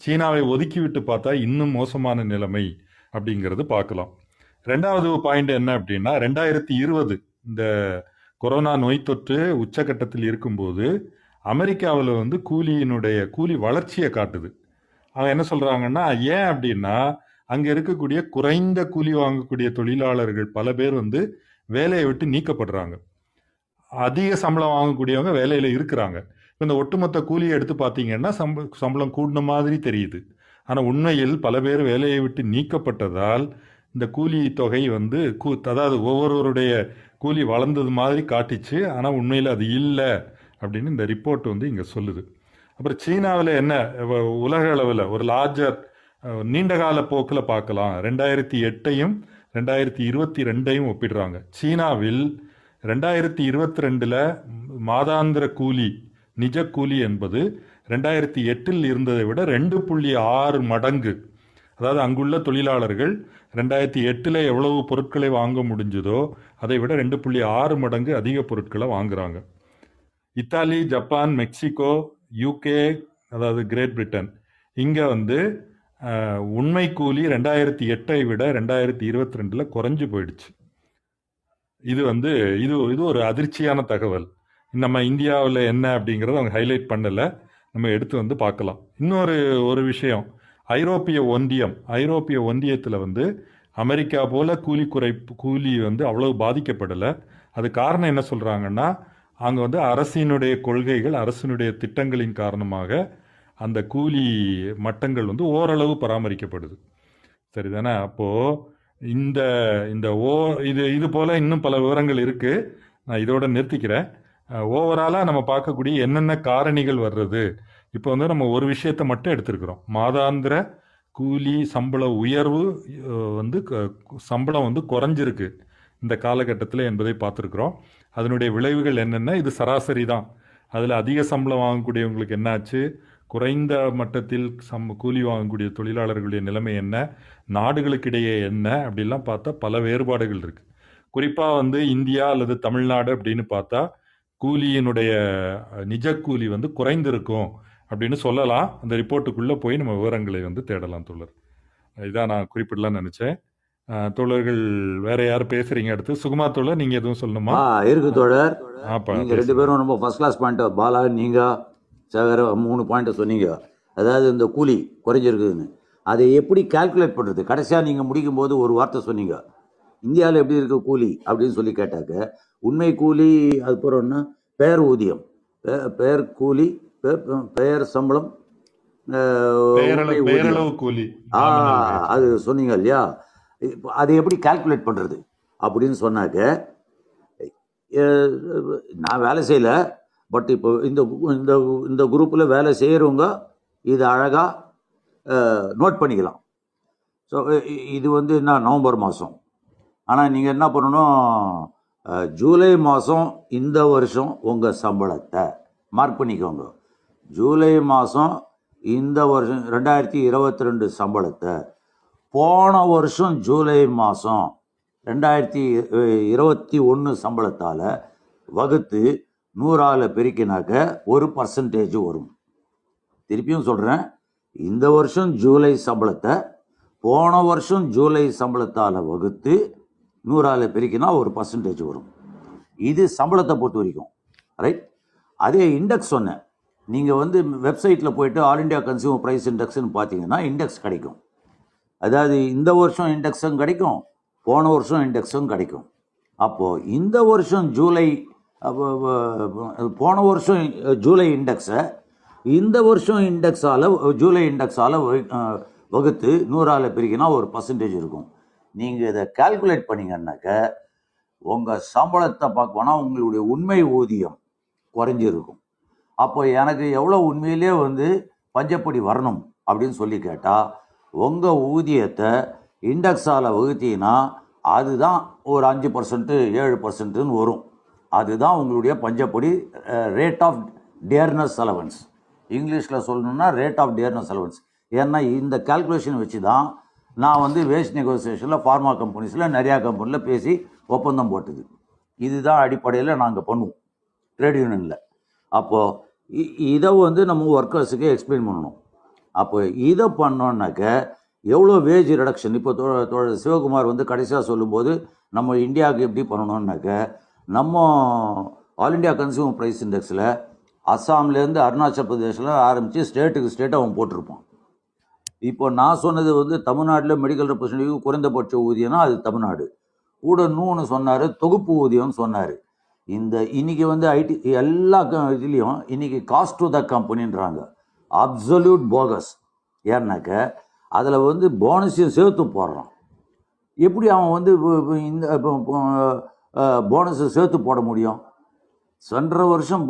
சீனாவை ஒதுக்கி விட்டு பார்த்தா இன்னும் மோசமான நிலைமை அப்படிங்கிறது பார்க்கலாம். ரெண்டாவது பாயிண்ட் என்ன அப்படின்னா ரெண்டாயிரத்தி இருபது இந்த கொரோனா நோய் தொற்று உச்சகட்டத்தில் இருக்கும்போது அமெரிக்காவில் வந்து கூலியினுடைய கூலி வளர்ச்சியை காட்டுது. அவங்க என்ன சொல்கிறாங்கன்னா ஏன் அப்படின்னா அங்கே இருக்கக்கூடிய குறைந்த கூலி வாங்கக்கூடிய தொழிலாளர்கள் பல பேர் வந்து வேலையை விட்டு நீக்கப்படுறாங்க. அதிக சம்பளம் வாங்கக்கூடியவங்க வேலையில் இருக்கிறாங்க. இந்த ஒட்டுமொத்த கூலியை எடுத்து பார்த்தீங்கன்னா சம்ப சம்பளம் கூடின மாதிரி தெரியுது. ஆனால் உண்மையில் பல பேர் வேலையை விட்டு நீக்கப்பட்டதால் இந்த கூலி தொகை வந்து கூ அதாவது ஒவ்வொருவருடைய கூலி வளர்ந்தது மாதிரி காட்டிச்சு. ஆனால் உண்மையில் அது இல்லை அப்படின்னு இந்த ரிப்போர்ட் வந்து இங்கே சொல்லுது. அப்புறம் சீனாவில் என்ன உலக அளவில் ஒரு லார்ஜர் நீண்டகால போக்கில் பார்க்கலாம். ரெண்டாயிரத்தி எட்டையும் ரெண்டாயிரத்தி இருபத்தி ரெண்டையும் ஒப்பிடுறாங்க. சீனாவில் ரெண்டாயிரத்தி இருபத்தி ரெண்டில் மாதாந்திர கூலி நிஜ கூலி என்பது ரெண்டாயிரத்தி எட்டில் இருந்ததை விட ரெண்டு புள்ளி ஆறு மடங்கு. அதாவது அங்குள்ள தொழிலாளர்கள் ரெண்டாயிரத்தி எட்டில் எவ்வளவு பொருட்களை வாங்க முடிஞ்சதோ அதை விட ரெண்டு புள்ளி ஆறு மடங்கு அதிக பொருட்களை வாங்குறாங்க. இத்தாலி ஜப்பான் மெக்சிகோ யூகே அதாவது கிரேட் பிரிட்டன். இங்கே வந்து உண்மை கூலி ரெண்டாயிரத்தி எட்டை விட ரெண்டாயிரத்தி இருபத்தி ரெண்டில் குறைஞ்சு போயிடுச்சு. இது வந்து இது இது ஒரு அதிர்ச்சியான தகவல். நம்ம இந்தியாவில் என்ன அப்படிங்கிறத அவங்க ஹைலைட் பண்ணலை. நம்ம எடுத்து வந்து பார்க்கலாம். இன்னொரு ஒரு விஷயம். ஐரோப்பிய ஒன்றியம் ஐரோப்பிய ஒன்றியத்தில் வந்து அமெரிக்கா போல் கூலி குறைப்பு கூலி வந்து அவ்வளவு பாதிக்கப்படலை. அது காரணம் என்ன சொல்கிறாங்கன்னா அங்கே வந்து அரசினுடைய கொள்கைகள் அரசினுடைய திட்டங்களின் காரணமாக அந்த கூலி மட்டங்கள் வந்து ஓரளவு பராமரிக்கப்படுது. சரிதானே? அப்போது இந்த இந்த ஓ இது இது போல் இன்னும் பல விவரங்கள் இருக்குது நான் இதோட நிறுத்திக்கிறேன். ஓவராலாக நம்ம பார்க்கக்கூடிய என்னென்ன காரணிகள் வர்றது இப்போ வந்து நம்ம ஒரு விஷயத்தை மட்டும் எடுத்திருக்கிறோம். மாதாந்திர கூலி சம்பள உயர்வு வந்து க- சம்பளம் வந்து குறைஞ்சிருக்கு இந்த காலகட்டத்தில் என்பதை பார்த்துருக்குறோம். அதனுடைய விளைவுகள் என்னென்ன? இது சராசரி தான். அதில் அதிக சம்பளம் வாங்கக்கூடியவங்களுக்கு என்னாச்சு? குறைந்த மட்டத்தில் சம் கூலி வாங்கக்கூடிய தொழிலாளர்களுடைய நிலைமை என்ன? நாடுகளுக்கிடையே என்ன? அப்படிலாம் பார்த்தா பல வேறுபாடுகள் இருக்குது குறிப்பாக வந்து இந்தியா அல்லது தமிழ்நாடு அப்படின்னு பார்த்தா கூலியினுடைய நிஜ கூலி வந்து குறைந்திருக்கும். அப்படின்னு சொல்லலாம். அந்த ரிப்போர்ட்டுக்குள்ளே போய் நம்ம விவரங்களை வந்து தேடலாம் தோழர். இதான் நான் குறிப்பிடலாம்னு நினச்சேன். தோழர்கள் வேற யாரும் பேசுறீங்க அடுத்து? சுகுமார் தோழர் நீங்கள் எதுவும் சொல்லணுமா? இருக்கு தோழர். நீங்க ரெண்டு பேரும் ரொம்ப ஃபர்ஸ்ட் கிளாஸ் பாயிண்ட் பாலா நீங்க சேகர மூணு பாயிண்ட் சொன்னீங்க. அதாவது இந்த கூலி குறைஞ்சிருக்குதுன்னு. அதை எப்படி கால்குலேட் பண்றது? கடைசியா நீங்க முடிக்கும் போது ஒரு வார்த்தை சொன்னீங்க. இந்தியாவில் எப்படி இருக்கு கூலி? அப்படின்னு சொல்லி கேட்டாக்க உண்மை கூலி அதுக்கப்புறம்னா பெயர் ஊதியம். பெ- பெயர் கூலி பெயர் சம்பளம். அது சொன்னீங்க இல்லையா? இப்போ அதை எப்படி கால்குலேட் பண்ணுறது அப்படின்னு சொன்னாக்க நான் வேலை செய்யல பட் இப்போ இந்த இந்த இந்த குரூப்பில் வேலை செய்கிறவங்க இது அழகாக நோட் பண்ணிக்கலாம். ஸோ இது வந்து என்ன நவம்பர் மாதம் ஆனால் நீங்கள் என்ன பண்ணணும்? ஜூலை மாதம் இந்த வருஷம் உங்கள் சம்பளத்தை மார்க் பண்ணிக்கோங்க. ஜூலை மாதம் இந்த வருஷம் ரெண்டாயிரத்தி இருபத்தி ரெண்டு சம்பளத்தை போன வருஷம் ஜூலை மாதம் ரெண்டாயிரத்தி இருபத்தி ஒன்று சம்பளத்தால் வகுத்து நூறால் பெருக்கினாக்க ஒரு பர்சன்டேஜ் வரும். திருப்பியும் சொல்கிறேன் இந்த வருஷம் ஜூலை சம்பளத்தை போன வருஷம் ஜூலை சம்பளத்தால் வகுத்து நூறால் பெருக்கினா ஒரு பர்சன்டேஜ் வரும். இது சம்பளத்தை பொறுத்த வரைக்கும் ரைட் அதே இண்டெக்ஸ் சொன்னேன் நீங்கள் வந்து வெப்சைட்டில் போயிட்டு ஆல் இண்டியா கன்சியூமர் ப்ரைஸ் இண்டெக்ஸ்னு பார்த்தீங்கன்னா இண்டெக்ஸ் கிடைக்கும். அதாவது இந்த வருஷம் இண்டெக்ஸும் கிடைக்கும் போன வருஷம் இண்டெக்ஸும் கிடைக்கும். அப்போது இந்த வருஷம் ஜூலை போன வருஷம் ஜூலை இண்டெக்ஸை இந்த வருஷம் இண்டெக்ஸால் ஜூலை இண்டெக்ஸால் வகுத்து நூறால் பிரிக்கினா ஒரு பர்சன்டேஜ் இருக்கும். நீங்கள் இதை கால்குலேட் பண்ணிங்கன்னாக்க உங்கள் சம்பளத்தை பார்க்கணும்னா உங்களுடைய உண்மை ஊதியம் குறைஞ்சிருக்கும். அப்போ எனக்கு எவ்வளோ உண்மையிலேயே வந்து பஞ்சப்படி வரணும் அப்படின்னு சொல்லி கேட்டால் உங்கள் ஊதியத்தை இண்டெக்ஸால் வகுத்தீங்கன்னா அதுதான் ஒரு அஞ்சு பர்சன்ட்டு ஏழு பர்சன்ட்டுன்னு வரும். அதுதான் உங்களுடைய பஞ்சப்படி ரேட் ஆஃப் டேர்னஸ் அலவன்ஸ் இங்கிலீஷில் சொல்லணுன்னா ரேட் ஆஃப் டேர்னஸ் அலவன்ஸ் ஏன்னா இந்த கால்குலேஷன் வச்சு தான் நான் வந்து வேஸ்ட் நெகோசியேஷனில் ஃபார்மா கம்பெனிஸில் நிறையா கம்பெனியில் பேசி ஒப்பந்தம் போட்டுது. இதுதான் அடிப்படையில் நாங்கள் பண்ணுவோம். ட்ரேட் யூனியனில் அப்போது இதை வந்து நம்ம ஒர்க்கர்ஸுக்கு எக்ஸ்பிளைன் பண்ணணும். அப்போ இதை பண்ணோன்னாக்க எவ்வளோ வேஜ் ரிடக்ஷன் இப்போ தோ- சிவகுமார் வந்து கடைசியாக சொல்லும்போது நம்ம இந்தியாவுக்கு எப்படி பண்ணணுன்னாக்க நம்ம ஆல் இண்டியா கன்சியூமர் ப்ரைஸ் இண்டெக்ஸில் அஸ்ஸாம்லேருந்து அருணாச்சல் பிரதேசில் ஆரம்பித்து ஸ்டேட்டுக்கு ஸ்டேட் அவன் போட்டிருப்பான். இப்போ நான் சொன்னது வந்து தமிழ்நாட்டில் மெடிக்கல் ரெப்ரசன்டேட்டிவ் குறைந்தபட்ச ஊதியம்னா அது தமிழ்நாடு. கூட நூன்னு சொன்னார் தொகுப்பு ஊதியம்னு சொன்னார். இந்த இன்னைக்கு வந்து ஐடி எல்லா க- இதுலேயும் இன்றைக்கி காஸ்ட் டு த கம்பெனின்றாங்க அப்சல்யூட் போகஸ் ஏன்னாக்க அதில் வந்து போனஸையும் சேர்த்து போடுறான். எப்படி அவன் வந்து இப்போ- இந்த இப்போ போனஸை சேர்த்து போட முடியும்? சென்ற வருஷம்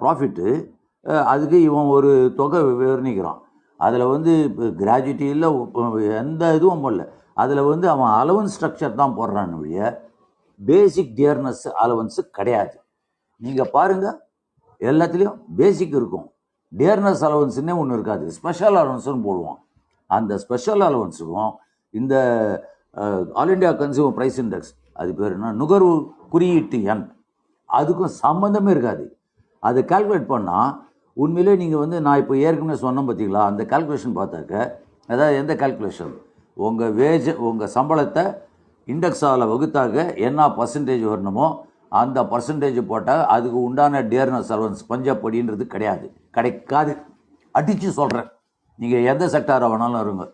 ப்ராஃபிட்டு அதுக்கு இவன் ஒரு தொகை விவரணிக்கிறான். அதில் வந்து இப்போ கிராஜுவிட்டி இல்லை எந்த இதுவும் போடல. அதில் வந்து அவன் அலவன்ஸ் ஸ்ட்ரக்சர் தான் போடுறான்னு பேசிக் டியர்னஸ் அலவன்ஸு கிடையாது. நீங்கள் பாருங்கள் எல்லாத்துலேயும் பேசிக் இருக்கும். டியர்னஸ் அலவன்ஸ்னே ஒன்று இருக்காது. ஸ்பெஷல் அலவன்ஸ்னு போடுவோம். அந்த ஸ்பெஷல் அலவன்ஸுக்கும் இந்த all India consumer price index அது பேர் என்ன? நுகர்வு குறியீட்டு எண். அதுக்கும் சம்மந்தமே இருக்காது. அதை கால்குலேட் பண்ணால் உண்மையிலே நீங்கள் வந்து நான் இப்போ ஏற்கனவே சொன்னோம் பார்த்தீங்களா அந்த கால்குலேஷன் பார்த்தாக்க அதாவது எந்த கால்குலேஷன் உங்கள் வேஜ் உங்கள் சம்பளத்தை இண்டெக்ஸால் வகுத்தாக என்ன பர்சன்டேஜ் வரணுமோ அந்த பர்சன்டேஜ் போட்டால் அதுக்கு உண்டான டேர்னஸ் அலவன்ஸ் பஞ்சப்படின்றது கிடையாது. கிடைக்காது. அடித்து சொல்கிறேன் நீங்கள் எந்த செக்டாராக வேணாலும் இருங்க.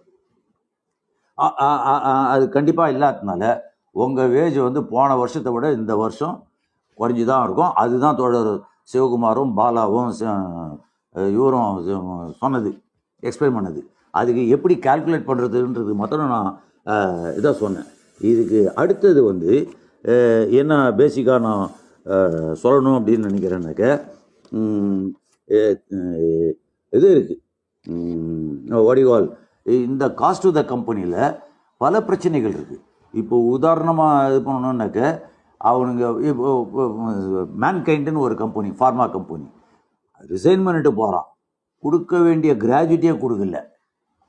அது கண்டிப்பாக இல்லாததுனால உங்கள் வேஜ் வந்து போன வருஷத்தை விட இந்த வருஷம் குறைஞ்சி தான் இருக்கும். அதுதான் தொடர் சிவகுமாரும் பாலாவும் ச- இவரும் சொன்னது எக்ஸ்பிளைன் பண்ணது. அதுக்கு எப்படி கால்குலேட் பண்ணுறதுன்றது மட்டும் நான் இதாக சொன்னேன். இதுக்கு அடுத்தது வந்து என்ன பேசிக்காக நான் சொல்லணும் அப்படின்னு நினைக்கிறேன்னாக்க இது இருக்குது வடிவால் இந்த காஸ்ட் டு த கம்பெனியில் பல பிரச்சனைகள் இருக்குது இப்போ உதாரணமாக இது பண்ணணுன்னாக்க அவனுங்க இப்போ மேன்கைண்டுன்னு ஒரு கம்பெனி ஃபார்மா கம்பெனி ரிசைன் பண்ணிட்டு போகிறான் கொடுக்க வேண்டிய கிராஜுவேட்டியே கொடுக்கல.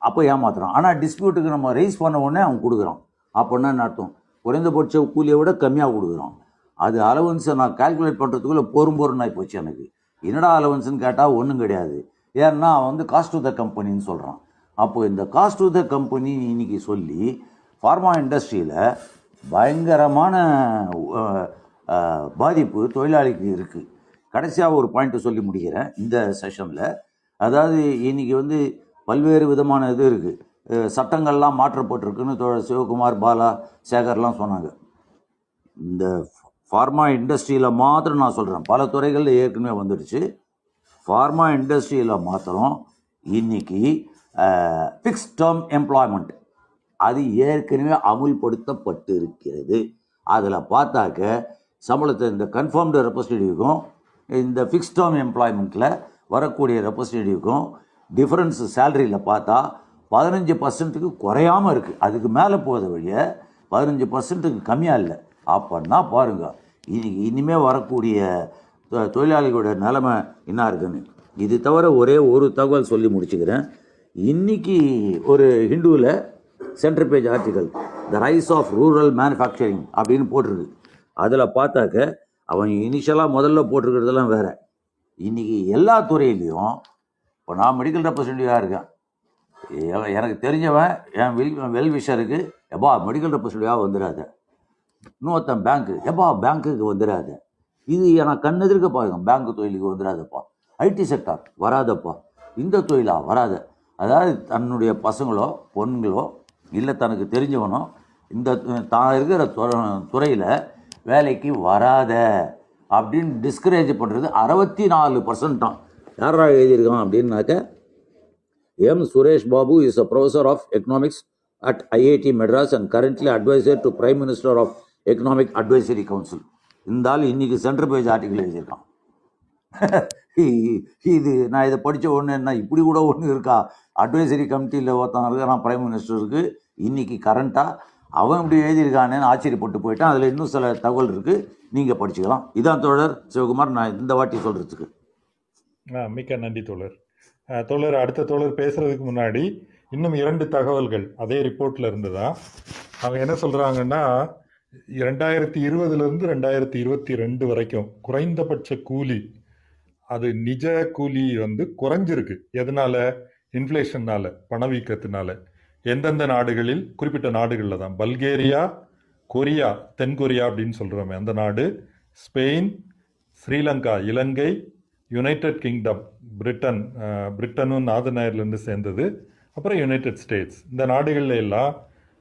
அப்போ ஏமாத்துறான். ஆனால் டிஸ்பியூட்டுக்கு நம்ம ரைஸ் பண்ண உடனே அவன் கொடுக்குறான். அப்படின்னா என்ன அர்த்தம்? குறைந்தபட்ச கூலியை விட கம்மியாக கொடுக்குறான் அது அலவன்ஸை நான் கால்குலேட் பண்ணுறதுக்குள்ளே போரும் போரும் ஆகி போச்சு எனக்கு. என்னடா அலவன்ஸ்னு கேட்டால் ஒன்றும் கிடையாது. ஏன்னா அவன் வந்து காஸ்ட் டு த கம்பெனின்னு சொல்கிறான் அப்போது இந்த காஸ்ட் டு த கம்பெனி இன்னைக்கு சொல்லி ஃபார்மா இண்டஸ்ட்ரியில் பயங்கரமான பாதிப்பு தொழிலாளிக்கு இருக்குது கடைசியாக ஒரு பாயிண்ட்டை சொல்லி முடிக்கிறேன். இந்த செஷனில் அதாவது இன்றைக்கி வந்து பல்வேறு விதமான இது இருக்குது சட்டங்கள்லாம் மாற்றப்பட்டிருக்குன்னு தோழர் சிவகுமார் பாலா சேகர்லாம் சொன்னாங்க. இந்த ஃபார்மா இண்டஸ்ட்ரியில் மாத்திரம் நான் சொல்கிறேன் பல துறைகளில் ஏற்கனவே வந்துடுச்சு. ஃபார்மா இண்டஸ்ட்ரியில் மாத்திரம் இன்னைக்கு ஃபிக்ஸ் டேர்ம் எம்ப்ளாய்மெண்ட் அது ஏற்கனவே அமுல்படுத்தப்பட்டு இருக்கிறது அதில் பார்த்தாக்க சம்பளத்தை இந்த கன்ஃபார்ம்டு ரெப்ரஸன்டேட்டிவ்க்கும் இந்த ஃபிக்ஸ் டேர்ம் எம்ப்ளாய்மெண்ட்டில் வரக்கூடிய ரெப்ரஸன்டேட்டிவ்க்கும் டிஃப்ரென்ஸ் சேலரியில் பார்த்தா பதினஞ்சு பர்சன்ட்டுக்கு குறையாமல் இருக்குது அதுக்கு மேலே போகிற வழிய பதினஞ்சு பர்சன்ட்டுக்கு கம்மியாக இல்லை. அப்படின்னா பாருங்கள் இது இனிமேல் வரக்கூடிய தொழிலாளிகளோட நிலைமை என்ன இருக்குன்னு. இது தவிர ஒரே ஒரு தகவல் சொல்லி முடிச்சுக்கிறேன். இன்னைக்கு ஒரு ஹிந்துவில் centre page article the rise of rural manufacturing அப்படின்னு போட்டிருக்கு. அதில் பார்த்தாக்க அவன் இனிஷியலாக முதல்ல போட்டிருக்கிறதெல்லாம் வேறு. இன்னைக்கு எல்லா துறையிலையும் இப்போ நான் மெடிக்கல் ரெப்ரசன்டேட்டிவாக இருக்கேன். எனக்கு தெரிஞ்சவன் என் வெல் வெல் விஷருக்கு எப்பா மெடிக்கல் ரெப்ரசன்டேட்டிவாக வந்துடாத இன்னொருத்தன் பேங்க்கு எப்பா பேங்க்குக்கு வந்துடாத இது எனக்கு கண்ணெதிர்க்க பாருங்க பேங்க் தொழிலுக்கு வந்துடாதப்பா ஐடி செக்டார் வராதப்பா. இந்த தொழிலா வராத. அதாவது தன்னுடைய பசங்களோ பொண்களோ இல்லை தனக்கு தெரிஞ்சவனோ இந்த தான் இருக்கிற துறையில் வேலைக்கு வராத. அப்படின்னு டிஸ்கரேஜ் பண்ணுறது அறுபத்தி நாலு பர்சன்ட்டான் யாரா எழுதியிருக்கான் அப்படின்னாக்க M Suresh Babu is a professor of economics at IIT Madras and currently advisor to prime minister of economic advisory council இந்த ஆள் இன்னைக்கு சென்டர் பேஜ் ஆர்டிக்கல் எழுதியிருக்கான். *laughs* இது நான் இதை படித்த ஒன்று என்ன இப்படி கூட ஒன்று இருக்கா? அட்வைசரி கமிட்டியில் ஒருத்தன் இருக்கிறான் பிரைம் மினிஸ்டருக்கு இன்னைக்கு கரண்ட்டாக அவன் இப்படி எழுதியிருக்கானே ஆச்சரியப்பட்டு போயிட்டான். அதில் இன்னும் சில தகவல் இருக்குது நீங்கள் படிச்சுக்கலாம். இதான் தோழர் சிவகுமார் நான் இந்த வாட்டி சொல்கிறதுக்கு ஆ, மிக்க நன்றி தோழர். தோழர் அடுத்த தோழர் பேசுகிறதுக்கு முன்னாடி இன்னும் இரண்டு தகவல்கள். அதே ரிப்போர்ட்டில் இருந்து தான் அவங்க என்ன சொல்கிறாங்கன்னா ரெண்டாயிரத்தி இருபதுலேருந்து ரெண்டாயிரத்தி இருபத்தி ரெண்டு வரைக்கும் குறைந்தபட்ச கூலி அது நிஜ கூலி வந்து குறைஞ்சிருக்கு. எதனால? இன்ஃப்ளேஷன்னால பணவீக்கத்தினால. எந்தெந்த நாடுகளில்? குறிப்பிட்ட நாடுகளில் தான். பல்கேரியா கொரியா தென்கொரியா அப்படின்னு சொல்கிறோமே அந்த நாடு. Spain Sri Lanka Ilangai united kingdom Britain பிரிட்டனும் northern அயர்லேருந்து சேர்ந்தது. அப்புறம் யுனைடெட் ஸ்டேட்ஸ் இந்த நாடுகளில் எல்லாம்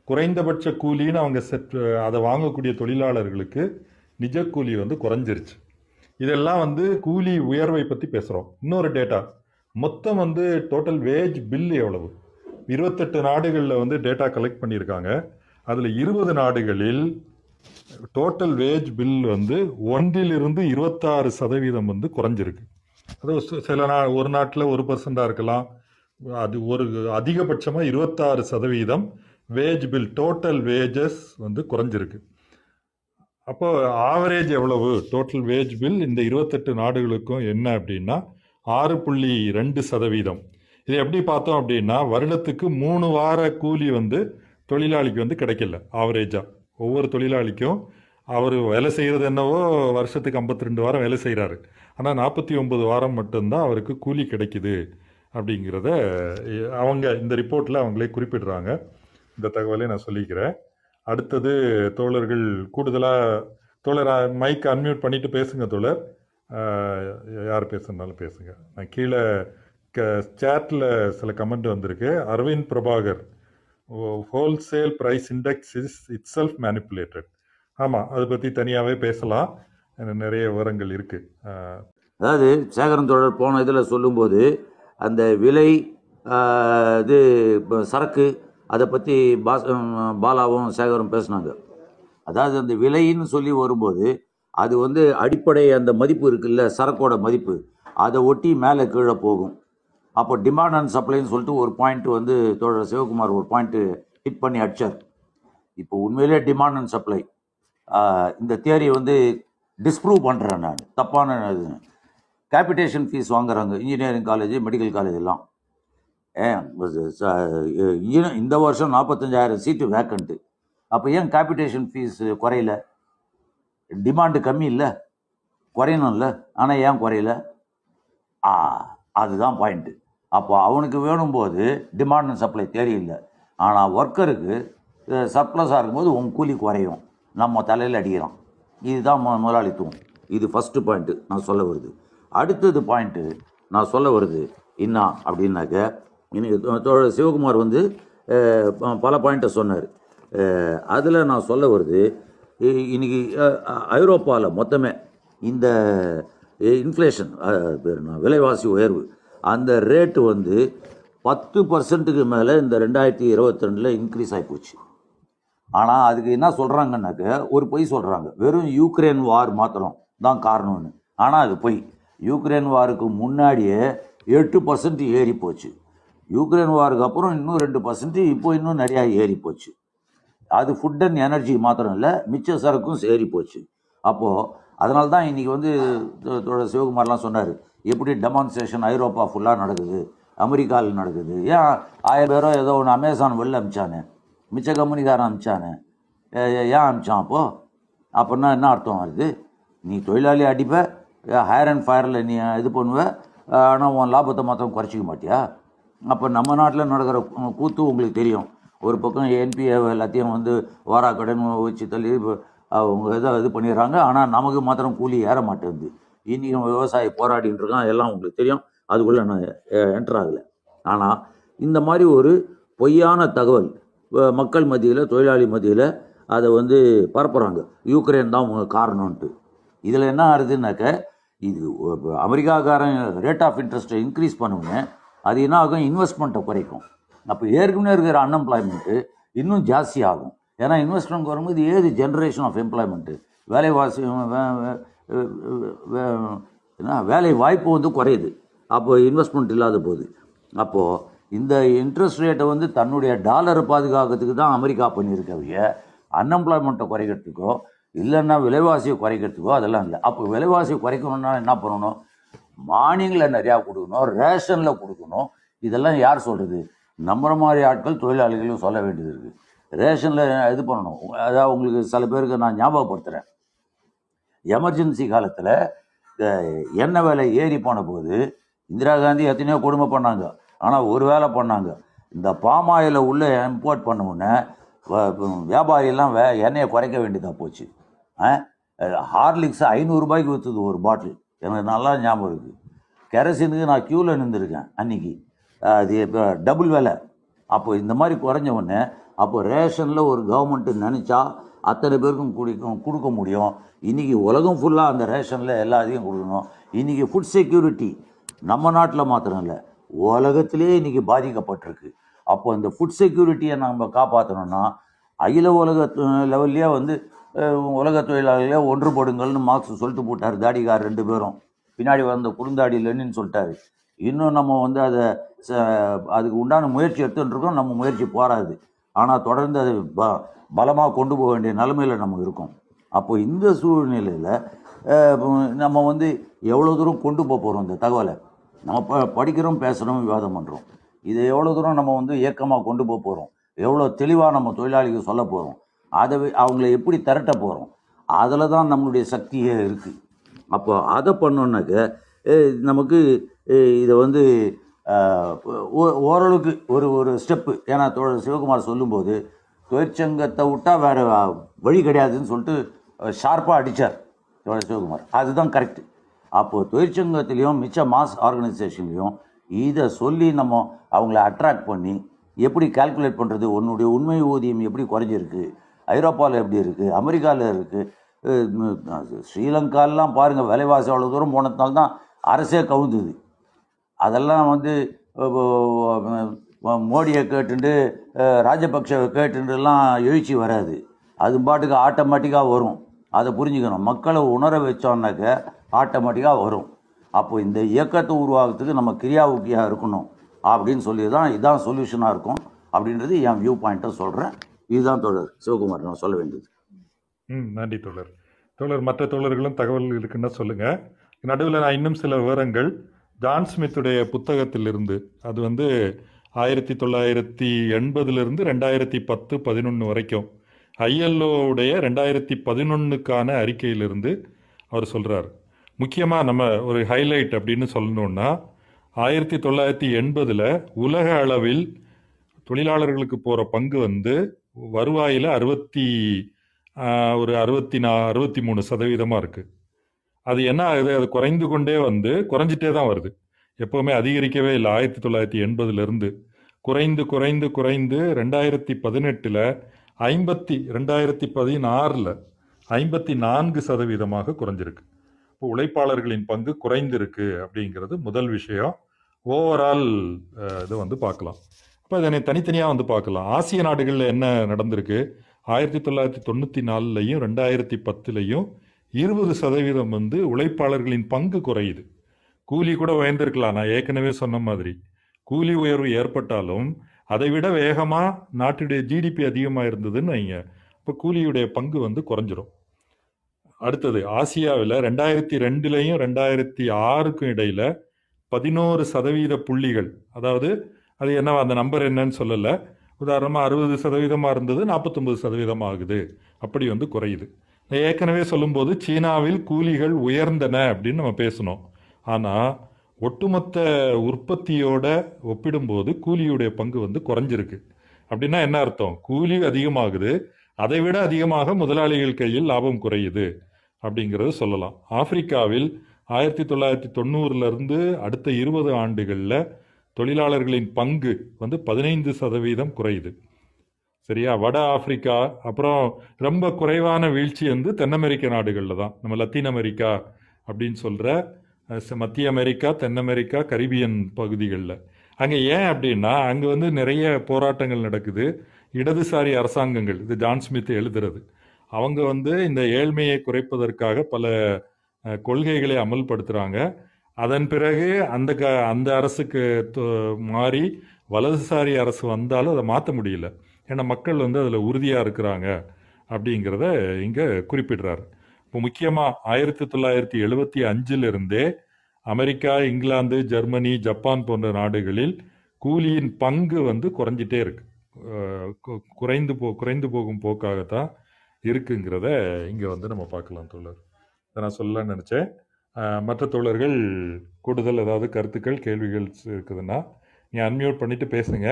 குறைந்தபட்ச கூலின்னு அவங்க செட் அதை வாங்கக்கூடிய தொழிலாளர்களுக்கு நிஜ கூலி வந்து குறைஞ்சிருச்சு. இதெல்லாம் வந்து கூலி உயர்வை பற்றி பேசுகிறோம் இன்னொரு டேட்டா மொத்தம் வந்து டோட்டல் வேஜ் பில் எவ்வளவு? இருபத்தெட்டு நாடுகளில் வந்து டேட்டா கலெக்ட் பண்ணியிருக்காங்க. அதில் இருபது நாடுகளில் டோட்டல் வேஜ் பில் வந்து ஒன்றிலிருந்து இருபத்தாறு சதவீதம் வந்து குறைஞ்சிருக்கு. அது சில நா ஒரு நாட்டில் ஒரு பர்சண்டாக இருக்கலாம். அது ஒரு அதிகபட்சமாக இருபத்தாறு சதவீதம் வேஜ் பில் டோட்டல் வேஜஸ் வந்து குறைஞ்சிருக்கு. அப்போ ஆவரேஜ் எவ்வளவு? டோட்டல் வேஜ் பில் இந்த இருபத்தெட்டு நாடுகளுக்கும் என்ன அப்படின்னா ஆறு புள்ளி ரெண்டு சதவீதம். இது எப்படி பார்த்தோம் அப்படின்னா வருடத்துக்கு மூணு வார கூலி வந்து தொழிலாளிக்கு வந்து கிடைக்கல ஆவரேஜாக ஒவ்வொரு தொழிலாளிக்கும் அவர் வேலை செய்கிறது என்னவோ வருஷத்துக்கு 52 வாரம் வேலை செய்கிறாரு ஆனால் நாற்பத்தி ஒம்பது வாரம் மட்டும்தான் அவருக்கு கூலி கிடைக்குது அப்படிங்கிறத அவங்க இந்த ரிப்போர்ட்டில் அவங்களே குறிப்பிடுறாங்க. இந்த தகவலை நான் சொல்லிக்கிறேன். அடுத்தது தோழர்கள் கூடுதலாக தோழர் மைக் அன்மியூட் பண்ணிவிட்டு பேசுங்க தோழர். யார் பேசுனாலும் பேசுங்க. நான் கீழே க சேட்டில் சில கமெண்ட் வந்திருக்கு. Aravind Prabhakar wholesale price index is it self manipulated ஆமாம் அதை பற்றி தனியாகவே பேசலாம். நிறைய விவரங்கள் இருக்குது அதாவது சேகரன் தொடர் போன இதில் சொல்லும்போது அந்த விலை இது சரக்கு அதை பற்றி பாஸ் பாலாவும் சேகரும் பேசினாங்க. அதாவது அந்த விலைன்னு சொல்லி வரும்போது அது வந்து அடிப்படை அந்த மதிப்பு இருக்குல்ல சரக்கோட மதிப்பு. அதை ஒட்டி மேலே கீழே போகும். அப்போ டிமாண்ட் அண்ட் சப்ளைன்னு சொல்லிட்டு ஒரு பாயிண்ட் வந்து தோழர் சிவகுமார் ஒரு பாயிண்ட்டு ஹிட் பண்ணி அடிச்சார். இப்போ உண்மையிலே டிமாண்ட் அண்ட் சப்ளை இந்த தியரி வந்து டிஸ்ப்ரூவ் பண்ணுறேன் நான். தப்பான இது. கேபிட்டேஷன் ஃபீஸ் வாங்குறாங்க. இன்ஜினியரிங் காலேஜ் மெடிக்கல் காலேஜ் எல்லாம். ஏன் இந்த வருஷம் நாற்பத்தஞ்சாயிரம் சீட்டு வேக்கண்ட்டு அப்போ ஏன் கேபிட்டேஷன் ஃபீஸ் குறையல? டிமாண்டு கம்மி இல்லை. குறையணும்ல. ஆனால் ஏன் குறையல? ஆ அதுதான் பாயிண்ட்டு அப்போ அவனுக்கு வேணும்போது டிமாண்ட் அண்ட் சப்ளை தெரியல ஆனால் ஒர்க்கருக்கு சர்ப்ளஸாக இருக்கும்போது உன் கூலி குறையும். நம்ம தலையில் அடிக்கிறோம். இதுதான் முதலாளித்துவம். இது ஃபஸ்ட்டு பாயிண்ட்டு நான் சொல்ல வருது. அடுத்தது பாயிண்ட்டு நான் சொல்ல வருது என்ன அப்படின்னாக்க இன்னைக்கு சிவகுமார் வந்து ப- பல பாயிண்ட்டை சொன்னார். அதில் நான் சொல்ல வருது இ- இன்னைக்கு ஐரோப்பாவில் மொத்தமே இந்த இன்ஃப்ளேஷன் விலைவாசி உயர்வு அந்த ரேட்டு வந்து பத்து பர்சன்ட்டுக்கு மேலே இந்த ரெண்டாயிரத்தி இருபத்தி ரெண்டில் இன்க்ரீஸ் ஆகி போச்சு. ஆனால் அதுக்கு என்ன சொல்கிறாங்கன்னாக்க ஒரு பொய் சொல்கிறாங்க வெறும் யூக்ரைன் வார் மாத்திரம் தான் காரணம்னு. ஆனால் அது பொய். யூக்ரைன் வாருக்கு முன்னாடியே எட்டு பர்சன்ட் ஏறி போச்சு. யூக்ரைன் வாருக்கு அப்புறம் இன்னும் ரெண்டு பர்சன்ட் இப்போ இன்னும் நிறையா ஏறி போச்சு. அது ஃபுட் அண்ட் எனர்ஜி மாத்திரம் இல்லை மிச்ச சரக்கும் ஏறி போச்சு. அப்போது அதனால தான் இன்றைக்கி வந்து சிவகுமார்லாம் சொன்னார். எப்படி டெமான்ஸ்ட்ரேஷன் ஐரோப்பா ஃபுல்லாக நடக்குது அமெரிக்காவில் நடக்குது. ஏன் ஆயிரம் பேரோ ஏதோ ஒன்று அமேசான் வெளில அமிச்சானே. மிச்ச கம்பெனிக்காரன் அமிச்சானே. ஏன் அமிச்சான் அப்போது அப்படின்னா என்ன அர்த்தம் வருது? நீ தொழிலாளி அடிப்ப ஹையர் அண்ட் ஃபயரில் நீ இது பண்ணுவ ஆனால் உன் லாபத்தை மாத்திரம் குறைச்சிக்க மாட்டியா? அப்போ நம்ம நாட்டில் நடக்கிற கூத்து உங்களுக்கு தெரியும். ஒரு பக்கம் என்பிஏ எல்லாத்தையும் வந்து வாரா கடன் வச்சு தள்ளி அவங்க இதை இது பண்ணிடுறாங்க. ஆனால் நமக்கு மாத்திரம் கூலி ஏற மாட்டேங்குது. இன்றைக்கும் விவசாயி போராடின்னு இருக்கான் எல்லாம் உங்களுக்கு தெரியும். அதுக்குள்ளே நான் என்டர் ஆகலை. ஆனால் இந்த மாதிரி ஒரு பொய்யான தகவல் மக்கள் மத்தியில் தொழிலாளி மத்தியில் அதை வந்து பரப்புகிறாங்க யூக்ரைன் தான் உங்கள் காரணம்ன்ட்டு. இதில் என்ன ஆகுதுன்னாக்க இது அமெரிக்காக்காரன் ரேட் ஆஃப் இன்ட்ரெஸ்ட்டை இன்க்ரீஸ் பண்ணுவோங்க அது என்ன ஆகும்? இன்வெஸ்ட்மெண்ட்டை குறைக்கும். அப்போ ஏற்கனவே இருக்கிற அன்எம்ப்ளாய்மெண்ட்டு இன்னும் ஜாஸ்தி ஆகும். ஏன்னா இன்வெஸ்ட்மெண்ட் வரும்போது ஏது ஜென்ரேஷன் ஆஃப் எம்ப்ளாய்மெண்ட்டு வேலைவாசி என்ன? வேலை வாய்ப்பு வந்து குறையுது. அப்போது இன்வெஸ்ட்மெண்ட் இல்லாத போது. அப்போது இந்த இன்ட்ரெஸ்ட் ரேட்டை வந்து தன்னுடைய டாலரை பாதுகாக்கிறதுக்கு தான் அமெரிக்கா பண்ணியிருக்கவைய அன்எம்ப்ளாய்மெண்ட்டை குறைக்கிறதுக்கோ இல்லைன்னா விலைவாசியை குறைக்கிறதுக்கோ அதெல்லாம் இல்லை. அப்போ விலைவாசியை குறைக்கணும்னா என்ன பண்ணணும்? மானியங்களில் நிறையா கொடுக்கணும் ரேஷனில் கொடுக்கணும். இதெல்லாம் யார் சொல்கிறது நம்புற மாதிரி ஆட்கள் தொழிலாளிகளும் சொல்ல வேண்டியது இருக்குது ரேஷனில் இது பண்ணணும். அதாவது உங்களுக்கு சில பேருக்கு நான் ஞாபகப்படுத்துகிறேன் எமர்ஜென்சி காலத்தில் எண்ணெய் விலை ஏறி போன போது இந்திரா காந்தி எத்தனையோ கொடுமை பண்ணாங்க. ஆனால் ஒரு வேலை பண்ணாங்க. இந்த பாமாயில உள்ளே இம்போர்ட் பண்ண உடனே வியாபாரியெல்லாம் வே எண்ணெயை குறைக்க வேண்டியதாக போச்சு. ஹார்லிக்ஸ் ஐநூறுரூபாய்க்கு விற்றுது ஒரு பாட்டில். எனக்கு நல்லா ஞாபகம் இருக்குது கெரசினுக்கு நான் க்யூவில் நின்றுருக்கேன் அன்னைக்கு. அது இப்போ டபுள் விலை. அப்போ இந்த மாதிரி குறைஞ்ச உடனே அப்போ ரேஷனில் ஒரு கவர்மெண்ட்டு நினச்சா அத்தனை பேருக்கும் குடிக்கும் கொடுக்க முடியும். இன்றைக்கி உலகம் ஃபுல்லாக அந்த ரேஷனில் எல்லாத்தையும் கொடுக்கணும். இன்றைக்கி ஃபுட் செக்யூரிட்டி நம்ம நாட்டில் மாத்திரம் இல்லை. உலகத்திலே இன்றைக்கி பாதிக்கப்பட்டிருக்கு. அப்போ இந்த ஃபுட் செக்யூரிட்டியை நம்ம காப்பாற்றணும்னா அகில உலக லெவல்லையே வந்து உலக தொழிலாளர்களே ஒன்றுபடுங்கள்னு மார்க்ஸ் சொல்லிட்டு போட்டார் தாடிகார் ரெண்டு பேரும். பின்னாடி வந்த குறுந்தாடி லெனின்னு சொல்லிட்டாரு. இன்னும் நம்ம வந்து அதை ச- அதுக்கு உண்டான முயற்சி எடுத்துட்டு இருக்கோம் நம்ம முயற்சி போராது ஆனால் தொடர்ந்து அதை ப பலமாக கொண்டு போக வேண்டிய நிலைமையில் நம்ம இருக்கோம். அப்போ இந்த சூழ்நிலையில் நம்ம வந்து எவ்வளோ தூரம் கொண்டு போக போகிறோம் இந்த தகவலை? நம்ம ப படிக்கிறோம் பேசுகிறோம் விவாதம் பண்ணுறோம் இதை எவ்வளோ தூரம் நம்ம வந்து இயக்கமாக கொண்டு போக போகிறோம் எவ்வளோ தெளிவாக நம்ம தொழிலாளிகள் சொல்ல போகிறோம் அதை அவங்கள எப்படி திரட்ட போகிறோம் அதில் தான் நம்மளுடைய சக்தியே இருக்குது அப்போ அதை பண்ணோன்னாக்க நமக்கு இதை வந்து ஓ- ஓரளவுக்கு ஒரு ஒரு ஸ்டெப்பு ஏன்னா தோழர் சிவகுமார் சொல்லும்போது தொழிற்சங்கத்தை விட்டால் வேறு வழி கிடையாதுன்னு சொல்லிட்டு ஷார்ப்பாக அடித்தார் சிவகுமார். அதுதான் கரெக்டு அப்போது தொழிற்சங்கத்திலையும் மிச்ச மாஸ் ஆர்கனைசேஷன்லையும் இதை சொல்லி நம்ம அவங்கள அட்ராக்ட் பண்ணி எப்படி கால்குலேட் பண்ணுறது உன்னுடைய உண்மை ஊதியம் எப்படி குறைஞ்சிருக்கு ஐரோப்பாவில் எப்படி இருக்குது அமெரிக்காவில் இருக்குது ஸ்ரீலங்காலெலாம் பாருங்கள் விலைவாசி அவ்வளோ தூரம் போனதுனால தான் அரசே கவுந்துது. அதெல்லாம் வந்து மோடியை கேட்டுண்டு ராஜபக்சவை கேட்டுண்டுலாம் எழுச்சி வராது. அது பாட்டுக்கு ஆட்டோமேட்டிக்காக வரும். அதை புரிஞ்சுக்கணும். மக்களை உணர வச்சோன்னாக்க ஆட்டோமேட்டிக்காக வரும். அப்போ இந்த இயக்கத்தை உருவாகிறதுக்கு நம்ம கிரியாவுக்கியாக இருக்கணும். அப்படின்னு சொல்லி தான் இதுதான் சொல்யூஷனாக இருக்கும். அப்படின்றது என் வியூ பாயிண்ட்டை சொல்கிறேன் இதுதான் தொடர் சிவகுமார் நான் சொல்ல வேண்டியது. ம் நன்றி தோழர். தோழர் மற்ற தோழர்களும் தகவல் இருக்குன்னா சொல்லுங்கள் நடுவில் நான் இன்னும் சில விவரங்கள். ஜான் ஸ்மித்துடைய புத்தகத்திலிருந்து அது வந்து ஆயிரத்தி தொள்ளாயிரத்தி எண்பதுலேருந்து ரெண்டாயிரத்தி பத்து பதினொன்று வரைக்கும். ஐஎல்ஓவுடைய ரெண்டாயிரத்தி பதினொன்றுக்கான அறிக்கையிலிருந்து அவர் சொல்கிறார் முக்கியமாக நம்ம ஒரு ஹைலைட் அப்படின்னு சொல்லணுன்னா ஆயிரத்தி தொள்ளாயிரத்தி எண்பதில் உலக அளவில் தொழிலாளர்களுக்கு போகிற பங்கு வந்து வருவாயில் அறுபத்தி ஒரு அறுபத்தி நா அறுபத்தி மூணு சதவீதமாக இருக்குது அது என்ன ஆகுது? அது குறைந்து கொண்டே வந்து குறைஞ்சிட்டே தான் வருது. எப்போவுமே அதிகரிக்கவே இல்லை. ஆயிரத்தி தொள்ளாயிரத்தி எண்பதுலேருந்து குறைந்து குறைந்து குறைந்து ரெண்டாயிரத்தி பதினெட்டில் ஐம்பத்தி ரெண்டாயிரத்தி பதினாறில் ஐம்பத்தி நான்கு சதவீதமாக குறைஞ்சிருக்கு. உழைப்பாளர்களின் பங்கு குறைந்திருக்கு அப்படிங்கிறது முதல் விஷயம். ஓவரால் இது வந்து பார்க்கலாம். இப்போ இதனை தனித்தனியாக வந்து பார்க்கலாம். ஆசிய நாடுகளில் என்ன நடந்திருக்கு? ஆயிரத்தி தொள்ளாயிரத்தி தொண்ணூற்றி நாலுலையும் ரெண்டாயிரத்தி பத்துலையும் இருபது சதவீதம் வந்து உழைப்பாளர்களின் பங்கு குறையுது. கூலி கூட உயர்ந்திருக்கலாம். நான் ஏற்கனவே சொன்ன மாதிரி. கூலி உயர்வு ஏற்பட்டாலும் அதை விட வேகமாக நாட்டுடைய ஜிடிபி அதிகமாக இருந்ததுன்னு வைங்க. இப்போ கூலியுடைய பங்கு வந்து குறைஞ்சிரும். அடுத்தது ஆசியாவில் ரெண்டாயிரத்தி ரெண்டுலேயும் ரெண்டாயிரத்தி ஆறுக்கும் இடையில் பதினோரு சதவீத புள்ளிகள் அதாவது அது என்ன அந்த நம்பர் என்னன்னு சொல்லலை. உதாரணமாக அறுபது சதவீதமாக இருந்தது நாற்பத்தொம்பது சதவீதம் ஆகுது. அப்படி வந்து குறையுது. ஏற்கனவே சொல்லும்போது சீனாவில் கூலிகள் உயர்ந்தன அப்படின்னு நம்ம பேசணும். ஆனால் ஒட்டுமொத்த உற்பத்தியோட ஒப்பிடும்போது கூலியுடைய பங்கு வந்து குறைஞ்சிருக்கு. அப்படின்னா என்ன அர்த்தம்? கூலி அதிகமாகுது. அதை விட அதிகமாக முதலாளிகள் கையில் லாபம் குறையுது. அப்படிங்கிறது சொல்லலாம். ஆப்பிரிக்காவில் ஆயிரத்தி தொள்ளாயிரத்தி தொண்ணூறுலேருந்து அடுத்த இருபது ஆண்டுகளில் தொழிலாளர்களின் பங்கு வந்து பதினைந்து சதவீதம் குறையுது. சரியா? வட ஆப்பிரிக்கா அப்புறம் ரொம்ப குறைவான வீழ்ச்சி வந்து தென் அமெரிக்க நாடுகளில் தான். நம்ம லத்தீன் அமெரிக்கா அப்படின்னு சொல்கிற மத்திய அமெரிக்கா தென் அமெரிக்கா கரிபியன் பகுதிகளில். அங்கே ஏன் அப்படின்னா அங்கே வந்து நிறைய போராட்டங்கள் நடக்குது. இடதுசாரி அரசாங்கங்கள் இது ஜான் ஸ்மித் எழுதுறது. அவங்க வந்து இந்த ஏழ்மையை குறைப்பதற்காக பல கொள்கைகளை அமல்படுத்துகிறாங்க அதன் பிறகு அந்த க அந்த அரசுக்கு மாறி வலதுசாரி அரசு வந்தாலும் அதை மாற்ற முடியல. ஏன்னா மக்கள் வந்து அதில் உறுதியாக இருக்கிறாங்க அப்படிங்கிறத இங்கே குறிப்பிடுறாரு. இப்போ முக்கியமாக ஆயிரத்தி தொள்ளாயிரத்தி எழுபத்தி அஞ்சிலிருந்தே அமெரிக்கா இங்கிலாந்து ஜெர்மனி ஜப்பான் போன்ற நாடுகளில் கூலியின் பங்கு வந்து குறைஞ்சிட்டே இருக்கு. குறைந்து போ குறைந்து போகும் போக்காகத்தான் இருக்குங்கிறத இங்கே வந்து நம்ம பார்க்கலாம் தோழர். இதை நான் சொல்லலாம்னு நினச்சேன். மற்ற தோழர்கள் கூடுதல் ஏதாவது கருத்துக்கள் கேள்விகள் இருக்குதுன்னா நீங்கள் அன்மியூட் பண்ணிவிட்டு பேசுங்க.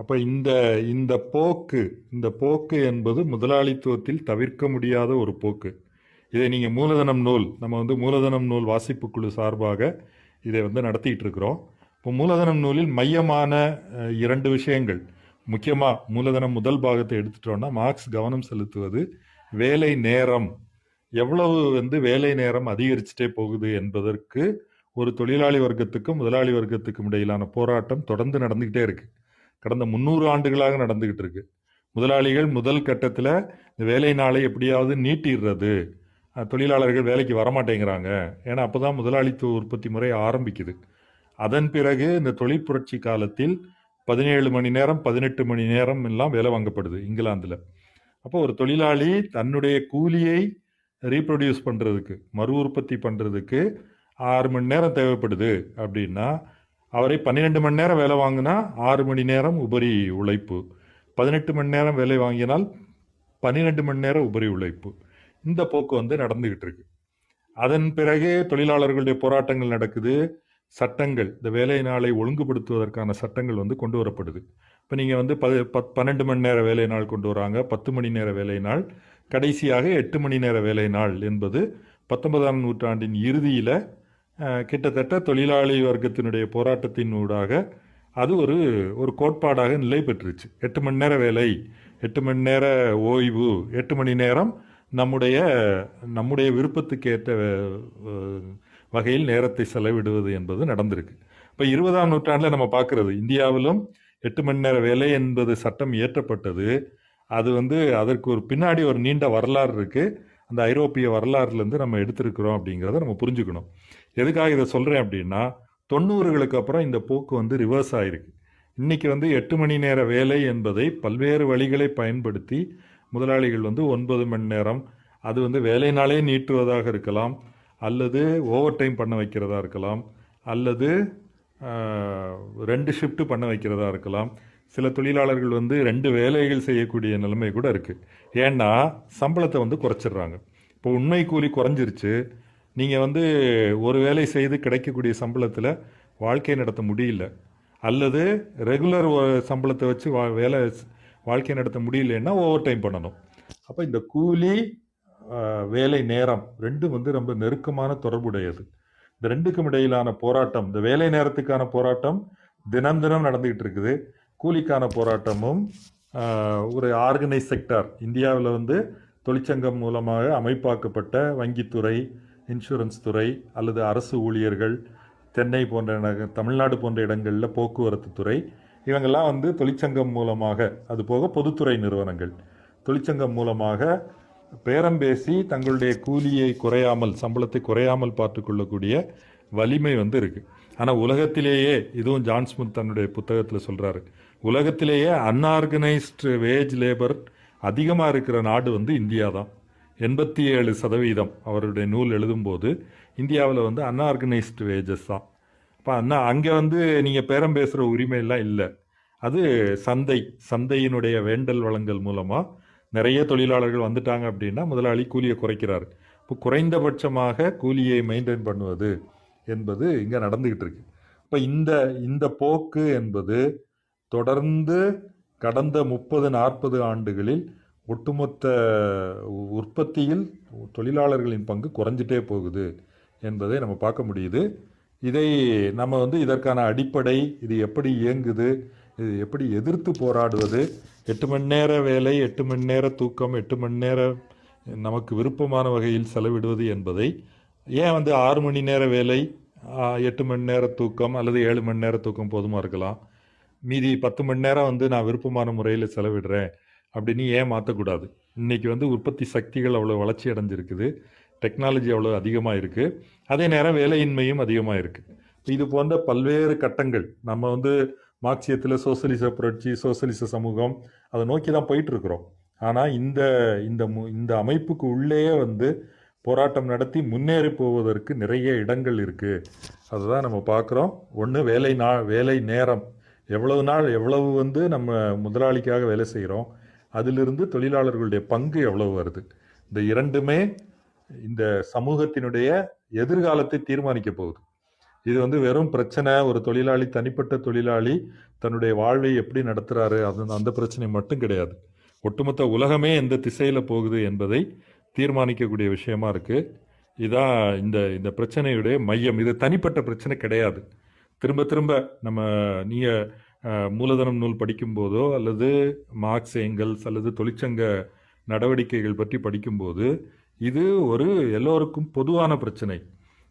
அப்போ இந்த இந்த போக்கு இந்த போக்கு என்பது முதலாளித்துவத்தில் தவிர்க்க முடியாத ஒரு போக்கு. இதை நீங்கள் மூலதனம் நூல் நம்ம வந்து மூலதனம் நூல் வாசிப்பு குழு சார்பாக இதை வந்து நடத்திட்டு இருக்கிறோம். இப்போ மூலதனம் நூலில் மையமான இரண்டு விஷயங்கள். முக்கியமாக மூலதனம் முதல் பாகத்தை எடுத்துட்டோம்னா மார்க்ஸ் கவனம் செலுத்துவது வேலை நேரம். எவ்வளவு வந்து வேலை நேரம் அதிகரிச்சுட்டே போகுது என்பதற்கு ஒரு தொழிலாளி வர்க்கத்துக்கும் முதலாளி வர்க்கத்துக்கும் இடையிலான போராட்டம் தொடர்ந்து நடந்துக்கிட்டே இருக்கு. கடந்த முந்நூறு ஆண்டுகளாக நடந்துக்கிட்டு இருக்கு. முதலாளிகள் முதல் கட்டத்தில் இந்த வேலை நாளை எப்படியாவது நீட்டிடுறது. தொழிலாளர்கள் வேலைக்கு வரமாட்டேங்கிறாங்க. ஏன்னா அப்போ தான் முதலாளித்துவ உற்பத்தி முறை ஆரம்பிக்குது. அதன் பிறகு இந்த தொழிற்புரட்சி காலத்தில் பதினேழு மணி நேரம் பதினெட்டு மணி நேரம் எல்லாம் வேலை வாங்கப்படுது இங்கிலாந்தில். அப்போ ஒரு தொழிலாளி தன்னுடைய கூலியை ரீப்ரொடியூஸ் பண்ணுறதுக்கு மறு உற்பத்தி பண்ணுறதுக்கு ஆறு மணி நேரம் தேவைப்படுது அப்படின்னா அவரை பன்னிரெண்டு மணி நேரம் வேலை வாங்கினா ஆறு மணி நேரம் உபரி உழைப்பு. பதினெட்டு மணி நேரம் வேலை வாங்கினால் பன்னிரெண்டு மணி நேரம் உபரி உழைப்பு. இந்த போக்கு வந்து நடந்துக்கிட்டு இருக்கு. அதன் பிறகு தொழிலாளர்களுடைய போராட்டங்கள் நடக்குது. சட்டங்கள் இந்த வேலை நாளை ஒழுங்குபடுத்துவதற்கான சட்டங்கள் வந்து கொண்டு வரப்படுது. இப்போ நீங்கள் வந்து ப பத் பன்னெண்டு மணி நேர வேலை நாள் கொண்டு வராங்க. பத்து மணி நேர வேலை நாள். கடைசியாக எட்டு மணி நேர வேலை நாள் என்பது பத்தொன்பதாம் நூற்றாண்டின் இறுதியில் கிட்டத்தட்ட தொழிலாளி வர்க்கத்தினுடைய போராட்டத்தின் ஊடாக அது ஒரு ஒரு கோட்பாடாக நிலை பெற்றுச்சு. எட்டு மணி நேர வேலை எட்டு மணி நேர ஓய்வு எட்டு மணி நேரம் நம்முடைய நம்முடைய விருப்பத்துக்கு ஏற்ற வகையில் நேரத்தை செலவிடுவது என்பது நடந்திருக்கு. இப்போ இருபதாம் நூற்றாண்டில் நம்ம பார்க்குறது இந்தியாவிலும் எட்டு மணி நேர வேலை என்பது சட்டம் இயற்றப்பட்டது. அது வந்து அதற்கு ஒரு பின்னாடி ஒரு நீண்ட வரலாறு இருக்குது அந்த ஐரோப்பிய வரலாறுலேருந்து நம்ம எடுத்திருக்கிறோம் அப்படிங்கிறத நம்ம புரிஞ்சுக்கணும். எதுக்காக இதை சொல்கிறேன் அப்படின்னா தொண்ணூறுகளுக்கு அப்புறம் இந்த போக்கு வந்து ரிவர்ஸ் ஆகிருக்கு இன்றைக்கி வந்து எட்டு மணி நேர வேலை என்பதை பல்வேறு வழிகளை பயன்படுத்தி முதலாளிகள் வந்து ஒன்பது மணி நேரம் அது வந்து வேலை நாளே நீட்டுவதாக இருக்கலாம். அல்லது ஓவர் டைம் பண்ண வைக்கிறதா இருக்கலாம். அல்லது ரெண்டு ஷிஃப்ட் பண்ண வைக்கிறதா இருக்கலாம். சில தொழிலாளர்கள் வந்து ரெண்டு வேலைகள் செய்யக்கூடிய நிலைமை கூட இருக்குது ஏன்னா சம்பளத்தை வந்து குறைச்சிடுறாங்க. இப்போ உண்மை கூலி குறைஞ்சிருச்சு. நீங்கள் வந்து ஒரு வேலை செய்து கிடைக்கக்கூடிய சம்பளத்தில் வாழ்க்கை நடத்த முடியல. அல்லது ரெகுலர் சம்பளத்தை வச்சு வா வேலை வாழ்க்கை நடத்த முடியலன்னா ஓவர் டைம் பண்ணணும். அப்போ இந்த கூலி வேலை நேரம் ரெண்டும் வந்து ரொம்ப நெருக்கமான தொடர்புடையது. இந்த ரெண்டுக்கும் இடையிலான போராட்டம் இந்த வேலை நேரத்துக்கான போராட்டம் தினம் தினம் நடந்துகிட்டு இருக்குது. கூலிக்கான போராட்டமும் ஒரு ஆர்கனைஸ் செக்டார் இந்தியாவில் வந்து தொழிற்சங்கம் மூலமாக அமைப்பாக்கப்பட்ட வங்கித்துறை இன்சூரன்ஸ் துறை அல்லது அரசு ஊழியர்கள் சென்னை போன்ற நக- தமிழ்நாடு போன்ற இடங்களில் போக்குவரத்து துறை இவங்கெல்லாம் வந்து தொழிற்சங்கம் மூலமாக அது போக பொதுத்துறை நிறுவனங்கள். தொழிற்சங்கம் மூலமாக பேரம் பேசி தங்களுடைய கூலியை குறையாமல் சம்பளத்தை குறையாமல் பார்த்துக்கொள்ளக்கூடிய வலிமை வந்து இருக்குது ஆனால் உலகத்திலேயே இதுவும் ஜான்ஸ்மித் தன்னுடைய புத்தகத்தில் சொல்கிறாரு உலகத்திலேயே அன்ஆர்கனைஸ்டு வேஜ் லேபர் அதிகமாக இருக்கிற நாடு வந்து இந்தியா தான். எண்பத்தி ஏழு சதவீதம் அவருடைய நூல் எழுதும்போது இந்தியாவில் வந்து அன்ஆர்கனைஸ்டு வேஜஸ் தான். இப்போ அண்ணா அங்கே வந்து நீங்கள் பேரம் பேசுகிற உரிமையெல்லாம் இல்லை. அது சந்தை சந்தையினுடைய வேண்டல் வளங்கள் மூலமாக நிறைய தொழிலாளர்கள் வந்துட்டாங்க அப்படின்னா முதலாளி கூலியை குறைக்கிறார். இப்போ குறைந்தபட்சமாக கூலியை மெயின்டைன் பண்ணுவது என்பது இங்கே நடந்துக்கிட்டு இருக்கு. இப்போ இந்த இந்த போக்கு என்பது தொடர்ந்து கடந்த முப்பது நாற்பது ஆண்டுகளில் ஒட்டுமொத்த உ- உற்பத்தியில் தொழிலாளர்களின் பங்கு குறைஞ்சிட்டே போகுது என்பதை நம்ம பார்க்க முடியுது. இதை நம்ம வந்து இதற்கான அடிப்படை இது எப்படி இயங்குது இது எப்படி எதிர்த்து போராடுவது எட்டு மணி நேர வேலை எட்டு மணி நேர தூக்கம் எட்டு மணி நேரம் நமக்கு விருப்பமான வகையில் செலவிடுவது என்பதை ஏன் வந்து ஆறு மணி நேர வேலை எட்டு மணி நேர தூக்கம் அல்லது ஏழு மணி நேர தூக்கம் போதுமா இருக்கலாம்? மீதி பத்து மணி நேரம் வந்து நான் விருப்பமான முறையில் செலவிடுறேன் அப்படின்னு ஏன் மாற்றக்கூடாது இன்னைக்கு வந்து உற்பத்தி சக்திகள் அவ்வளோ வளர்ச்சி அடைஞ்சிருக்குது. டெக்னாலஜி அவ்வளோ அதிகமாக இருக்குது அதே நேரம் வேலையின்மையும் அதிகமாக இருக்குது இது போன்ற பல்வேறு கட்டங்கள் நம்ம வந்து மார்க்சியத்தில் சோசலிச புரட்சி சோசலிச சமூகம் அதை நோக்கி தான் போயிட்டுருக்குறோம். ஆனால் இந்த இந்த மு- இந்த அமைப்புக்கு உள்ளேயே வந்து போராட்டம் நடத்தி முன்னேறி போவதற்கு நிறைய இடங்கள் இருக்குது அதுதான் நம்ம பார்க்குறோம். ஒன்று வேலை நா வேலை நேரம். எவ்வளவு நாள் எவ்வளவு வந்து நம்ம முதலாளிக்காக வேலை செய்கிறோம். அதிலிருந்து தொழிலாளர்களுடைய பங்கு எவ்வளவு வருது? இந்த இரண்டுமே இந்த சமூகத்தினுடைய எதிர்காலத்தை தீர்மானிக்க போகுது. இது வந்து வெறும் பிரச்சனை ஒரு தொழிலாளி தனிப்பட்ட தொழிலாளி தன்னுடைய வாழ்வை எப்படி நடத்துகிறாரு அது அந்த பிரச்சனை மட்டும் கிடையாது. ஒட்டுமொத்த உலகமே எந்த திசையில் போகுது என்பதை தீர்மானிக்கக்கூடிய விஷயமா இருக்குது இதான் இந்த இந்த பிரச்சனையுடைய மையம். இது தனிப்பட்ட பிரச்சனை கிடையாது. திரும்ப திரும்ப நம்ம நீங்கள் மூலதனம் நூல் படிக்கும்போதோ அல்லது மார்க்ஸ் எங்கல்ஸ் அல்லது தொழிற்சங்க நடவடிக்கைகள் பற்றி படிக்கும்போது இது ஒரு எல்லோருக்கும் பொதுவான பிரச்சனை.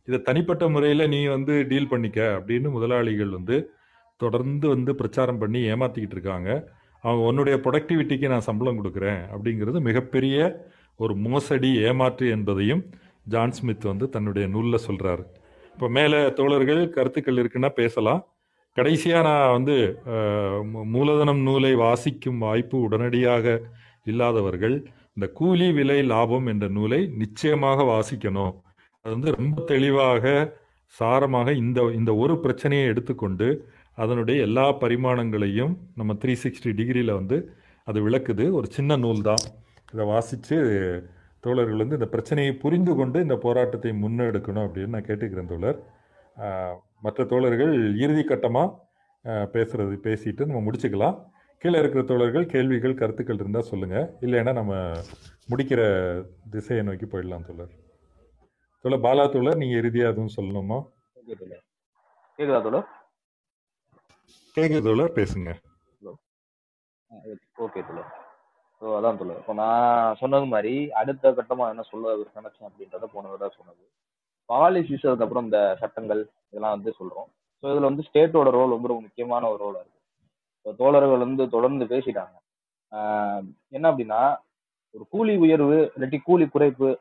இதை தனிப்பட்ட முறையில் நீ வந்து டீல் பண்ணிக்க அப்படின்னு முதலாளிகள் வந்து தொடர்ந்து வந்து பிரச்சாரம் பண்ணி ஏமாத்திக்கிட்டு இருக்காங்க. அவங்க உன்னுடைய ப்ரொடக்டிவிட்டிக்கு நான் சம்பளம் கொடுக்குறேன் அப்படிங்கிறது மிகப்பெரிய ஒரு மோசடி ஏமாற்று என்பதையும் ஜான் ஸ்மித் வந்து தன்னுடைய நூலில் சொல்கிறாரு இப்போ மேலே தோழர்கள் கருத்துக்கள் இருக்குன்னா பேசலாம். கடைசியாக நான் வந்து மூலதனம் நூலை வாசிக்கும் வாய்ப்பு உடனடியாக இல்லாதவர்கள் இந்த கூலி விலை லாபம் என்ற நூலை நிச்சயமாக வாசிக்கணும். அது வந்து ரொம்ப தெளிவாக சாரமாக இந்த இந்த ஒரு பிரச்சனையை எடுத்துக்கொண்டு அதனுடைய எல்லா பரிமாணங்களையும் நம்ம த்ரீ சிக்ஸ்டி டிகிரியில் வந்து அது விளக்குது. ஒரு சின்ன நூல் தான் இதை வாசித்து தோழர்கள் வந்து இந்த பிரச்சனையை புரிந்து கொண்டு இந்த போராட்டத்தை முன்னெடுக்கணும் அப்படின்னு நான் கேட்டுக்கிறேன் தோழர். மற்ற தோழர்கள் இறுதி கட்டமாக பேசுகிறது பேசிட்டு நம்ம முடிச்சுக்கலாம். கீழே இருக்கிற தோழர்கள் கேள்விகள் கருத்துக்கள் இருந்தால் சொல்லுங்கள் இல்லைன்னா நம்ம முடிக்கிற திசையை நோக்கி போயிடலாம் தோழர். தோழர் பாலா தோழர் நீங்கள் இறுதியாக எதுவும் சொல்லணுமா? ஓகே தோழர்? கேக்குதா. தோழர் பேசுங்க. ஓகே தோழர். ஸோ அதான் தோழர். இப்போ நான் சொன்னது மாதிரி அடுத்த கட்டமா என்ன சொல்ல நினைச்சேன் அப்படின்றத போன தடவை சொன்னது. பாலிசிஸ் அதுக்கப்புறம் இந்த சட்டங்கள் இதெல்லாம் வந்து சொல்றோம். ஸோ இதுல வந்து ஸ்டேட்டோட ரோல் வந்து ரொம்ப முக்கியமான ஒரு ரோலா இருக்கு. இப்போ தோழர்கள் வந்து தொடர்ந்து பேசிட்டாங்க. என்ன அப்படின்னா ஒரு கூலி உயர்வு இல்லாட்டி கூலி குறைப்பு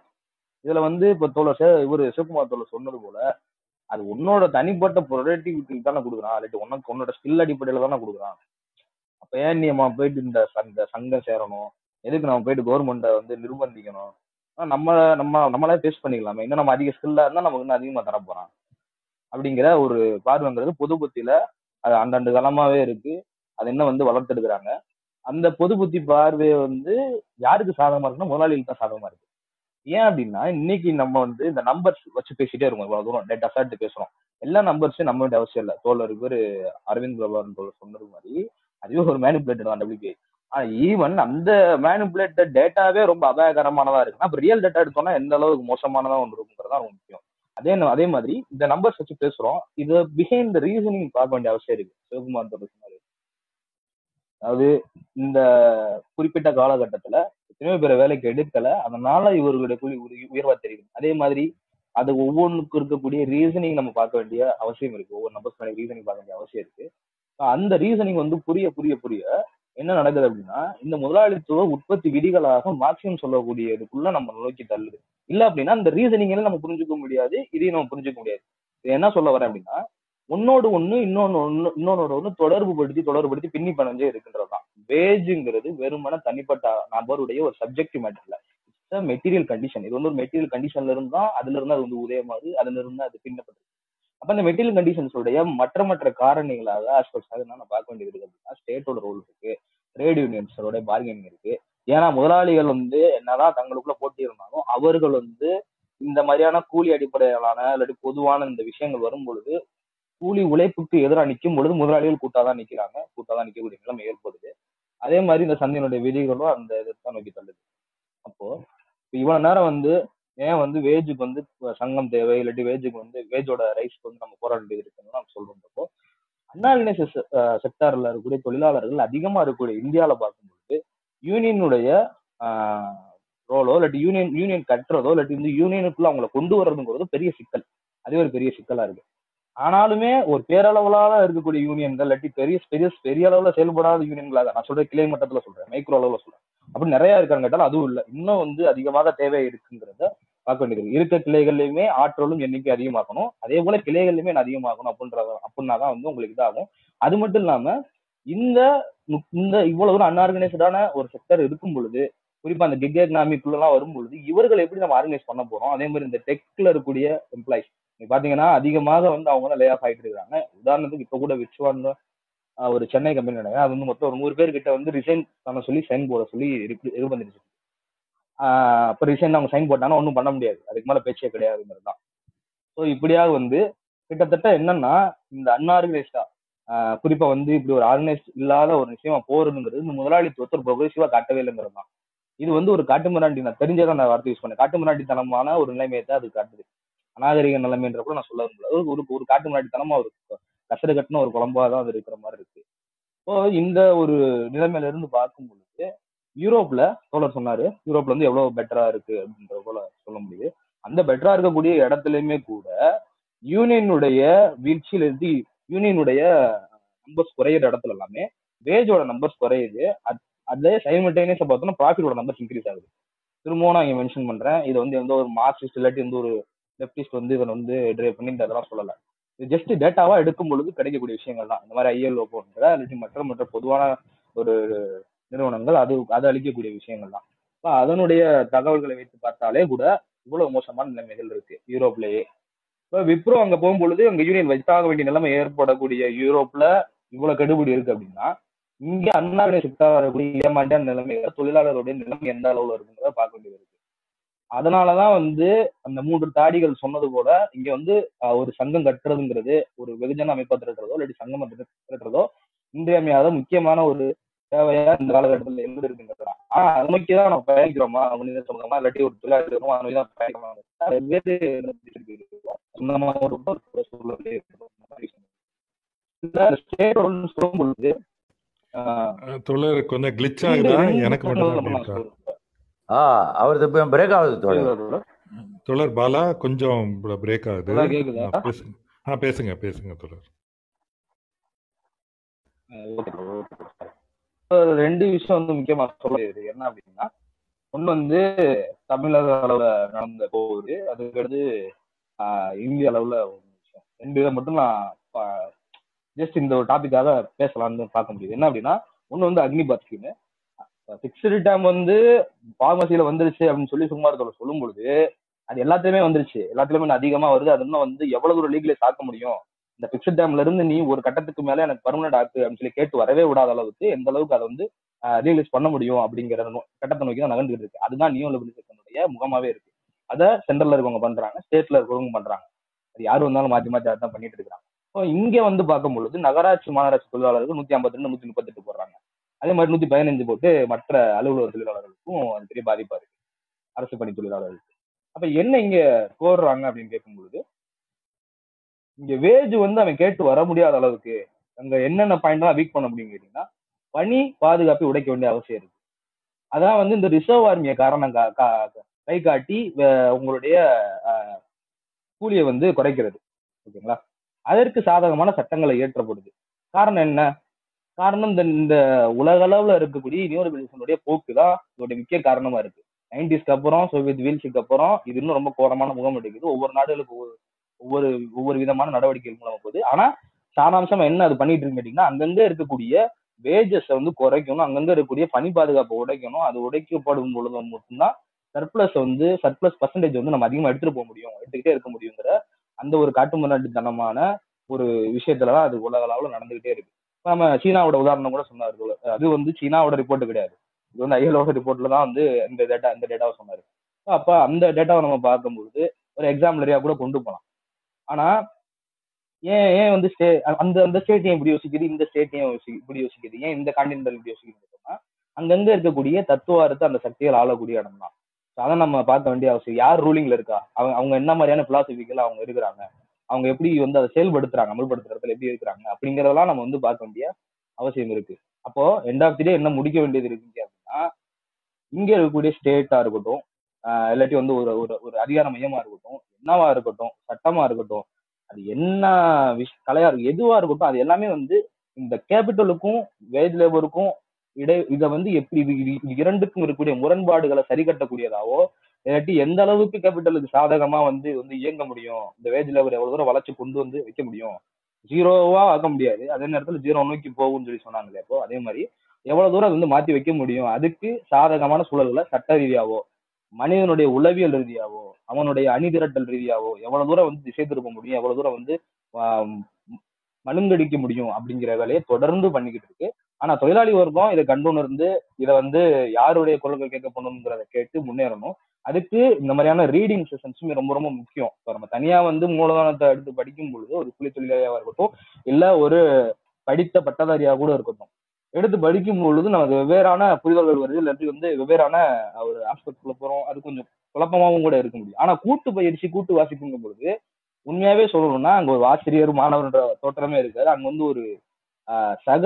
இதுல வந்து இப்போ தோழர் இவர் சிவகுமார் தோழர் சொன்னது போல அது உன்னோட தனிப்பட்ட ப்ரொடக்டிவிட்டிக்கு தானே கொடுக்குறான். இல்லாட்டி உனக்கு உன்னோட ஸ்கில் அடிப்படையில தானே கொடுக்குறான். அப்ப ஏன் நீ நம்ம போயிட்டு இந்த இந்த சங்கம் சேரணும்? எதுக்கு நம்ம போயிட்டு கவர்மெண்ட்டை வந்து நிர்பந்திக்கணும்? ஆனா நம்ம நம்ம நம்மளே ஃபேஸ் பண்ணிக்கலாமே. இன்னும் நம்ம அதிக ஸ்கில்லா இருந்தா நமக்கு இன்னும் அதிகமா தர போறான். அப்படிங்கிற ஒரு பார்வைங்கிறது பொது புத்தியில அது அந்தண்டு காலமாவே இருக்கு. அது இன்னும் வந்து வளர்த்தெடுக்கிறாங்க அந்த பொது புத்தி பார்வை வந்து யாருக்கு சாதகமா இருக்குன்னா முதலாளிகளுக்கு தான் சாதகமா இருக்கு. ஏன் அப்படின்னா இன்னைக்கு நம்ம வந்து இந்த நம்பர்ஸ் வச்சு பேசிட்டே இருக்கோம். இவ்வளவு தூரம் டேட் சாட்டு பேசுறோம். எல்லா நம்பர்ஸும் நம்ம வேண்டிய அவசியம் இல்லை. தோழர் இவர் அரவிந்த் பிரபாகரன் தோழர் சொன்னது மாதிரி அதுவே ஒரு மேனிபுலேட்டட் தான் டபிள்யூபி ஆனா ஈவன் அந்த மேனிபுலேட்டட் டேட்டாவே ரொம்ப அபாயகரமானதா இருக்குன்னா அப்ப ரியல் டேட்டா எடுத்தோம்னா எந்த அளவுக்கு மோசமானதா ஒன்று இருக்குங்கிறது ரொம்ப முக்கியம். அதே அதே மாதிரி இந்த நம்பர்ஸ் வச்சு பேசுறோம். இது பிஹைண்ட் த ரீசனிங் பார்க்க வேண்டிய அவசியம் இருக்கு. சிவகுமார் தோழர் சொன்னாரு. அதாவது இந்த குறிப்பிட்ட காலகட்டத்துல எத்தனையோ பேரை வேலைக்கு எடுக்கல. அதனால இவர்களுடைய கூலி உயர்வா தெரியுது அதே மாதிரி அது ஒவ்வொன்றுக்கும் இருக்கக்கூடிய ரீசனிங் நம்ம பார்க்க வேண்டிய அவசியம் இருக்கு. ஒவ்வொரு நம்பர்ஸ்க்கான ரீசனிங் பார்க்க வேண்டிய அவசியம் இருக்கு. அந்த ரீசனிங் வந்து புரிய புரிய புரிய என்ன நடக்குது அப்படின்னா இந்த முதலாளித்துவ உற்பத்தி விதிகளாக மார்க்சியம் சொல்லக்கூடியதுக்குள்ள நம்ம நோக்கி தள்ளுது. இல்ல அப்படின்னா இந்த ரீசனிங் நம்ம புரிஞ்சுக்க முடியாது இதையும் நம்ம புரிஞ்சுக்க முடியாது. இது என்ன சொல்ல வரேன் அப்படின்னா ஒன்னோடு ஒண்ணு இன்னொன்னு ஒண்ணு இன்னொன்னோட ஒண்ணு தொடர்பு படுத்தி தொடர்பு படுத்தி பின்னி பணஞ்சே இருக்குன்றதுதான். வேஜுங்கிறது வெறுமன தனிப்பட்ட நபருடைய ஒரு சப்ஜெக்டிவ் மேட்டர் இல்ல மெட்டீரியல் கண்டிஷன் இது வந்து ஒரு மெட்டீரியல் கண்டிஷன்ல இருந்தா அதுல இருந்து அது வந்து உதயமாகுது அதுல இருந்து அது பின்னப்படுது. அப்ப அந்த மெட்டீரியல் கண்டிஷன்ஸுடைய மற்ற மற்ற காரணிகளாக ஆஸ்பெக்ட்ஸ் நம்ம பார்க்க வேண்டியது இருக்கு. அப்படின்னா ஸ்டேட்டோட ரோல் இருக்கு. ட்ரேட் யூனியன்ஸோட பார்கெனிங் இருக்கு. ஏன்னா முதலாளிகள் வந்து என்னதான் தங்களுக்குள்ள போட்டி இருந்தாலும் அவர்கள் வந்து இந்த மாதிரியான கூலி அடிப்படையிலான இல்லாட்டி பொதுவான இந்த விஷயங்கள் வரும் பொழுது கூலி உழைப்புக்கு எதிராக நிற்கும் பொழுது முதலாளிகள் கூட்டாதான் நிக்கிறாங்க. கூட்டாதான் நிற்கக்கூடிய நிலைமை ஏற்படுது. அதே மாதிரி இந்த சந்தையினுடைய விதிகளும் அந்த இதைத்தான் நோக்கி தள்ளுது. அப்போ இவ்வளவு நேரம் வந்து ஏன் வந்து வேஜுக்கு வந்து சங்கம் தேவை இல்லாட்டி வேஜுக்கு வந்து வேஜோட ரைஸ்க்கு வந்து நம்ம போராட வேண்டியது இருக்குன்னு நம்ம சொல்றோம்ப்போ அன்ஆர்கனைஸ் செக்டார்ல இருக்கக்கூடிய தொழிலாளர்கள் அதிகமா இருக்கக்கூடிய இந்தியாவில பார்க்கும்பொழுது யூனியனுடைய ரோலோ இல்லாட்டி யூனியன் யூனியன் கட்டுறதோ இல்லாட்டி இந்த யூனியனுக்குள்ள அவங்கள கொண்டு வர்றதுங்கிறது பெரிய சிக்கல். அதே ஒரு பெரிய சிக்கலா இருக்கு. ஆனாலுமே ஒரு பேரளவுலாக இருக்கக்கூடிய யூனியன்கள் இல்லாட்டி பெரிய பெரிய பெரிய அளவுல செயல்படாத யூனியன்களாக நான் சொல்றேன் கிளை மட்டத்துல சொல்றேன் மைக்ரோ அளவுல சொல்றேன். அப்படி நிறைய இருக்கான்னு கேட்டால் அதுவும் இல்லை. இன்னும் வந்து அதிகமாக தேவை இருக்குங்கிறத பார்க்க வேண்டியது இருக்க கிளைகள்லயுமே ஆற்றலும் எண்ணிக்கை அதிகமாக்கணும். அதே போல கிளைகள்லயுமே நான் அப்படின்ற அப்படின்னா தான் வந்து உங்களுக்கு இதாகும். அது மட்டும் இல்லாம இந்த இந்த இவ்வளவு ஒரு அன்ஆர்கனைஸ்டான ஒரு செக்டர் இருக்கும் பொழுது குறிப்பா அந்த கிக் எக்கனாமிக்குள்ளலாம் வரும் பொழுது இவர்கள் எப்படி நம்ம ஆர்கனைஸ் பண்ண போறோம்? அதே மாதிரி இந்த டெக்ல இருக்கக்கூடிய எம்ப்ளாயிஸ் நீங்க பாத்தீங்கன்னா அதிகமாக வந்து அவங்க லே ஆஃப் ஆயிட்டு இருக்காங்க. உதாரணத்துக்கு இப்ப கூட விச்சுவான் ஒரு சென்னை கம்பெனி நினைக்கிறேன். அது வந்து மொத்தம் ஒரு நூறு பேர் கிட்ட வந்து ரிசைன் பண்ண சொல்லி சைன் போட சொல்லி இது பண்ணிருச்சு ஆஹ் அப்ப ரிசைன் அவங்க சைன் போட்டாங்கன்னா ஒன்றும் பண்ண முடியாது. அதுக்கு மேல பேச்சே கிடையாதுங்கிறது தான். ஸோ இப்படியாக வந்து கிட்டத்தட்ட என்னன்னா இந்த அன்ஆர்கனைஸ்டா குறிப்பா வந்து இப்படி ஒரு ஆர்கனைஸ் இல்லாத ஒரு விஷயமா போறதுங்கிறது இந்த முதலாளித்துவத்தை ஒரு ப்ரொக்ரெசிவா காட்டவே இல்லைங்கிறது தான். இது வந்து ஒரு காட்டுமிராண்டி நான் தெரிஞ்சதான் நான் வார்த்தை யூஸ் பண்ணேன். காட்டுமிராண்டித்தனமான ஒரு நிலைமையை தான் அது காட்டுது. அநாகரிக நிலைமைன்ற கூட நான் சொல்ல விரும்பல ஒரு ஒரு- காட்டு முன்னாடி தனமா ஒரு கசடு கட்டின ஒரு குழம்பா தான் அது இருக்கிற மாதிரி இருக்கு. ஸோ இந்த ஒரு நிலைமையில இருந்து பார்க்கும் பொழுது யூரோப்ல தோழர் சொன்னாரு யூரோப்ல வந்து எவ்வளவு பெட்டரா இருக்கு? அப்படின்ற போல சொல்ல முடியுது. அந்த பெட்டரா இருக்கக்கூடிய இடத்துலயுமே கூட யூனியனுடைய வீழ்ச்சியில இருந்து யூனியனுடைய நம்பர்ஸ் குறையிற இடத்துல எல்லாமே வேஜோட நம்பர்ஸ் குறையுது. அத்- அதே சைமல்டேனியஸா பார்த்தோம்னா ப்ராஃபிட்டோட நம்பர்ஸ் இன்க்ரீஸ் ஆகுது. திரும்பவும் நான் இங்க மென்ஷன் பண்றேன். இது வந்து எந்த ஒரு மார்க்சிஸ்ட் இல்லாட்டி எந்த ஒரு லெப்டிஸ்ட் வந்து இதை வந்து டிரைவ் பண்ணி இந்த சொல்லலை. இது ஜஸ்ட் டேட்டாவா எடுக்கும் பொழுது கிடைக்கக்கூடிய விஷயங்கள் தான். இந்த மாதிரி ஐஎல்ஓ போன்ற அல்லது மற்ற மற்ற பொதுவான ஒரு நிறுவனங்கள் அது அது அளிக்கக்கூடிய விஷயங்கள் தான். அதனுடைய தகவல்களை வைத்து பார்த்தாலே கூட இவ்வளவு மோசமான நிலைமைகள் இருக்கு. யூரோப்லயே. இப்போ விப்ரோ அங்க போகும்பொழுது அங்க யூனியன் வச்சாக வேண்டிய நிலைமை ஏற்படக்கூடிய யூரோப்ல இவ்வளவு கெடுபடி இருக்கு அப்படின்னா இங்க அண்ணாவிட சித்தா வரக்கூடிய ஏமாண்டிய நிலைமைகள் தொழிலாளருடைய நிலைமை எந்த அளவுல இருக்குங்கிறத பார்க்க வேண்டியது இருக்கு. அதனாலதான் வந்து அந்த மூன்று தாடிகள் சொன்னது போல இங்க வந்து ஒரு சங்கம் கட்டுறதுங்கிறது ஒரு வெகுஜன அமைப்பா திரட்டுறதோ இல்லாட்டி சங்கம் திரட்டுறதோ இன்றியமையாத முக்கியமான ஒரு தேவையா இந்த காலகட்டத்தில் தான். ஆனா அதை நோக்கி தான் நம்ம பயணிக்கிறோமா? மனித சமூகமா இல்லாட்டி ஒரு தொழிலாளி இருக்கோமா அதை தான் பயணிக்கிறோமா. சொந்தமா ஒரு பொழுது கொஞ்சம் கிளிச் ஆகுதா எனக்கு மட்டும் ஆ அவரது பிரேக் ஆகுது கேக்குதா? தோழர் பாலா கொஞ்சம் பிரேக் ஆகுது. ஆ, பேசுங்க. பேசுங்க இப்போ ரெண்டு விஷயம் வந்து முக்கியமா சொல்லுது என்ன அப்படின்னா ஒண்ணு வந்து தமிழக அளவுல நடந்த போகுது. அதுக்கடுத்து இந்திய அளவுல ஒரு விஷயம். ரெண்டு இதை மட்டும் நான் ஜஸ்ட் இந்த ஒரு டாபிக்காக பேசலாம்னு பார்க்க முடியுது. என்ன அப்படின்னா ஒண்ணு வந்து அக்னிபாத் ஸ்கீம் ஃபிக்ஸ்டு டேம் வந்து பார்மசியில வந்துருச்சு அப்படின்னு சொல்லி சுமார் சொல்லும் பொழுது அது எல்லாத்துலயுமே வந்துருச்சு. எல்லாத்துலயுமே அதிகமா வருது. அது இன்னும் வந்து எவ்வளவு தூரம் லீக்ல ஆக்க முடியும்? இந்த பிக்சட் டேம்ல இருந்து நீ ஒரு கட்டத்துக்கு மேல எனக்கு பர்மனன்ட் ஆக்கு அப்படின்னு சொல்லி கேட்டு வரவே விடாத அளவுக்கு எந்த அளவுக்கு அதை வந்து ரியலைஸ் பண்ண முடியும் அப்படிங்கிற கட்டத்தை நோக்கி தான் நகர்ந்துகிட்டு இருக்கு. அதுதான் நியூ லிபரலைசேஷனுடைய முகமாவே இருக்கு. அதை சென்ட்ரல்ல இருக்கவங்க பண்றாங்க ஸ்டேட்ல இருக்கவங்க பண்றாங்க. அது யார் வந்தாலும் மாத்தி மாத்தி அதான் பண்ணிட்டு இருக்காங்க இங்க வந்து பார்க்கும் பொழுது நகராட்சி மாநகராட்சி தொழிலாளர்கள் நூத்தி ஐம்பத்தி ரெண்டு நூத்தி முப்பத்தெட்டு போடுறாங்க. அதே மாதிரி நூத்தி பதினஞ்சு போட்டு மற்ற அலுவலக தொழிலாளர்களுக்கும் அது பெரிய பாதிப்பா இருக்கு. அரசு பணி தொழிலாளர்களுக்கு. அப்ப என்ன இங்க கோர்றாங்க அப்படின்னு கேட்கும்பொழுது இங்க வேஜ் வந்து அவன் கேட்டு வர முடியாத அளவுக்கு அங்க என்னென்ன பாயிண்ட் வீக் பண்ண முடியும் கேட்டீங்கன்னா பணி பாதுகாப்பை உடைக்க வேண்டிய அவசியம் இருக்கு. அதான் வந்து இந்த ரிசர்வ் ஆர்மியை காரணம் கா- கா- கை காட்டி உங்களுடைய ஆஹ், கூலியை வந்து குறைக்கிறது. ஓகேங்களா? அதற்கு சாதகமான சட்டங்களை இயற்றப்படுது. காரணம் என்ன? காரணம் இந்த இந்த உலக அளவுல இருக்கக்கூடிய நியூரபிலிசனுடைய போக்கு தான் இதோட முக்கிய காரணமா இருக்கு. நைன்டிஸ்க்கு அப்புறம் சோவியத் வீழ்ச்சிக்கு அப்புறம் இது இன்னும் ரொம்ப கோரமான முகம் எடுக்குது. ஒவ்வொரு நாடுகளுக்கு ஒவ்வொரு ஒவ்வொரு ஒவ்வொரு விதமான நடவடிக்கைகள் மூலமா போகுது. ஆனா சாராம்சம் என்ன அது பண்ணிட்டு இருக்கு கேட்டீங்கன்னா அங்கங்க இருக்கக்கூடிய வேஜஸ் வந்து குறைக்கணும் அங்கங்க இருக்கக்கூடிய பணி பாதுகாப்பை உடைக்கணும் அது உடைக்கப்படும் பொழுது மட்டும்தான் சர்ப்ளஸ் வந்து சர்ப்ளஸ் பர்சன்டேஜ் வந்து நம்ம அதிகமா எடுத்துட்டு போக முடியும் எடுத்துக்கிட்டே இருக்க முடியுங்கிற அந்த ஒரு காட்டு முன்னாடித்தனமான ஒரு விஷயத்துலதான் அது உலக அளவுல நடந்துகிட்டே இருக்கு. நம்ம சீனாவோட உதாரணம் கூட சொன்னார் அது வந்து சீனாவோட ரிப்போர்ட் கிடையாது. இது வந்து ஐஎல்ஓ ரிப்போர்ட்ல தான் வந்து இந்த டேட்டா இந்த டேட்டாவை சொன்னாரு. அப்ப அந்த டேட்டாவை நம்ம பார்க்கும்பொழுது ஒரு எக்ஸாம்பிளரியா கூட கொண்டு போலாம். ஆனா ஏன் ஏன் வந்து ஸ்டே அந்த அந்த ஸ்டேட் ஏன் இப்படி யோசிக்குது இந்த ஸ்டேட் ஏன் யோசி இப்படி யோசிக்குது ஏன் இந்த கான்டினென்டல் இப்படி யோசிக்குதுன்னு அங்கங்க இருக்கக்கூடிய தத்துவார்த்த அந்த சக்திகள் ஆளக்கூடிய இடம் தான் அதை நம்ம பார்க்க வேண்டிய அவசியம். யார் ரூலிங்ல இருக்கா? அவங்க அவங்க என்ன மாதிரியான பிலாசபிக்கல் அவங்க இருக்கிறாங்க அவங்க எப்படி வந்து அதை செயல்படுத்துறாங்க அமல்படுத்துறதுல எப்படி இருக்கிறாங்க அப்படிங்கறதெல்லாம் நம்ம வந்து பார்க்க வேண்டிய அவசியம் இருக்கு. அப்போ எண்ட் ஆஃப் தி டே என்ன முடிக்க வேண்டியது இருக்கு அப்படின்னா இங்க இருக்கக்கூடிய ஸ்டேட்டா இருக்கட்டும் ஆஹ் இல்லாட்டி வந்து ஒரு ஒரு ஒரு அதிகார மையமா இருக்கட்டும் என்னவா இருக்கட்டும் சட்டமா இருக்கட்டும் அது என்ன விஷ் கலையா இருக்கும் எதுவா இருக்கட்டும் அது எல்லாமே வந்து இந்த கேபிட்டலுக்கும் வேஜ் லேபருக்கும் இடை இதை வந்து எப்படி இது இது இரண்டுக்கும் இருக்கக்கூடிய முரண்பாடுகளை சரி கட்டக்கூடியதாவோ இல்லாட்டி எந்த அளவுக்கு கேபிட்டலுக்கு சாதகமா வந்து வந்து இயங்க முடியும்? இந்த வேஜ் லேபர் எவ்வளவு தூரம் வளர்ச்சி கொண்டு வந்து வைக்க முடியும்? ஜீரோவா ஆக்க முடியாது. அதே நேரத்துல ஜீரோ நோக்கி போகும்னு சொல்லி சொன்னாங்களே இப்போ அதே மாதிரி எவ்வளவு தூரம் அது வந்து மாத்தி வைக்க முடியும்? அதுக்கு சாதகமான சூழல்களை சட்ட ரீதியாவோ மனிதனுடைய உளவியல் ரீதியாவோ அவனுடைய அணிதிரட்டல் ரீதியாவோ எவ்வளவு தூரம் வந்து திசை திருப்ப முடியும்? எவ்வளவு தூரம் வந்து ஆம், மழுங்கடிக்க முடியும்? அப்படிங்கிற வேலையை தொடர்ந்து பண்ணிக்கிட்டு இருக்கு. ஆனா தொழிலாளி வர்க்கம் இதை கண்டுணர்ந்து இதை வந்து யாருடைய குரல்கள் கேட்கப்படணுங்கிறத கேட்டு முன்னேறணும். அதுக்கு இந்த மாதிரியான ரீடிங் செஷன்ஸும் ரொம்ப ரொம்ப முக்கியம். இப்போ நம்ம தனியா வந்து மூலதனத்தை எடுத்து படிக்கும் பொழுது ஒரு கூலி தொழிலாளியாக இருக்கட்டும் இல்ல ஒரு படித்த பட்டதாரியாக கூட இருக்கட்டும் எடுத்து படிக்கும் பொழுது நமக்கு வெவ்வேறான புரிதல்கள் வருது இல்லாட்டி வந்து வெவ்வேறான ஒரு ஆஸ்பெக்ட்ல போறோம் அது கொஞ்சம் குழப்பமாவும் கூட இருக்க முடியும். ஆனா கூட்டு பயிற்சி கூட்டு வாசிப்புங்கும் பொழுது உண்மையாவே சொல்லணும்னா அங்க ஒரு ஆசிரியர் மாணவர்ன்ற தோற்றமே இருக்காது. அங்க வந்து ஒரு சக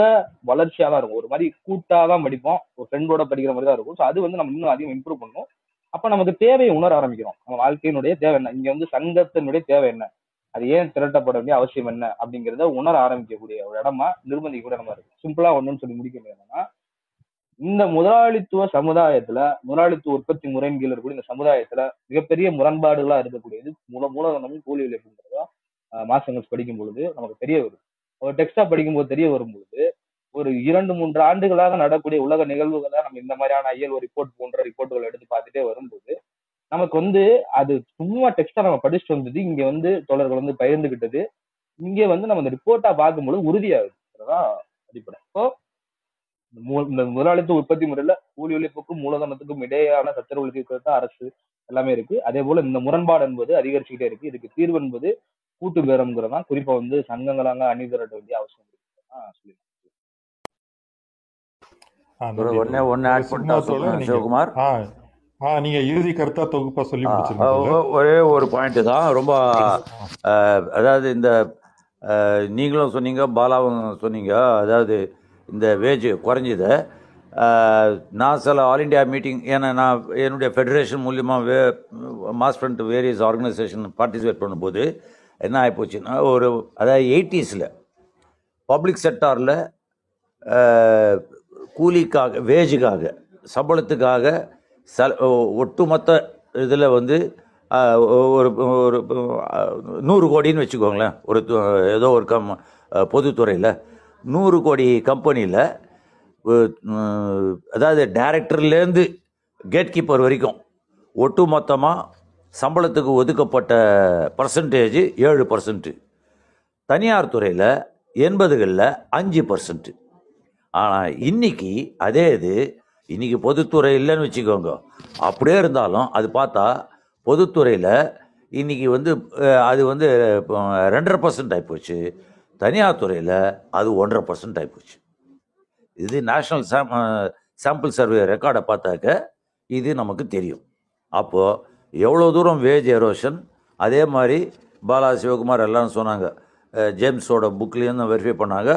வளர்ச்சியா தான் இருக்கும். ஒரு மாதிரி கூட்டா தான் படிப்போம் ஒரு ஃப்ரெண்டோட படிக்கிற மாதிரி தான் இருக்கும். ஸோ அது வந்து நம்ம இன்னும் அதிகம் இம்ப்ரூவ் பண்ணணும் அப்ப நமக்கு தேவையை உணர ஆரம்பிக்கிறோம். நம்ம வாழ்க்கையினுடைய தேவை என்ன? இங்க வந்து சங்கத்தினுடைய தேவை என்ன? அது ஏன் திரட்டப்பட வேண்டிய அவசியம் என்ன? அப்படிங்கிறத உணர ஆரம்பிக்கக்கூடிய ஒரு இடமா நிர்பந்தி கூட நம்ம இருக்கு சிம்பிளா ஒண்ணுன்னு சொல்லி முடிக்க என்னன்னா இந்த முதலாளித்துவ சமுதாயத்துல முதலாளித்துவ உற்பத்தி முறையின் கீழ் இருக்கக்கூடிய இந்த சமுதாயத்துல மிகப்பெரிய முரண்பாடுகளா இருக்கக்கூடியது மூல மூலதனமும் கூலி உழைப்புங்கிறதா மாசங்கள் படிக்கும் பொழுது நமக்கு தெரிய வரும் ஒரு டெக்ஸ்டா படிக்கும்போது தெரிய வரும்போது ஒரு இரண்டு மூன்று ஆண்டுகளாக நடக்கூடிய உலக நிகழ்வுகளை நம்ம இந்த மாதிரியான ஐஎல்ஓ ரிப்போர்ட் போன்ற ரிப்போர்ட்டுகள் எடுத்து பார்த்துட்டே வரும்போது நமக்கு வந்து அது சும்மா டெக்ஸ்டா நம்ம படிச்சுட்டு வந்தது இங்க வந்து தொடர்கள் வந்து பகிர்ந்துகிட்டது இங்க வந்து நம்ம இந்த ரிப்போர்ட்டா பார்க்கும்போது உறுதியாகுதுதான் அடிப்படை. இப்போ இந்த முதலாளித்துவ உற்பத்தி முறையில கூலி உழைப்புக்கும் மூலதனத்துக்கும் இடையேயான சச்சரவுகளுக்கு தான் அரசு. எல்லாமே இருக்கு. அதே போல இந்த முரண்பாடு என்பது அதிகரிச்சுக்கிட்டே இருக்கு. இதுக்கு தீர்வு என்பது கூட்டு பேரம்ங்கிறதான் குறிப்பா வந்து சங்கங்களாங்க அணி திரட்ட வேண்டிய அவசியம் தோழர். ஒண்ணு ஒரு ஆட் பண்ணிட்டா சிவகுமார். நீங்க இறுதி கருத்தா தொகுப்பா சொல்லி ஒரே ஒரு பாயிண்ட் தான். ரொம்ப அதாவது இந்த நீங்களும் சொன்னீங்க பாலாவும் சொன்னீங்க. அதாவது இந்த வேஜ் குறைஞ்சது. நான் சில ஆல் இண்டியா மீட்டிங் ஏன்னா நான் என்னுடைய ஃபெடரேஷன் மூலியமாக we mass front various organisation participate பண்ணும்போது என்ன ஆகிப்போச்சுன்னா ஒரு அதாவது எயிட்டிஸில் பப்ளிக் செக்டாரில் கூலிக்காக வேஜுக்காக சம்பளத்துக்காக சல ஒட்டுமொத்த இதில் வந்து ஒரு ஒரு நூறு கோடின்னு வச்சுக்கோங்களேன். ஒரு ஏதோ ஒரு கம் பொதுத்துறையில். நூறு கோடி கம்பெனியில் அதாவது டைரக்டர்லேருந்து கேட் கீப்பர் வரைக்கும் ஒட்டு மொத்தமாக சம்பளத்துக்கு ஒதுக்கப்பட்ட பர்சன்டேஜ் ஏழு பர்சன்ட்டு தனியார் துறையில் எண்பதுகளில் அஞ்சு பர்சன்ட்டு ஆனால் இன்னைக்கு அதே இது இன்னைக்கு பொதுத்துறை இல்லைன்னு வச்சுக்கோங்க. அப்படியே இருந்தாலும் அது பார்த்தா பொதுத்துறையில் இன்னைக்கு வந்து அது வந்து ரெண்டரை பர்சன்ட் ஆகிப்போச்சு தனியார் துறையில் அது ஒன்றரை பர்சன்ட் ஆகிப்போச்சு இது நேஷ்னல் சாம் சாம்பிள் சர்வே ரெக்கார்டை பார்த்தாக்க இது நமக்கு தெரியும். அப்போது எவ்வளோ தூரம் வேஜ் எரோஷன்? அதே மாதிரி பாலா சிவகுமார் எல்லாம் சொன்னாங்க. ஜேம்ஸோட புக்லேயும் வெரிஃபை பண்ணாங்க.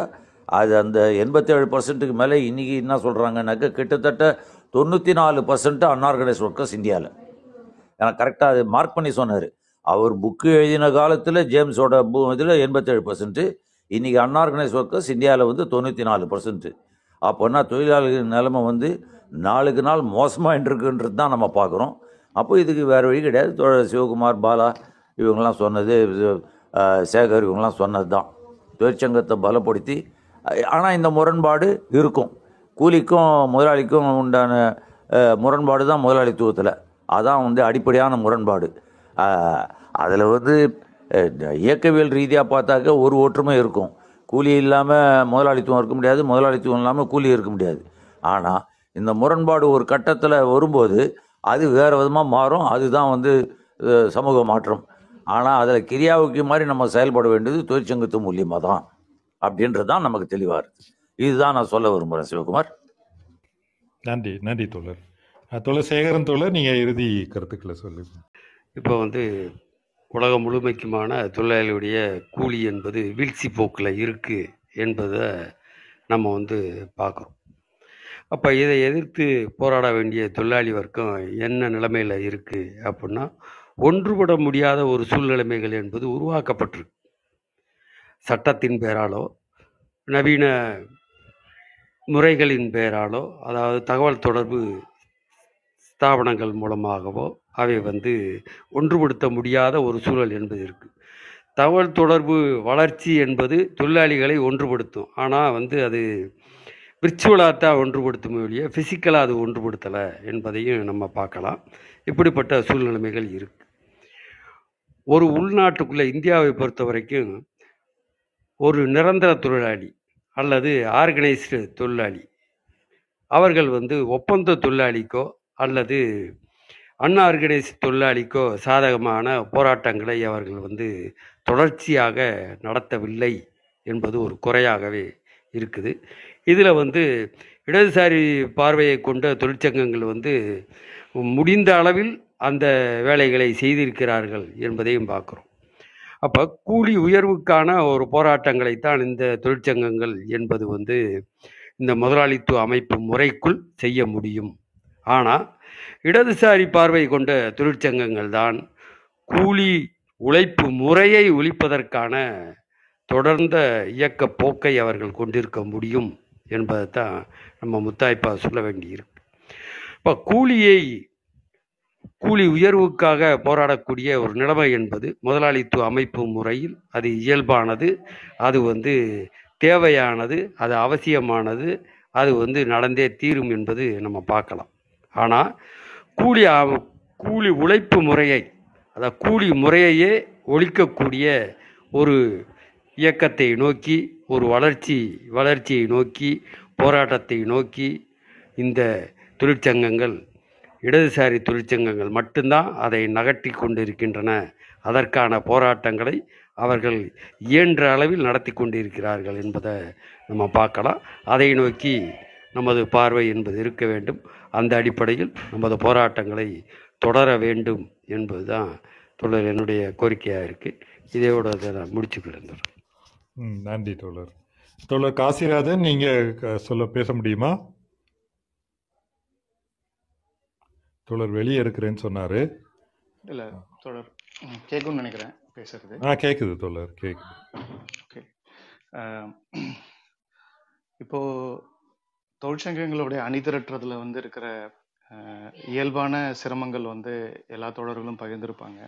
அது அந்த எண்பத்தேழு பர்சன்ட்டுக்கு மேலே இன்றைக்கி என்ன சொல்கிறாங்கன்னாக்க கிட்டத்தட்ட தொண்ணூற்றி நாலு பர்சன்ட் அன்ஆர்கனைஸ் ஒர்க்கர்ஸ் இந்தியாவில் ஏன்னா கரெக்டாக அது மார்க் பண்ணி சொன்னார். அவர் புக்கு எழுதின காலத்தில் ஜேம்ஸோட பு இதில் எண்பத்தேழு பர்சன்ட்டு இன்றைக்கி அன்ஆர்கனைஸ் ஒர்க்கர்ஸ் இந்தியாவில் வந்து தொண்ணூற்றி நாலு பர்சன்ட்டு அப்போனா தொழிலாளர்கள் நிலைமை வந்து நாளுக்கு நாள் மோசமாக இருக்குன்றது தான் நம்ம பார்க்குறோம். அப்போ இதுக்கு வேறு வழி கிடையாது. தோழர் சிவகுமார் பாலா இவங்கெல்லாம் சொன்னது சேகர் இவங்கெல்லாம் சொன்னது தான் தொழிற்சங்கத்தை பலப்படுத்தி ஆனால் இந்த முரண்பாடு இருக்கும். கூலிக்கும் முதலாளிக்கும் உண்டான முரண்பாடு தான் முதலாளித்துவத்தில். அதான் வந்து அடிப்படையான முரண்பாடு. அதில் வந்து இயக்கவியல் ரீதியாக பார்த்தாக்க ஒரு ஒற்றுமை இருக்கும். கூலி இல்லாமல் முதலாளித்துவம் இருக்க முடியாது. முதலாளித்துவம் இல்லாமல் கூலி இருக்க முடியாது. ஆனால் இந்த முரண்பாடு ஒரு கட்டத்தில் வரும்போது அது வேறு விதமாக மாறும். அதுதான் வந்து சமூக மாற்றம். ஆனால் அதில் கிரியாவுக்கு மாதிரி நம்ம செயல்பட வேண்டியது தொழிற்சங்கத்து மூலியமாக தான் அப்படின்றது தான் நமக்கு தெளிவாக இருக்குது இதுதான் நான் சொல்ல விரும்புகிறேன் சிவகுமார். நன்றி நன்றி தோழர். தோழர் சேகரன் தோழர் நீங்க இறுதி கருத்துக்களை சொல்லுங்க. இப்போ வந்து உலகம் முழுமைக்குமான தொழிலாளியுடைய கூலி என்பது வீழ்ச்சி போக்கில் இருக்குது என்பதை நம்ம வந்து பார்க்குறோம். அப்போ இதை எதிர்த்து போராட வேண்டிய தொழிலாளி வர்க்கம் என்ன நிலைமையில் இருக்குது அப்படின்னா ஒன்றுபட முடியாத ஒரு சூழ்நிலைமைகள் என்பது உருவாக்கப்பட்டிருக்கு. சட்டத்தின் பெயராலோ நவீன முறைகளின் பெயராலோ அதாவது தகவல் தொடர்பு ஸ்தாபனங்கள் மூலமாகவோ அவை வந்து ஒன்றுபடுத்த முடியாத ஒரு சூழல் என்பது இருக்குது தகவல் தொடர்பு வளர்ச்சி என்பது தொழிலாளிகளை ஒன்றுபடுத்தும். ஆனால் வந்து அது விர்ச்சுவலாக தான் ஒன்றுபடுத்தும் ஒழிய ஃபிசிக்கலாக அது ஒன்றுபடுத்தலை என்பதையும் நம்ம பார்க்கலாம். இப்படிப்பட்ட சூழ்நிலைமைகள் இருக்குது ஒரு உள்நாட்டுக்குள்ளே இந்தியாவை பொறுத்த வரைக்கும் ஒரு நிரந்தர தொழிலாளி அல்லது ஆர்கனைஸ்டு தொழிலாளி. அவர்கள் வந்து ஒப்பந்த தொழிலாளிக்கோ அல்லது அன்ஆர்கனைஸ்ட் தொழிலாளிக்கோ சாதகமான போராட்டங்களை அவர்கள் வந்து தொடர்ச்சியாக நடத்தவில்லை என்பது ஒரு குறையாகவே இருக்குது. இதில் வந்து இடதுசாரி பார்வையை கொண்ட தொழிற்சங்கங்கள் வந்து முடிந்த அளவில் அந்த வேலைகளை செய்திருக்கிறார்கள் என்பதையும் பார்க்குறோம். அப்போ கூலி உயர்வுக்கான ஒரு போராட்டங்களைத்தான் இந்த தொழிற்சங்கங்கள் என்பது வந்து இந்த முதலாளித்துவ அமைப்பு முறைக்குள் செய்ய முடியும். ஆனால் இடதுசாரி பார்வை கொண்ட தொழிற்சங்கங்கள் தான் கூலி உழைப்பு முறையை ஒழிப்பதற்கான தொடர்ந்த இயக்க போக்கை அவர்கள் கொண்டிருக்க முடியும். என்பதைத்தான் நம்ம முத்தாய்ப்பா சொல்ல வேண்டியிருக்கு. இப்போ கூலியை கூலி உயர்வுக்காக போராடக்கூடிய ஒரு நிலைமை என்பது முதலாளித்துவ அமைப்பு முறையில் அது இயல்பானது அது வந்து தேவையானது அது அவசியமானது அது வந்து நடந்தே தீரும் என்பது நம்ம பார்க்கலாம். ஆனால் கூலி ஆ- கூலி உழைப்பு முறையை அதாவது கூலி முறையையே ஒழிக்கக்கூடிய ஒரு இயக்கத்தை நோக்கி ஒரு வளர்ச்சி வளர்ச்சியை நோக்கி போராட்டத்தை நோக்கி இந்த தொழிற்சங்கங்கள் இடதுசாரி தொழிற்சங்கங்கள் மட்டும்தான் அதை நகர்த்தி கொண்டிருக்கின்றன. அதற்கான போராட்டங்களை அவர்கள் இயன்ற அளவில் நடத்தி கொண்டிருக்கிறார்கள் என்பதை நம்ம பார்க்கலாம். அதை நோக்கி நமது பார்வை என்பது இருக்க வேண்டும். அந்த அடிப்படையில் நமது போராட்டங்களை தொடர வேண்டும் என்பதுதான் தொடர் என்னுடைய கோரிக்கையாக இருக்குது இதையோட இதை நான் முடிச்சுக்கிறேன் ம் நன்றி தோழர். தோழர் காசிராஜன் நீங்கள் சொல்ல பேச முடியுமா? தோழர் வெளியே இருக்கிறேன்னு சொன்னார். இல்லை தொடர் ம், கேட்கும்னு நினைக்கிறேன் பேசுறது. ஆ கேட்குது தோழர் கேட்குது ஓகே. இப்போ தொழிற்சங்கங்களுடைய அணிதிரட்டுறதுல வந்து இருக்கிற இயல்பான சிரமங்கள் வந்து எல்லா தோழர்களும் பகிர்ந்திருப்பாங்க.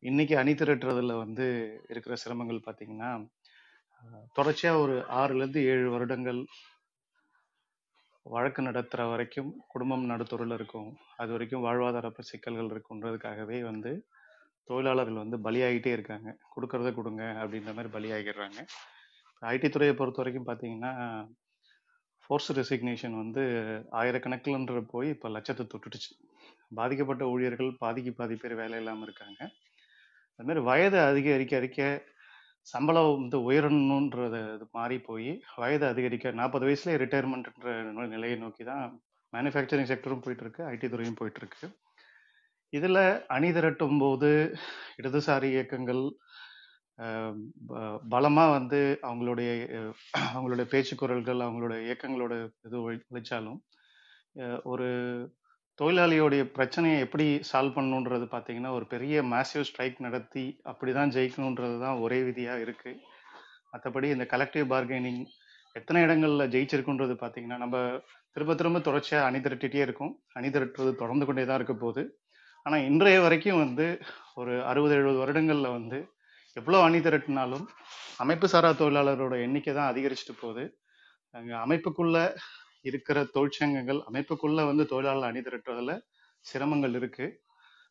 இன்னைக்கு அணி திரட்டுறதுல வந்து இருக்கிற சிரமங்கள் பார்த்தீங்கன்னா தொடர்ச்சியாக ஒரு ஆறுலேருந்து ஏழு வருடங்கள் வழக்கு நடத்துகிற வரைக்கும் குடும்பம் நடுத்தொழில் இருக்கும். அது வரைக்கும் வாழ்வாதார சிக்கல்கள் இருக்குன்றதுக்காகவே வந்து தொழிலாளர்கள் வந்து பலியாகிட்டே இருக்காங்க. கொடுக்கறத கொடுங்க அப்படின்ற மாதிரி பலியாகிடுறாங்க. ஐடி துறையை பொறுத்த வரைக்கும் பார்த்தீங்கன்னா ஃபோர்ஸ் ரெசிக்னேஷன் வந்து ஆயிரக்கணக்கில்ன்ற போய் இப்போ லட்சத்தை தொட்டுடுச்சு. பாதிக்கப்பட்ட ஊழியர்கள் பாதிக்கு பாதி பேர் வேலை இல்லாமல் இருக்காங்க. அது மாதிரி வயது அதிகரிக்க அதிக சம்பளம் வந்து உயரணுன்றது இது மாறி போய் வயது அதிகரிக்க நாற்பது வயசுலேயே ரிட்டையர்மெண்ட்ன்ற நிலையை நோக்கி தான் மேனுஃபேக்சரிங் செக்டரும் போயிட்டுருக்கு ஐடி துறையும் போயிட்டுருக்கு இதில் அணி திரட்டும் போது இடதுசாரி இயக்கங்கள் பலமாக ப- வந்து அவங்களுடைய அவங்களுடைய அவங்களுடைய பேச்சுக்குரல்கள் அவங்களுடைய இயக்கங்களோட இது ஒழி- ஒழிச்சாலும் ஒரு தொழிலாளியோடைய பிரச்சனையை எப்படி சால்வ் பண்ணணுன்றது பார்த்தீங்கன்னா ஒரு பெரிய மேசிவ் ஸ்ட்ரைக் நடத்தி அப்படி தான் ஜெயிக்கணுன்றது தான் ஒரே விதியாக இருக்குது மற்றபடி இந்த கலெக்டிவ் பார்கெனிங் எத்தனை இடங்களில் ஜெயிச்சிருக்குன்றது பார்த்தீங்கன்னா நம்ம திரும்ப திரும்ப தொடர்ச்சியாக அணி திரட்டிகிட்டே இருக்கும். அணி திரட்டுறது தொடர்ந்து கொண்டே தான் இருக்க போகுது. ஆனால் இன்றைய வரைக்கும் வந்து ஒரு அறுபது எழுபது வருடங்களில் வந்து எவ்வளோ அணி திரட்டினாலும் அமைப்பு சாரா தொழிலாளரோட எண்ணிக்கை தான் அதிகரிச்சுட்டு போகுது. அங்கே அமைப்புக்குள்ள இருக்கிற தொழிற்சங்கங்கள் அமைப்புக்குள்ள வந்து தொழிலாளர் அணி திரட்டுறதுல சிரமங்கள் இருக்கு.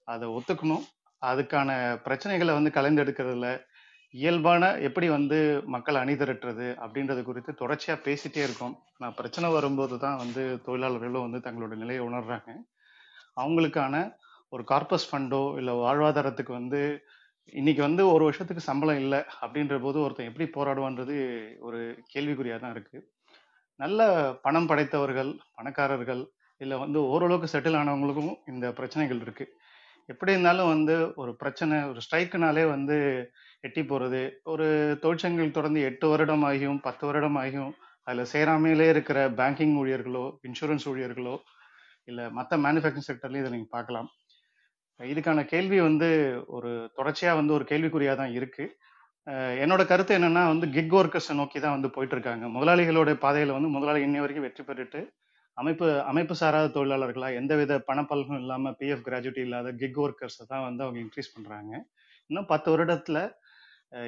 அதை ஒத்துக்கணும். அதுக்கான பிரச்சனைகளை வந்து கலந்தெடுக்கிறதுல இயல்பான எப்படி வந்து மக்கள் அணி திரட்டுறது அப்படின்றது குறித்து தொடர்ச்சியாக பேசிட்டே இருக்கோம். நான் பிரச்சனை வரும்போது தான் வந்து தொழிலாளர்களும் வந்து தங்களோட நிலையை உணர்றாங்க. அவங்களுக்கான ஒரு கார்பஸ் ஃபண்டோ இல்லை வாழ்வாதாரத்துக்கு வந்து இன்னைக்கு வந்து ஒரு வருஷத்துக்கு சம்பளம் இல்லை அப்படின்ற போது ஒருத்தன் எப்படி போராடுவான்றது ஒரு கேள்விக்குறியாக தான் இருக்குது நல்ல பணம் படைத்தவர்கள் பணக்காரர்கள் இல்லை வந்து ஓரளவுக்கு செட்டில் ஆனவங்களுக்கும் இந்த பிரச்சனைகள் இருக்கு. எப்படி இருந்தாலும் வந்து ஒரு பிரச்சனை ஒரு ஸ்ட்ரைக்குனாலே வந்து எட்டி போகிறது ஒரு தொழிற்சங்கங்கள் தொடர்ந்து எட்டு வருடம் ஆகியும் பத்து வருடம் ஆகியும் அதில் சேராமையிலே இருக்கிற பேங்கிங் ஊழியர்களோ இன்சூரன்ஸ் ஊழியர்களோ இல்லை மற்ற மேனுஃபேக்சரிங் செக்டர்லையும் இதை நீங்கள் பார்க்கலாம். இதுக்கான கேள்வி வந்து ஒரு தொடர்ச்சியாக வந்து ஒரு கேள்விக்குறியாக தான் இருக்குது என்னோட கருத்து என்னன்னா வந்து கிக் ஒர்க்கர்ஸை நோக்கி தான் வந்து போயிட்டு இருக்காங்க முதலாளிகளோட பாதையில வந்து முதலாளி இன்னை வரைக்கும் வெற்றி பெற்றுட்டு அமைப்பு அமைப்பு சாராத தொழிலாளர்களா எந்தவித பணப்பலனும் இல்லாம பிஎஃப் கிராஜுவிட்டி இல்லாத கிக் ஒர்க்கர்ஸை தான் வந்து அவங்க இன்க்ரீஸ் பண்றாங்க. இன்னும் பத்து வருடத்துல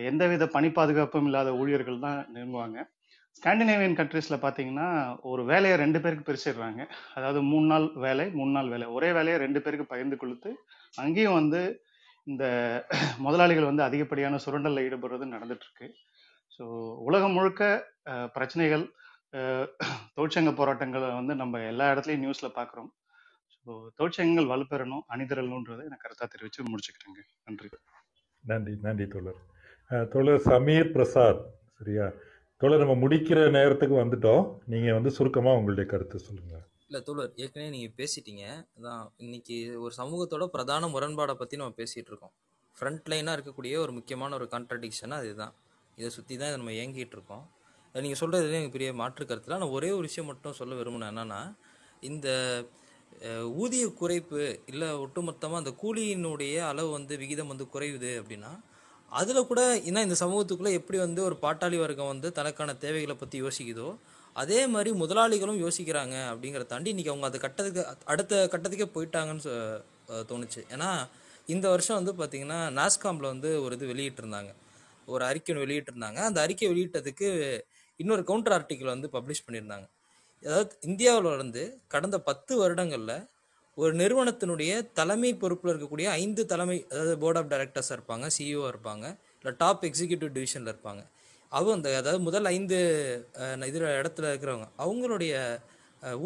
எந்தவித பணி பாதுகாப்பும் இல்லாத ஊழியர்கள் தான் நெருங்குவாங்க ஸ்காண்டினேவியன் கண்ட்ரீஸில் பார்த்தீங்கன்னா ஒரு வேலையை ரெண்டு பேருக்கு பிரிச்சிடுறாங்க. அதாவது மூணு நாள் வேலை மூணு நாள் வேலை. ஒரே வேலையை ரெண்டு பேருக்கு பகிர்ந்து கொடுத்து அங்கேயும் வந்து இந்த *clears throat* முதலாளிகள் வந்து அதிகப்படியான சுரண்டலில் ஈடுபடுறது நடந்துட்டுருக்கு. ஸோ உலகம் முழுக்க பிரச்சனைகள் *clears throat* தொழிற்சங்க போராட்டங்களை வந்து நம்ம எல்லா இடத்துலையும் நியூஸில் பார்க்குறோம் ஸோ தொழிற்சங்கங்கள் வலுப்பெறணும் அணிதிரளணுன்றதை நான் கருத்தாக தெரிவித்து முடிச்சுக்கிறேங்க நன்றி. நன்றி நன்றி தோழர். தோழர் சமீர் பிரசாத் சரியா? தோழர் நம்ம முடிக்கிற நேரத்துக்கு வந்துட்டோம். நீங்கள் வந்து சுருக்கமாக உங்களுடைய கருத்து சொல்லுங்கள் இல்லை தோழர் ஏற்கனவே நீங்கள் பேசிட்டீங்க. அதான் இன்னைக்கு ஒரு சமூகத்தோட பிரதான முரண்பாடை பற்றி நம்ம பேசிகிட்டு இருக்கோம். ஃப்ரண்ட் லைனாக இருக்கக்கூடிய ஒரு முக்கியமான ஒரு கான்ட்ரடிக்ஷனாக அதுதான். இதை சுற்றி தான் இதை நம்ம இயங்கிட்டு இருக்கோம். நீங்கள் சொல்கிறது எனக்கு பெரிய மாற்று கருத்தில் ஆனால் ஒரே ஒரு விஷயம் மட்டும் சொல்ல விரும்பினேன் என்னென்னா இந்த ஊதிய குறைப்பு இல்லை ஒட்டுமொத்தமாக அந்த கூலியினுடைய அளவு வந்து விகிதம் வந்து குறையுது அப்படின்னா அதில் கூட ஏன்னா இந்த சமூகத்துக்குள்ளே எப்படி வந்து ஒரு பாட்டாளி வர்க்கம் வந்து தனக்கான தேவைகளை பற்றி யோசிக்குதோ அதே மாதிரி முதலாளிகளும் யோசிக்கிறாங்க அப்படிங்கிறத தாண்டி இன்றைக்கி அவங்க அது கட்டத்துக்கு அடுத்த கட்டத்துக்கே போயிட்டாங்கன்னு சொ- தோணுச்சு. ஏன்னா இந்த வருஷம் வந்து பார்த்திங்கன்னா நாஸ்காமில் வந்து ஒரு இது வெளியிட்டிருந்தாங்க. ஒரு அறிக்கை வெளியிட்டிருந்தாங்க. அந்த அறிக்கை வெளியிட்டதுக்கு இன்னொரு கவுண்டர் ஆர்டிக்கிள் வந்து பப்ளிஷ் பண்ணியிருந்தாங்க. அதாவது இந்தியாவில் இருந்து கடந்த பத்து வருடங்களில் ஒரு நிறுவனத்தினுடைய தலைமை பொறுப்பில் இருக்கக்கூடிய ஐந்து தலைமை அதாவது போர்ட் ஆஃப் டைரக்டர்ஸாக இருப்பாங்க சிஇஓ இருப்பாங்க இல்லை டாப் எக்ஸிக்யூட்டிவ் டிவிஷனில் இருப்பாங்க. அவங்க அந்த அதாவது முதல் ஐந்து இதில் இடத்துல இருக்கிறவங்க அவங்களுடைய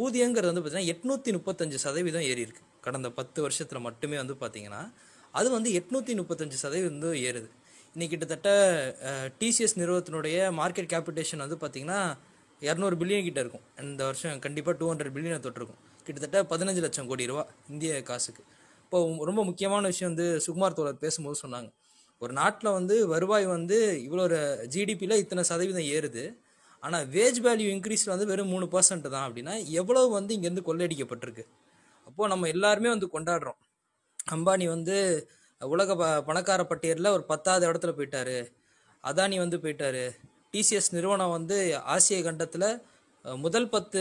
ஊதியங்கிறது வந்து பார்த்தீங்கன்னா எட்நூற்றி முப்பத்தஞ்சு சதவீதம் ஏறி இருக்குது கடந்த பத்து வருஷத்தில் மட்டுமே வந்து பார்த்தீங்கன்னா அது வந்து எட்நூற்றி முப்பத்தஞ்சு சதவீதம் வந்து ஏறுது. இன்னைக்கு கிட்டத்தட்ட டிசிஎஸ் நிறுவனத்தினுடைய மார்க்கெட் கேபிட்டேஷன் வந்து பார்த்தீங்கன்னா இரநூறு பில்லியன் கிட்ட இருக்கும். இந்த வருஷம் கண்டிப்பாக டூ ஹண்ட்ரட் பில்லியனை தொட்டிருக்கும். கிட்டத்தட்ட பதினஞ்சு லட்சம் கோடி ரூபா இந்திய காசுக்கு. இப்போ ரொம்ப முக்கியமான விஷயம் வந்து சுகுமார் தோழர் பேசும்போது சொன்னாங்க. ஒரு நாட்டில் வந்து வருவாய் வந்து இவ்வளோ ஒரு ஜிடிபியில் இத்தனை சதவீதம் ஏறுது. ஆனால் வேஜ் வேல்யூ இன்க்ரீஸில் வந்து வெறும் மூணு பர்சன்ட் தான் அப்படின்னா எவ்வளோ வந்து இங்கேருந்து கொள்ளையடிக்கப்பட்டிருக்கு அப்போது நம்ம எல்லாருமே வந்து கொண்டாடுறோம். அம்பானி வந்து உலக ப பணக்கார பட்டியலில் ஒரு பத்தாவது இடத்துல போயிட்டாரு. அதானி வந்து போயிட்டாரு. டிசிஎஸ் நிறுவனம் வந்து ஆசிய கண்டத்தில் முதல் பத்து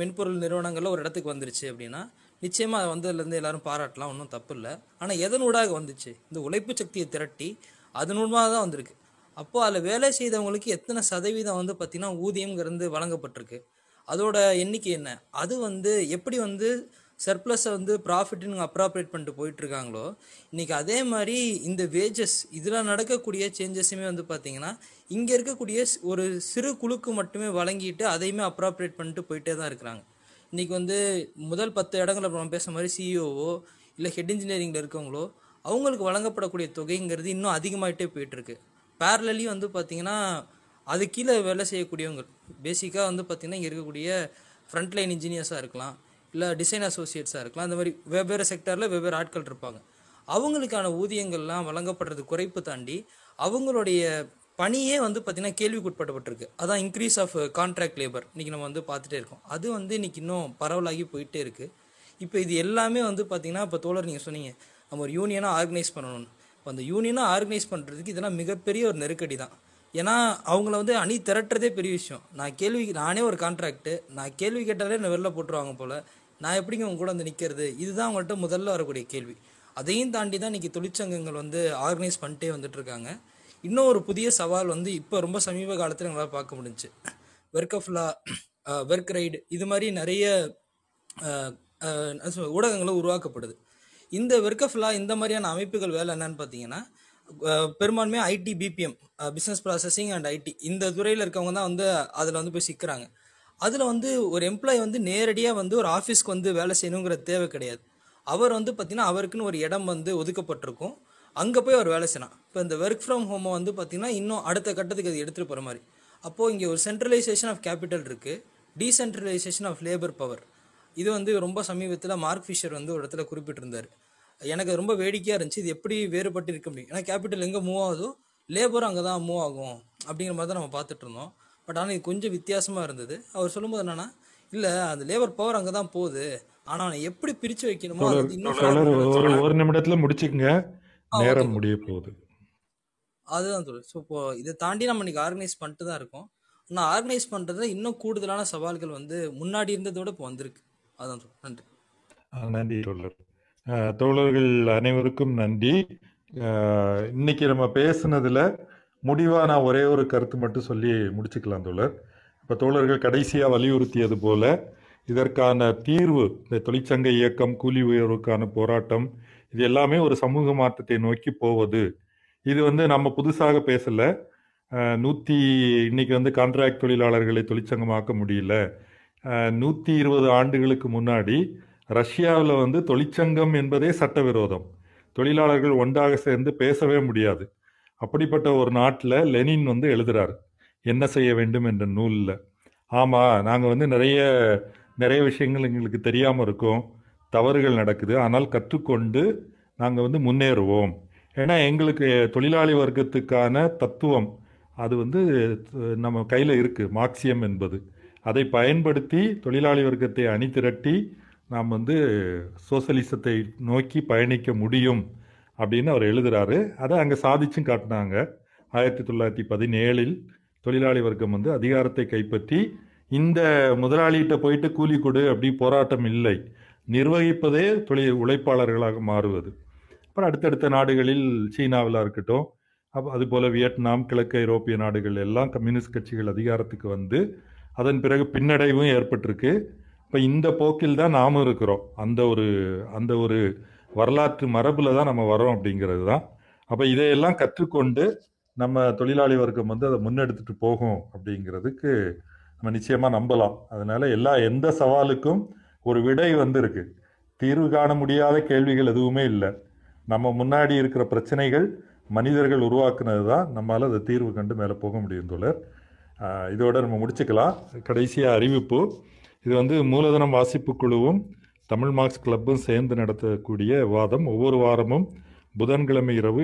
மென்பொருள் நிறுவனங்களில் ஒரு இடத்துக்கு வந்துருச்சு அப்படின்னா நிச்சயமாக அது வந்ததுலேருந்து எல்லாரும் பாராட்டலாம் ஒன்றும் தப்பு இல்லை ஆனால் எதனூடாக வந்துச்சு? இந்த உழைப்பு சக்தியை திரட்டி அதனூடாக தான் வந்திருக்கு. அப்போ அதில் வேலை செய்தவங்களுக்கு எத்தனை சதவீதம் வந்து பார்த்திங்கன்னா ஊதியம்ங்கிறது வழங்கப்பட்டிருக்கு. அதோட எண்ணிக்கை என்ன? அது வந்து எப்படி வந்து சர்ப்ளஸை வந்து ப்ராஃபிட்னு அப்ராப்ரேட் பண்ணிட்டு போயிட்டுருக்காங்களோ இன்றைக்கி அதே மாதிரி இந்த வேஜஸ் இதில் நடக்கக்கூடிய சேஞ்சஸுமே வந்து பார்த்திங்கன்னா இங்கே இருக்கக்கூடிய ஒரு சிறு குழுக்கு மட்டுமே வழங்கிட்டு அதையுமே அப்ராப்ரேட் பண்ணிட்டு போயிட்டே தான் இருக்கிறாங்க. இன்றைக்கி வந்து முதல் பத்து இடங்களை நம்ம பேசுகிற மாதிரி சிஇஓவோ இல்லை ஹெட் இன்ஜினியரிங்கில் இருக்கவங்களோ அவங்களுக்கு வழங்கப்படக்கூடிய தொகைங்கிறது இன்னும் அதிகமாகிட்டே போயிட்டுருக்கு. பேரலி வந்து பார்த்திங்கன்னா அது கீழே வேலை செய்யக்கூடியவங்க பேசிக்காக வந்து பார்த்திங்கன்னா இங்கே இருக்கக்கூடிய ஃப்ரண்ட்லைன் இன்ஜினியர்ஸாக இருக்கலாம் இல்லை டிசைன் அசோசியேட்ஸாக இருக்கலாம் அந்த மாதிரி வெவ்வேறு செக்டரில் வெவ்வேறு ஆட்கள் இருப்பாங்க. அவங்களுக்கான ஊதியங்கள்லாம் வழங்கப்படுறது குறைப்பு தாண்டி அவங்களுடைய பணியே வந்து பார்த்திங்கன்னா கேள்விக்குட்பட்டப்பட்டிருக்கு. அதான் இன்க்ரீஸ் ஆஃப் கான்ட்ராக்ட் லேபர் இன்றைக்கி நம்ம வந்து பார்த்துட்டே இருக்கோம். அது வந்து இன்றைக்கி இன்னும் பரவலாகி போயிட்டே இருக்குது இப்போ இது எல்லாமே வந்து பார்த்திங்கன்னா இப்போ தோழர் நீங்கள் சொன்னீங்க நம்ம ஒரு யூனியனாக ஆர்கனைஸ் பண்ணணும்னு. இப்போ அந்த யூனியனாக ஆர்கனைஸ் பண்ணுறதுக்கு இதெல்லாம் மிகப்பெரிய ஒரு நெருக்கடி தான். ஏன்னா அவங்கள வந்து அணி திரட்டுறதே பெரிய விஷயம். நான் கேள்வி நானே ஒரு கான்ட்ராக்ட்டு நான் கேள்வி கேட்டாலே என்ன வெளில போட்டுருவாங்க போல். நான் எப்படிங்க உங்க கூட வந்து நிற்கிறது இதுதான் அவங்கள்ட்ட முதல்ல வரக்கூடிய கேள்வி. அதையும் தாண்டி தான் இன்றைக்கி தொழிற்சங்கங்கள் வந்து ஆர்கனைஸ் பண்ணிட்டே வந்துட்டுருக்காங்க இன்னும் ஒரு புதிய சவால் வந்து இப்போ ரொம்ப சமீப காலத்தில் எங்களால் பார்க்க முடிஞ்சுச்சு work of law work ride இது மாதிரி நிறைய ஊடகங்களும் உருவாக்கப்படுது. இந்த ஒர்க் ஆஃப் லா இந்த மாதிரியான அமைப்புகள் வேலை என்னன்னு பார்த்தீங்கன்னா அஹ், IT BPM business processing and IT இந்த துறையில் இருக்கவங்க தான் வந்து அதில் வந்து போய் சிக்கிறாங்க. அதில் வந்து ஒரு எம்ப்ளாயி வந்து நேரடியாக வந்து ஒரு ஆஃபீஸ்க்கு வந்து வேலை செய்யணுங்கிற தேவை கிடையாது. அவர் வந்து பார்த்தீங்கன்னா அவருக்குன்னு ஒரு இடம் வந்து ஒதுக்கப்பட்டிருக்கும். அங்கே போய் அவர் வேலை செய்யலாம் இப்போ இந்த ஒர்க் ஃப்ரம் ஹோமை வந்து பார்த்தீங்கன்னா இன்னும் அடுத்த கட்டத்துக்கு அது எடுத்துகிட்டு போகிற மாதிரி. அப்போது இங்கே ஒரு சென்ட்ரலைசேஷன் ஆஃப் கேபிட்டல் இருக்குது டீசென்ட்ரலைசேஷன் ஆஃப் லேபர் பவர் இது வந்து ரொம்ப சமீபத்தில் மார்க் ஃபிஷர் வந்து ஒரு இடத்துல குறிப்பிட்டிருந்தார். எனக்கு ரொம்ப வேடிக்கையாக இருந்துச்சு. இது எப்படி வேறுபட்டு இருக்க முடியும் ஏன்னா கேபிட்டல் எங்கே மூவ் ஆகுதோ லேபரும் அங்கே தான் மூவ் ஆகும் அப்படிங்கிற மாதிரி தான் நம்ம பார்த்துட்டு இருந்தோம். பட் ஆனால் இது கொஞ்சம் வித்தியாசமாக இருந்தது. அவர் சொல்லும்போது என்னன்னா இல்லை அந்த லேபர் பவர் அங்கே தான் போகுது ஆனால் எப்படி பிரித்து வைக்கணுமோ இன்னும் ஒரு நிமிடத்துல முடிச்சுக்கங்க. நேரம் முடிய போகுது. அதுதான் தோழர் ஸோ இப்போ இதை தாண்டி நம்ம இன்னைக்கு ஆர்கனைஸ் பண்ணிட்டு தான் இருக்கோம். ஆனால் ஆர்கனைஸ் பண்ணுறதுல இன்னும் கூடுதலான சவால்கள் வந்து முன்னாடி இருந்ததோட இப்போ வந்திருக்கு. அதான் தோழர் நன்றி. நன்றி தோழர். தோழர்கள் அனைவருக்கும் நன்றி. இன்னைக்கு நம்ம பேசுனதுல முடிவா நான் ஒரே ஒரு கருத்து மட்டும் சொல்லி முடிச்சுக்கலாம் தோழர். இப்போ தோழர்கள் கடைசியாக வலியுறுத்தியது போல இதற்கான தீர்வு இந்த தொழிற்சங்க இயக்கம் கூலி உயர்வுக்கான போராட்டம் இது எல்லாமே ஒரு சமூக மாற்றத்தை நோக்கி போவது. இது வந்து நம்ம புதுசாக பேசல. நூற்றி இன்னைக்கு வந்து கான்ட்ராக்ட் தொழிலாளர்களை தொழிற்சங்கமாக்க முடியல. நூற்றி இருபது ஆண்டுகளுக்கு முன்னாடி ரஷ்யாவில் வந்து தொழிற்சங்கம் என்பதே சட்டவிரோதம். தொழிலாளர்கள் ஒன்றாக சேர்ந்து பேசவே முடியாது. அப்படிப்பட்ட ஒரு நாட்டில் லெனின் வந்து எழுதுறாரு. என்ன செய்ய வேண்டும் என்ற நூலில். ஆமாம் நாங்கள் வந்து நிறைய நிறைய விஷயங்கள் எங்களுக்கு தெரியாமல் இருக்கோம். தவறுகள் நடக்குது. ஆனால் கற்றுக்கொண்டு நாங்கள் வந்து முன்னேறுவோம். ஏன்னா எங்களுக்கு தொழிலாளி வர்க்கத்துக்கான தத்துவம் அது வந்து நம்ம கையில் இருக்குது மார்க்சியம் என்பது. அதை பயன்படுத்தி தொழிலாளி வர்க்கத்தை அணி திரட்டி நாம் வந்து சோசலிசத்தை நோக்கி பயணிக்க முடியும் அப்படின்னு அவர் எழுதுகிறாரு அதை அங்கே சாதிச்சும் காட்டினாங்க. ஆயிரத்தி தொள்ளாயிரத்தி பதினேழில் தொழிலாளி வர்க்கம் வந்து அதிகாரத்தை கைப்பற்றி இந்த முதலாளிகிட்ட போயிட்டு கூலி கொடு அப்படி போராட்டம் இல்லை. நிர்வகிப்பதே தொழில் உழைப்பாளர்களாக மாறுவது. அப்புறம் அடுத்தடுத்த நாடுகளில் சீனாவில் இருக்கட்டும் அப்போ அதுபோல் வியட்நாம் கிழக்கு ஐரோப்பிய நாடுகள் எல்லாம் கம்யூனிஸ்ட் கட்சிகள் அதிகாரத்துக்கு வந்து அதன் பிறகு பின்னடைவும் ஏற்பட்டிருக்கு. இப்போ இந்த போக்கில் தான் நாமும் இருக்கிறோம். அந்த ஒரு அந்த ஒரு வரலாற்று மரபில் தான் நம்ம வரோம் அப்படிங்கிறது தான். அப்போ இதையெல்லாம் கற்றுக்கொண்டு நம்ம தொழிலாளி வர்க்கம் வந்து அதை முன்னெடுத்துட்டு போகும் அப்படிங்கிறதுக்கு நம்ம நிச்சயமாக நம்பலாம். அதனால் எல்லா எந்த சவாலுக்கும் ஒரு விடை வந்திருக்கு. தீர்வு காண முடியாத கேள்விகள் எதுவுமே இல்லை. நம்ம முன்னாடி இருக்கிற பிரச்சனைகள் மனிதர்கள் உருவாக்குனது தான் நம்மளால் அதை தீர்வு கண்டு மேலே போக முடியும் தோழர். இதோட நம்ம முடிச்சுக்கலாம். கடைசியாக அறிவிப்பு. இது வந்து மூலதனம் வாசிப்பு குழுவும் தமிழ் மார்க்ஸ் கிளப்பும் சேர்ந்து நடத்தக்கூடிய வாதம். ஒவ்வொரு வாரமும் புதன்கிழமை இரவு